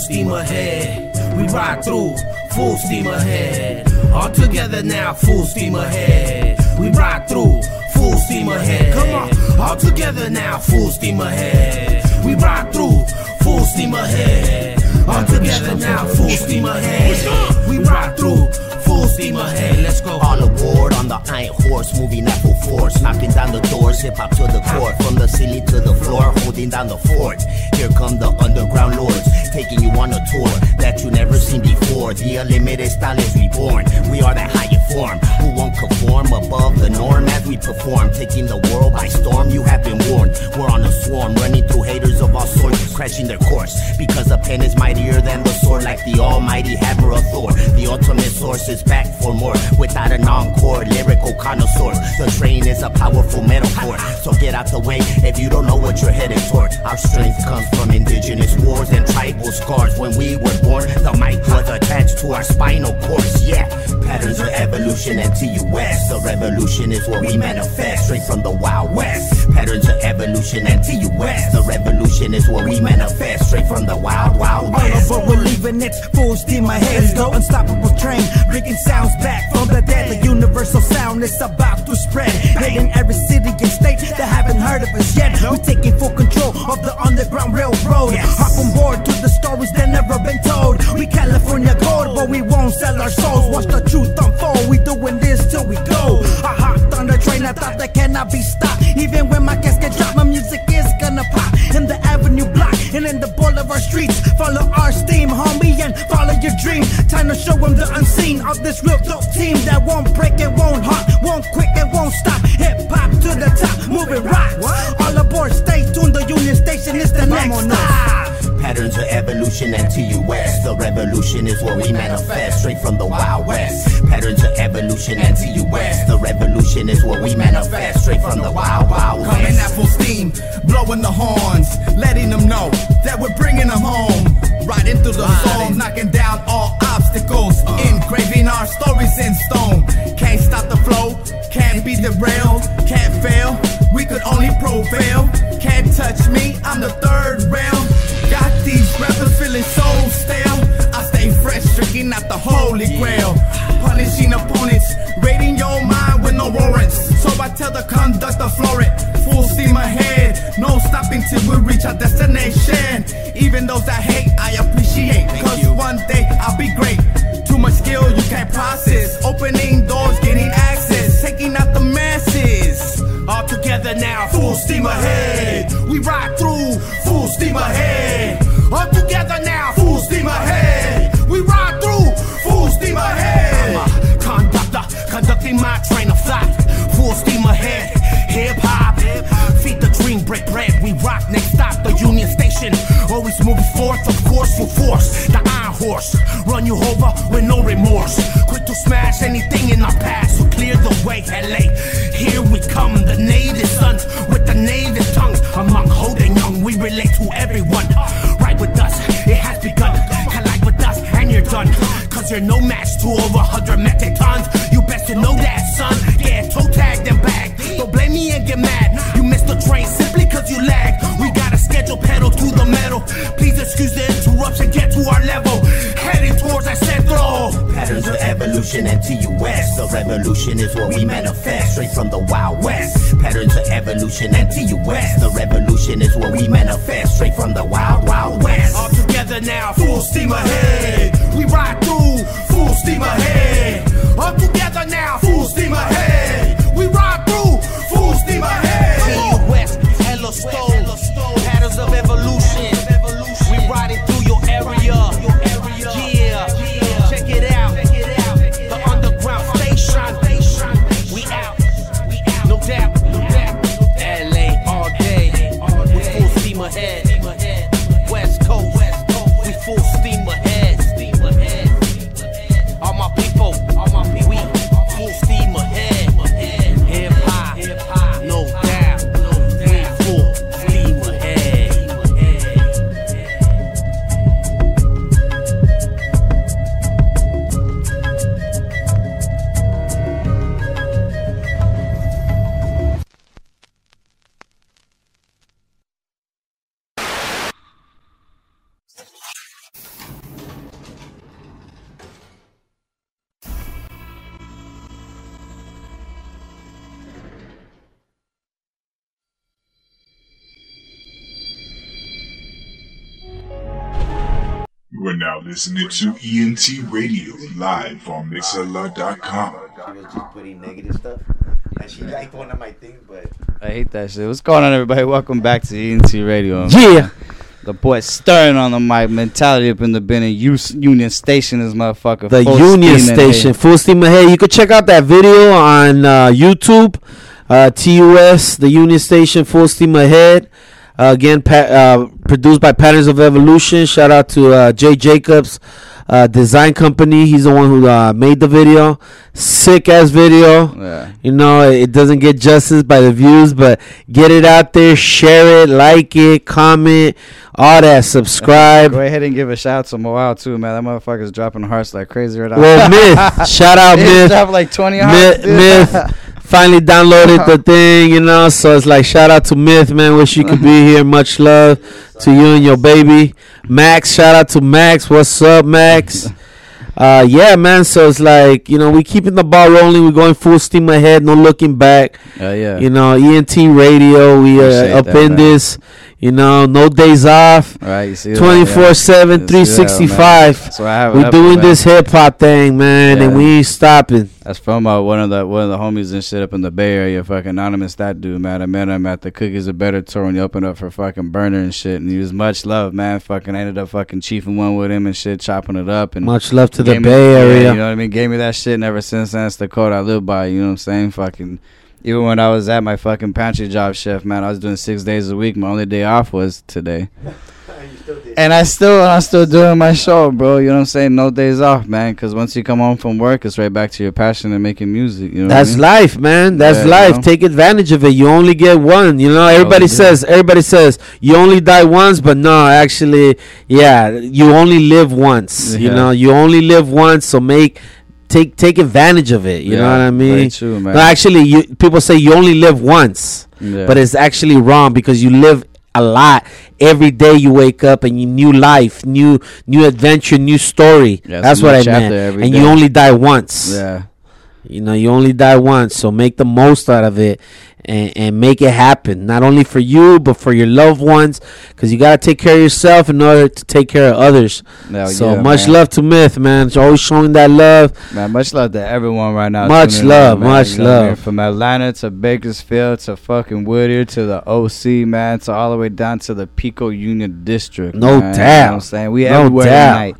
S19: steam ahead. We ride through, full steam ahead. All together now, full steam ahead. We ride through, full steam ahead. Come on, all together now, full steam ahead. We ride through, full steam ahead. All together now, full steam ahead. We ride through, full steam ahead. Let's go.
S17: All aboard on the iron horse, moving at full force, knocking down the doors, hip hop to the core, from the ceiling to the floor, holding down the fort. Here come the underground lords, taking you on a tour that you never seen before. The unlimited style is reborn. We are that higher form who won't conform above the norm as we perform, taking the world by storm. You have been warned. We're on a swarm, running through haters of all sorts, crashing their course. Because the pen is mightier than the sword, like the almighty hammer of Thor. The ultimate source is back for more, without an encore, lyrical connoisseur. The train is a powerful metaphor, so get out the way if you don't know what you're headed toward. Our strength comes from indigenous wars and tribal scars. When we were born, the mic was attached to our spinal cords. Yeah, patterns of evolution and TUS. The revolution is what we manifest, straight from the Wild West. Patterns of evolution and TUS. The revolution is what we manifest, straight from the Wild Wild West.
S20: All over, we're leaving it full steam ahead. Let's go. Unstoppable train, bringing sounds back from the dead. The universal sound is about to spread. Hitting every city and state that haven't heard of us yet. We're taking full control of the underground railroad. Hop on board to the stories that never been told. We California gold, but we won't sell our souls. Watch the truth unfold. We doing this till we go. I hopped on the train, I thought that cannot be stopped. Even when my casket drop, my music is gonna pop in the avenue block and in the bowl of our streets. Follow our steam, homie, and follow your dream. Time to show them the unseen of this real dope team that won't break it won't hop, won't quit it won't stop. Hip hop to the top, moving rocks. All aboard, stay tuned. The Union Station is the next stop.
S17: Patterns of evolution and TUS. The revolution is what we manifest, straight from the Wild West. Patterns of evolution and TUS. The revolution is what we manifest, straight from the Wild Wild West.
S18: Coming at full steam, blowing the horns, letting them know that we're bringing them home. Right into the soul, knocking down all obstacles, uh. engraving our stories in stone. Can't stop the flow, can't be derailed, can't fail. We could only prevail. Can't touch me, I'm the third rail. Got these rappers feeling so stale. I stay fresh, drinking out the holy grail. Punishing opponents, raiding your mind with no warrants. So I tell the conductor, floor it. Full steam ahead, no stopping till we reach our destination. Even those that hate, I appreciate. Cause one day I'll be great. Too much skill you can't process. Opening doors, Together now, full steam ahead. We ride through, full steam ahead. All together now, full steam ahead. We ride through, full steam ahead. I'm a conductor, conducting my train of thought. Full steam ahead, hip hop. Feed the dream, break bread. We rock, next stop, the Union Station. Always moving forth, of course, full force. The iron horse, run you over with no remorse. Quick to smash anything in our past, so clear the way,
S19: LA.
S2: Listening to ENT Radio live on Mixlr.com.
S15: She was just putting negative stuff. And she liked one of my things, but
S13: I hate that shit. What's going on, everybody? Welcome back to ENT Radio.
S14: Yeah.
S13: The boy Stern on the mic, mentality up in the bin, and Us- Union Station is motherfucker.
S14: The
S13: full
S14: Union
S13: steam ahead.
S14: Station, full steam ahead. You can check out that video on uh, YouTube. Uh, TUS, the Union Station, full steam ahead. Uh, again, pa- uh, produced by Patterns of Evolution. Shout out to uh, Jay Jacobs uh, Design Company. He's the one who uh, made the video. Sick ass video.
S13: Yeah.
S14: You know, it doesn't get justice by the views, but get it out there, share it, like it, comment, all that. Subscribe.
S13: Go ahead and give a shout out to Moal too, man. That motherfucker's dropping hearts like crazy right now.
S14: Well, Myth, shout out Myth.
S13: dropped like 20 hearts.
S14: Myth finally downloaded the thing, you know. So it's like shout out to Myth, man. Wish you could be here. Much love to you and your baby, Max. Shout out to Max. What's up, Max? Uh, yeah, man. So it's like you know we keeping the ball rolling. We're going full steam ahead, no looking back.
S13: Oh, yeah.
S14: You know, ENT Radio. We
S13: Appreciate
S14: uh, up
S13: that,
S14: in
S13: man.
S14: this. You know, no days off.
S13: Right, you see
S14: 24 7,
S13: yeah. You see that, man.
S14: 365.
S13: I have
S14: We're doing
S13: man.
S14: this hip hop thing, man, and we ain't stopping.
S13: That's from uh, one of the one of the homies and shit up in the Bay Area. Fucking anonymous that dude, man. I met him at the Cookies Are Better tour when he opened up for fucking Burner and shit, and he was much love, man. Fucking I ended up fucking chiefing one with him and shit, chopping it up. And
S14: Much love to the
S13: gave me-
S14: Bay
S13: yeah,
S14: Area.
S13: you know what I mean? Gave me that shit, and ever since then, it's the code I live by. You know what I'm saying? Fucking. Even when I was at my fucking pantry job, chef, man, I was doing six days a week. My only day off was today. And I still, and I'm still doing my show, bro. You know what I'm saying? No days off, man. Because once you come home from work, it's right back to your passion and making music. You know
S14: That's
S13: what I mean?
S14: life, man. That's
S13: Yeah, you
S14: life.
S13: know?
S14: Take advantage of it. You only get one. You know, everybody
S13: yeah.
S14: says everybody says you only die once, but no, actually, yeah, you only live once. You know, you only live once, so make take take advantage of it. You know what I mean?
S13: true, man.
S14: No, actually, you people say you only live once,
S13: Yeah.
S14: but it's actually wrong because you live a lot every day you wake up and you new life new new adventure new story
S13: Yeah,
S14: that's what i meant and
S13: day.
S14: you only die once
S13: Yeah.
S14: You know, you only die once, so make the most out of it and, and make it happen. Not only for you, but for your loved ones, because you gotta take care of yourself in order to take care of others.
S13: Hell
S14: so
S13: yeah,
S14: much
S13: man.
S14: love to Myth, man. It's always showing that love.
S13: Man, much love to everyone right now.
S14: Much
S13: in,
S14: love, much
S13: You know what I mean?
S14: love.
S13: From Atlanta to Bakersfield to fucking Whittier to the OC, man, to all the way down to the Pico Union District.
S14: No
S13: man. You know what
S14: doubt.
S13: I'm saying? We
S14: No
S13: everywhere
S14: doubt.
S13: tonight.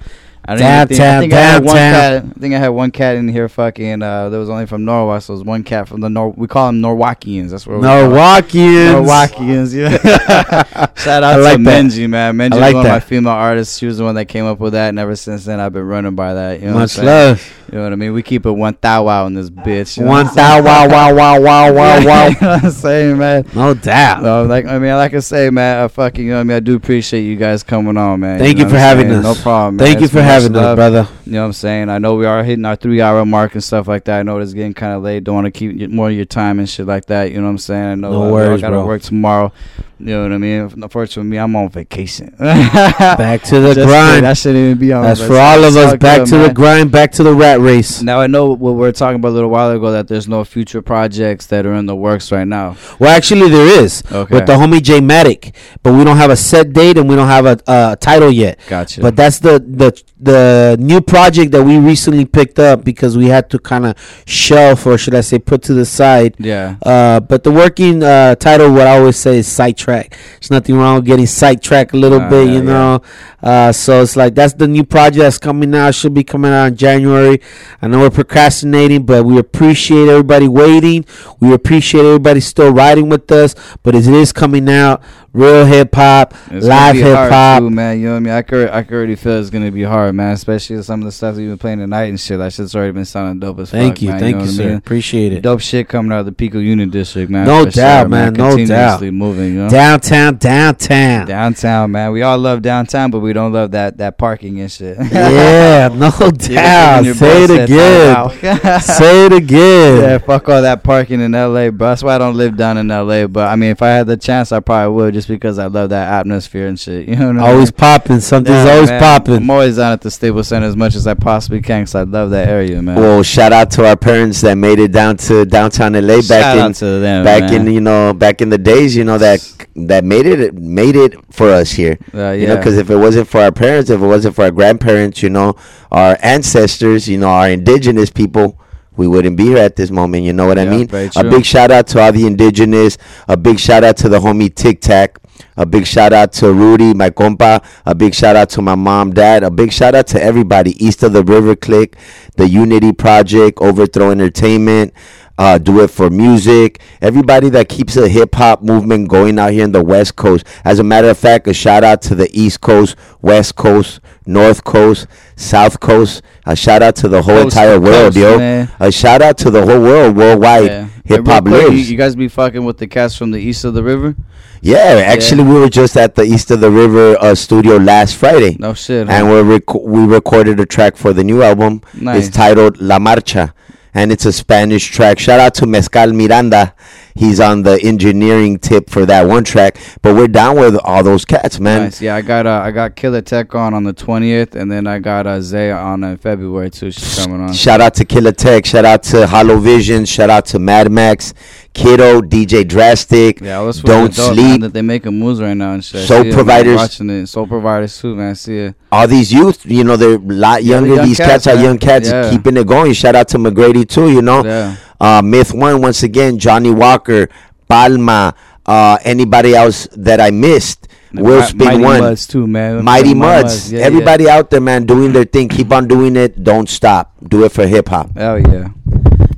S13: I don't even think, I
S14: Downtown,
S13: think I had one
S14: downtown.
S13: cat. I think I had one cat in here. Fucking, uh, that was only from Norwalk. So it was one cat from the Nor. We call them Norwalkians. That's what we call 'em.
S14: Norwalkians.
S13: Norwalkians. Yeah. Shout out
S14: I like
S13: to
S14: that.
S13: Menji, man. Menji
S14: I
S13: was
S14: like
S13: one of my female artists. She was the one that came up with that, and ever since then, I've been running by that. You know
S14: Much love.
S13: You know what I mean? We keep it one thou wow in this bitch. You know
S14: One thou wow wow wow wow wow
S13: you
S14: wow.
S13: know what I'm saying, man?
S14: No doubt.
S13: No, like I mean, like I say, man, I fucking, you know what I mean? I do appreciate you guys coming on, man.
S14: Thank you
S13: know
S14: for having us.
S13: No problem. man.
S14: Thank you
S13: It's
S14: for
S13: much
S14: having
S13: love.
S14: brother.
S13: You know what I'm saying? I know we are hitting our three hour mark and stuff like that. I know it's getting kind of late. Don't want to keep more of your time and shit like that. You know what I'm saying? I know
S14: No
S13: uh,
S14: worries,
S13: I gotta
S14: bro.
S13: work tomorrow. You know what I mean? Unfortunately, me, I'm on vacation.
S14: Back to the
S13: Just
S14: grind.
S13: kidding. That shouldn't even be on.
S14: That's for all of us.
S13: all
S14: Back
S13: good,
S14: to the grind. Back to the rat race.
S13: Now I know what we were talking about a little while ago that there's no future projects that are in the works right now.
S14: Well, actually, there is
S13: Okay.
S14: with the homie J Matic, but we don't have a set date and we don't have a, a title yet.
S13: Gotcha.
S14: But that's the the the new project that we recently picked up because we had to kind of shelf or should I say put to the side.
S13: Yeah.
S14: Uh, but the working uh, title, what I always say is sidetrack. There's nothing wrong with getting sidetracked a little
S13: Ah,
S14: bit, you
S13: yeah.
S14: know. Uh, so it's like that's the new project that's coming out. Should be coming out in January. I know we're procrastinating, but we appreciate everybody waiting. We appreciate everybody still riding with us. But it is coming out. Real hip hop, live hip hop.
S13: man. You know what I mean? I could, I could already feel it's gonna be hard, man. Especially some of the stuff that you've been playing tonight and shit. That shit's already been sounding dope as fuck.
S14: Thank
S13: fuck,
S14: you,
S13: man.
S14: thank
S13: know
S14: you,
S13: what I
S14: sir.
S13: mean?
S14: Appreciate it.
S13: Dope shit coming out of the Pico Union District, man.
S14: No doubt,
S13: sure,
S14: man, no doubt.
S13: Moving, you know.
S14: Downtown, downtown.
S13: Downtown, man. We all love downtown, but we don't love that that parking and shit.
S14: Yeah, no doubt. Say it again.
S13: "Oh.
S14: Say it again.
S13: Yeah, fuck all that parking in LA, bro. That's why I don't live down in LA. But I mean, if I had the chance, I probably would, just because I love that atmosphere and shit. You know what I mean?
S14: Always popping. Something's
S13: Yeah,
S14: always popping.
S13: I'm always down at the Staples Center as much as I possibly can because I love that area, man.
S15: Well, shout out to our parents that made it down to downtown LA back
S13: Shout
S15: in
S13: out to them,
S15: back
S13: man.
S15: in you know back in the days, you know that that made it made it for us here.
S13: Uh,
S15: You know, because if it wasn't for our parents, if it wasn't for our grandparents, you know, our ancestors, you know, our indigenous people. We wouldn't be here at this moment. You know what I mean? A big shout out to all the indigenous. A big shout out to the homie Tic Tac. A big shout out to Rudy, my compa. A big shout out to my mom, dad. A big shout out to everybody. East of the River Click, the Unity Project, Overthrow Entertainment, uh, Do It for Music. Everybody that keeps the hip hop movement going out here in the West Coast. As a matter of fact, a shout out to the East Coast, West Coast, North Coast, South Coast. A shout out to the whole
S13: Coast
S15: entire world,
S13: coast,
S15: yo.
S13: man.
S15: A shout out to the whole world, worldwide.
S13: Yeah.
S15: Hip hop lives.
S13: You, you guys be fucking with the cats from the east of the river?
S15: Yeah, actually, we were just at the East of the River uh, studio last Friday.
S13: No shit,
S15: And
S13: huh?
S15: we're rec- we recorded a track for the new album.
S13: Nice.
S15: It's titled La Marcha, and it's a Spanish track. Shout out to Mezcal Miranda. He's on the engineering tip for that one track. But we're down with all those cats, man.
S13: Nice. Yeah, I got uh, I got Killer Tech on on the twentieth, and then I got uh, Zay on in February too. She's coming on.
S15: Shout out to Killer Tech. Shout out to Hollow Vision. Shout out to Mad Max, Kiddo, DJ Drastic.
S13: Yeah, let's
S15: Don't sleep.
S13: That they making moves right now and shit.
S15: Soul
S13: I see it, man,
S15: providers.
S13: watching it. Soul providers too, man. I see it.
S15: all these youth, you know, they're a lot
S13: Yeah,
S15: younger.
S13: young
S15: these
S13: cats,
S15: cats, are young cats,
S13: Yeah.
S15: keeping it going. Shout out to McGrady too, you know.
S13: Yeah.
S15: Uh, Myth One once again, Johnny Walker, Palma, uh, anybody else that I missed. Will Spin
S13: Mighty
S15: One,
S13: Muds too, man.
S15: Mighty Muds,
S13: yeah,
S15: everybody out there, man, doing their thing. Keep on doing it. Don't stop. Do it for hip hop.
S13: Hell yeah.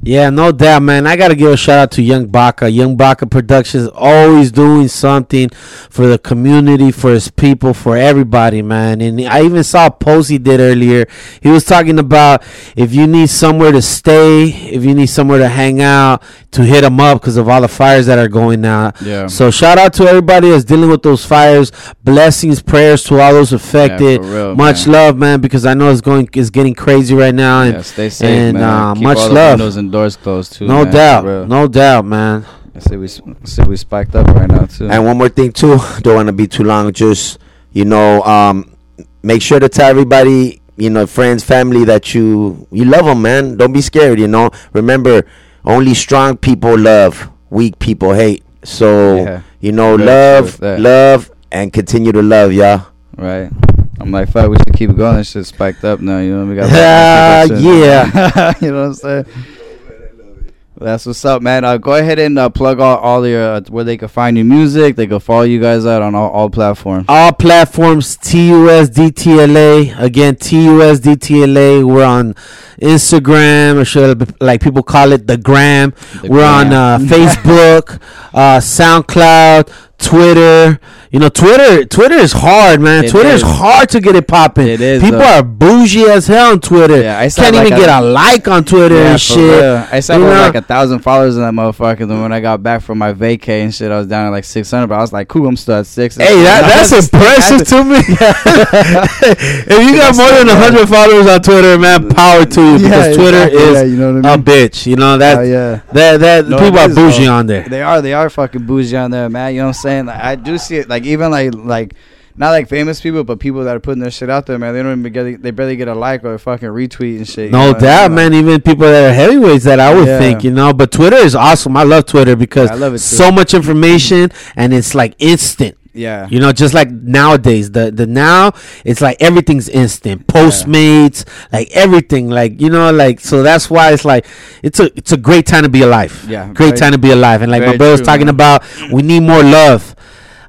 S14: Yeah, no doubt, man. I gotta give a shout out to Young Baka. Young Baka Productions always doing something for the community, for his people, for everybody, man. And I even saw a post he did earlier. He was talking about if you need somewhere to stay, if you need somewhere to hang out, to hit him up because of all the fires that are going out.
S13: Yeah.
S14: So shout out to everybody that's dealing with those fires. Blessings, prayers to all those affected.
S13: for real,
S14: much
S13: man.
S14: love, man, because I know it's going, it's getting crazy right now. And
S13: Yeah, stay safe,
S14: and,
S13: man.
S14: Uh,
S13: Keep
S14: much
S13: all the
S14: love.
S13: Doors closed too.
S14: No
S13: man,
S14: doubt, no doubt, man.
S13: I see we s- see we spiked up right now too.
S15: And one more thing too, don't want to be too long. Just you know, um, make sure to tell everybody, you know, friends, family, that you you love them, man. Don't be scared. You know, remember, only strong people love, weak people hate. So
S13: Yeah.
S15: you know,
S13: Very
S15: love, love, and continue to love, y'all.
S13: Right. I'm like, fuck, we should keep going. This shit spiked up now. You know, we got.
S14: Ah,
S13: yeah. you know what I'm saying? That's what's up, man. Uh, go ahead and uh, plug all, all your uh, where they can find your music. They can follow you guys out on all, all platforms.
S14: All platforms TUSDTLA. Again, TUSDTLA. We're on Instagram, or should like people call it the gram.
S13: The
S14: We're on uh. Facebook, uh, SoundCloud, Twitter. You know, Twitter. Twitter is hard, man.
S13: It
S14: Twitter is.
S13: is.
S14: hard to get it popping.
S13: It is,
S14: People
S13: though.
S14: are bougie as hell on Twitter.
S13: Yeah, I
S14: can't
S13: like
S14: even
S13: a-
S14: get a like on Twitter
S13: Yeah,
S14: and shit.
S13: real. I saw like a thousand followers in that motherfucker. Then when I got back from my vacay and shit, I was down at like six hundred. But I was like, cool, I'm still at six.
S14: Hey, that, that's impressive to me. if you got more than hundred followers on Twitter, man, power to you because Twitter
S13: exactly,
S14: is
S13: you know what I
S14: a
S13: mean?
S14: bitch. You know that
S13: Oh, yeah.
S14: that that
S13: No,
S14: people are bougie
S13: though.
S14: on there.
S13: They are. They are fucking bougie on there, man. You know what I'm saying? Like, I do see it. Like even like like not like famous people, but people that are putting their shit out there, man. They don't even get. They barely get a like or a fucking retweet and shit. know
S14: No
S13: what
S14: doubt, man. Even people that are heavyweights that I would
S13: Yeah.
S14: think, you know. But Twitter is awesome. I love Twitter because
S13: I love it
S14: so much information and it's like instant.
S13: Yeah.
S14: You know, just like nowadays, the the now it's like everything's instant. Postmates, like everything, like you know, like so that's why it's like it's a it's a great time to be alive.
S13: Yeah,
S14: great
S13: very-
S14: time to be alive. And like my brother was
S13: true,
S14: talking
S13: man.
S14: about, we need more love.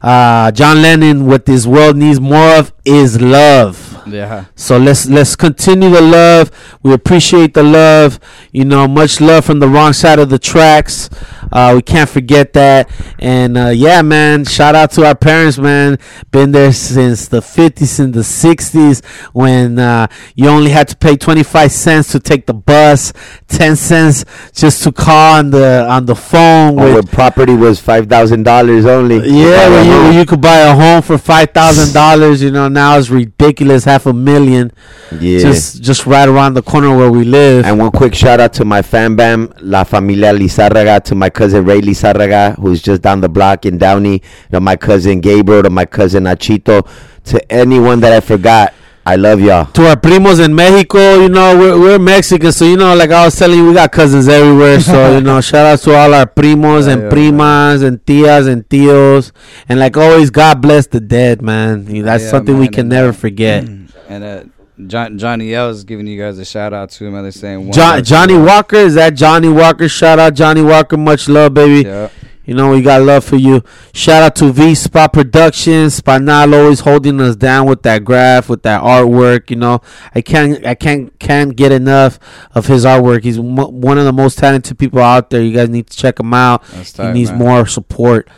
S14: Uh, John Lennon, what this world needs more of is love.
S13: Yeah.
S14: So let's let's continue the love. We appreciate the love. You know, much love from the wrong side of the tracks. Uh, we can't forget that. And uh, yeah, man, shout out to our parents, man. Been there since the 50s and the 60s when uh, you only had to pay 25 cents to take the bus, 10 cents just to call on the on the phone.
S15: Or
S14: with-
S15: where property was five thousand dollars only.
S14: yeah, you, you could buy a home for five thousand dollars, you know now it's ridiculous, half a million.
S15: Yeah.
S14: just just right around the corner where we live.
S15: And one quick shout out to my fan bam, La Familia Lizarraga, to my cousin Ray Lizarraga, who's just down the block in Downey, to my cousin Gabriel, to my cousin Achito, to anyone that I forgot. I love y'all.
S14: To our primos in Mexico, you know, we're, we're Mexican, so you know, like I was telling you, we got cousins everywhere. So, you know, shout out to all our primos and
S13: yeah,
S14: primas and tias and tios. And like always, God bless the dead, man. You know, That's
S13: Yeah,
S14: something we can
S13: and,
S14: never forget.
S13: And uh, John, Johnny L is giving you guys a shout out to him. They're saying
S14: John, Johnny. Walker, is that Johnny Walker? Shout out Johnny Walker, much love, baby.
S13: Yeah.
S14: You know, we got love for you. Shout out to V Spot Productions. Spinal always holding us down with that graph, with that artwork. You know, I can't, I can't, can't get enough of his artwork. He's one of the most talented people out there. You guys need to check him out.
S13: That's
S14: he needs
S13: man.
S14: more support.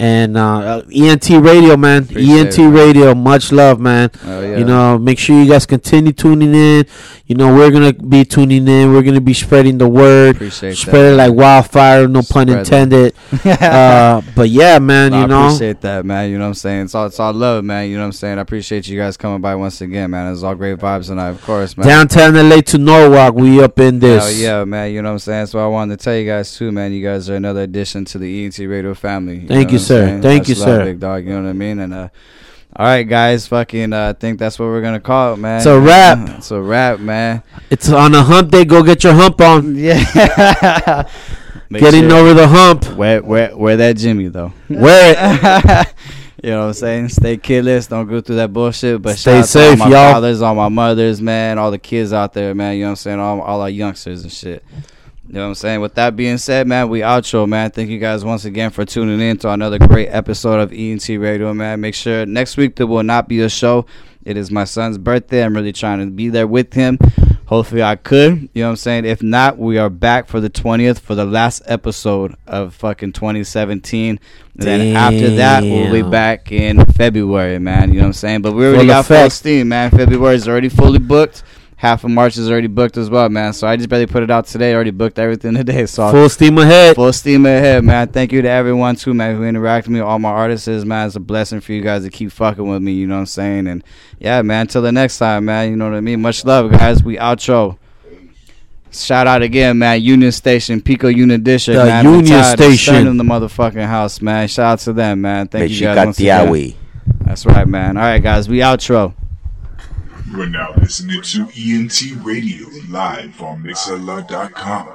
S14: And uh, ENT Radio, man.
S13: Appreciate
S14: ENT
S13: it, man.
S14: Radio, much love, man.
S13: Oh, yeah.
S14: You know, make sure you guys continue tuning in. You know, we're gonna be tuning in. We're gonna be spreading the word,
S13: Appreciate that,
S14: spread it like wildfire. No pun
S13: Spread it.
S14: intended. uh, but yeah, man,
S13: No,
S14: you
S13: I
S14: know,
S13: appreciate that, man. You know what I'm saying? It's all, it's all love, man. You know what I'm saying? I appreciate you guys coming by once again, man. It's all great vibes tonight, of course, man.
S14: downtown LA to Norwalk, we up in this.
S13: Hell yeah, man. You know what I'm saying? So I wanted to tell you guys too, man. You guys are another addition to the ENT Radio family.
S14: Thank
S13: know
S14: you,
S13: what I'm
S14: sir.
S13: saying?
S14: Thank
S13: Much
S14: you, sir.
S13: Big dog. You know what I mean? And uh, all right, guys. Fucking, uh, I think that's what we're gonna call it, man.
S14: It's a wrap.
S13: It's a wrap, man.
S14: It's on a hump day. Go get your hump on.
S13: Yeah.
S14: Getting
S13: sure-
S14: over the hump.
S13: Wear, wear, wear that Jimmy though.
S14: Wear it.
S13: you know what I'm saying? Stay kidless. Don't go through that bullshit. But
S14: Stay
S13: shout out to all
S14: safe,
S13: my
S14: y'all.
S13: fathers, all my mothers, man, all the kids out there, man. You know what I'm saying? All, all our youngsters and shit. You know what I'm saying? With that being said, man, we outro, man. Thank you guys once again for tuning in to another great episode of ENT Radio, man. Make sure next week there will not be a show. It is my son's birthday. I'm really trying to be there with him. Hopefully I could. You know what I'm saying? If not, we are back for the 20th for the last episode of fucking 2017. And then after that, we'll be back in February, man. You know what I'm saying? But we already
S14: Full
S13: got full steam, man. February is already fully booked. Half of March is already booked as well, man. So I just barely put it out today. Already booked everything today. So
S14: Full steam ahead.
S13: Full steam ahead, man. Thank you to everyone too, man, who interact with me. All my artists, man. It's a blessing for you guys to keep fucking with me. You know what I'm saying? And yeah, man. Till the next time, man. You know what I mean. Much love, guys. We outro. Shout out again, man. Union Station, Pico Union District,
S14: The
S13: man.
S14: Union
S13: Retired,
S14: Station.
S13: Stern in the motherfucking house, man. Shout out to them, man. Thank you guys once again.
S15: Mexica Tiahui.
S13: That's right, man. All right, guys. We outro.
S2: You are now listening to ENT Radio live on Mixlr.com.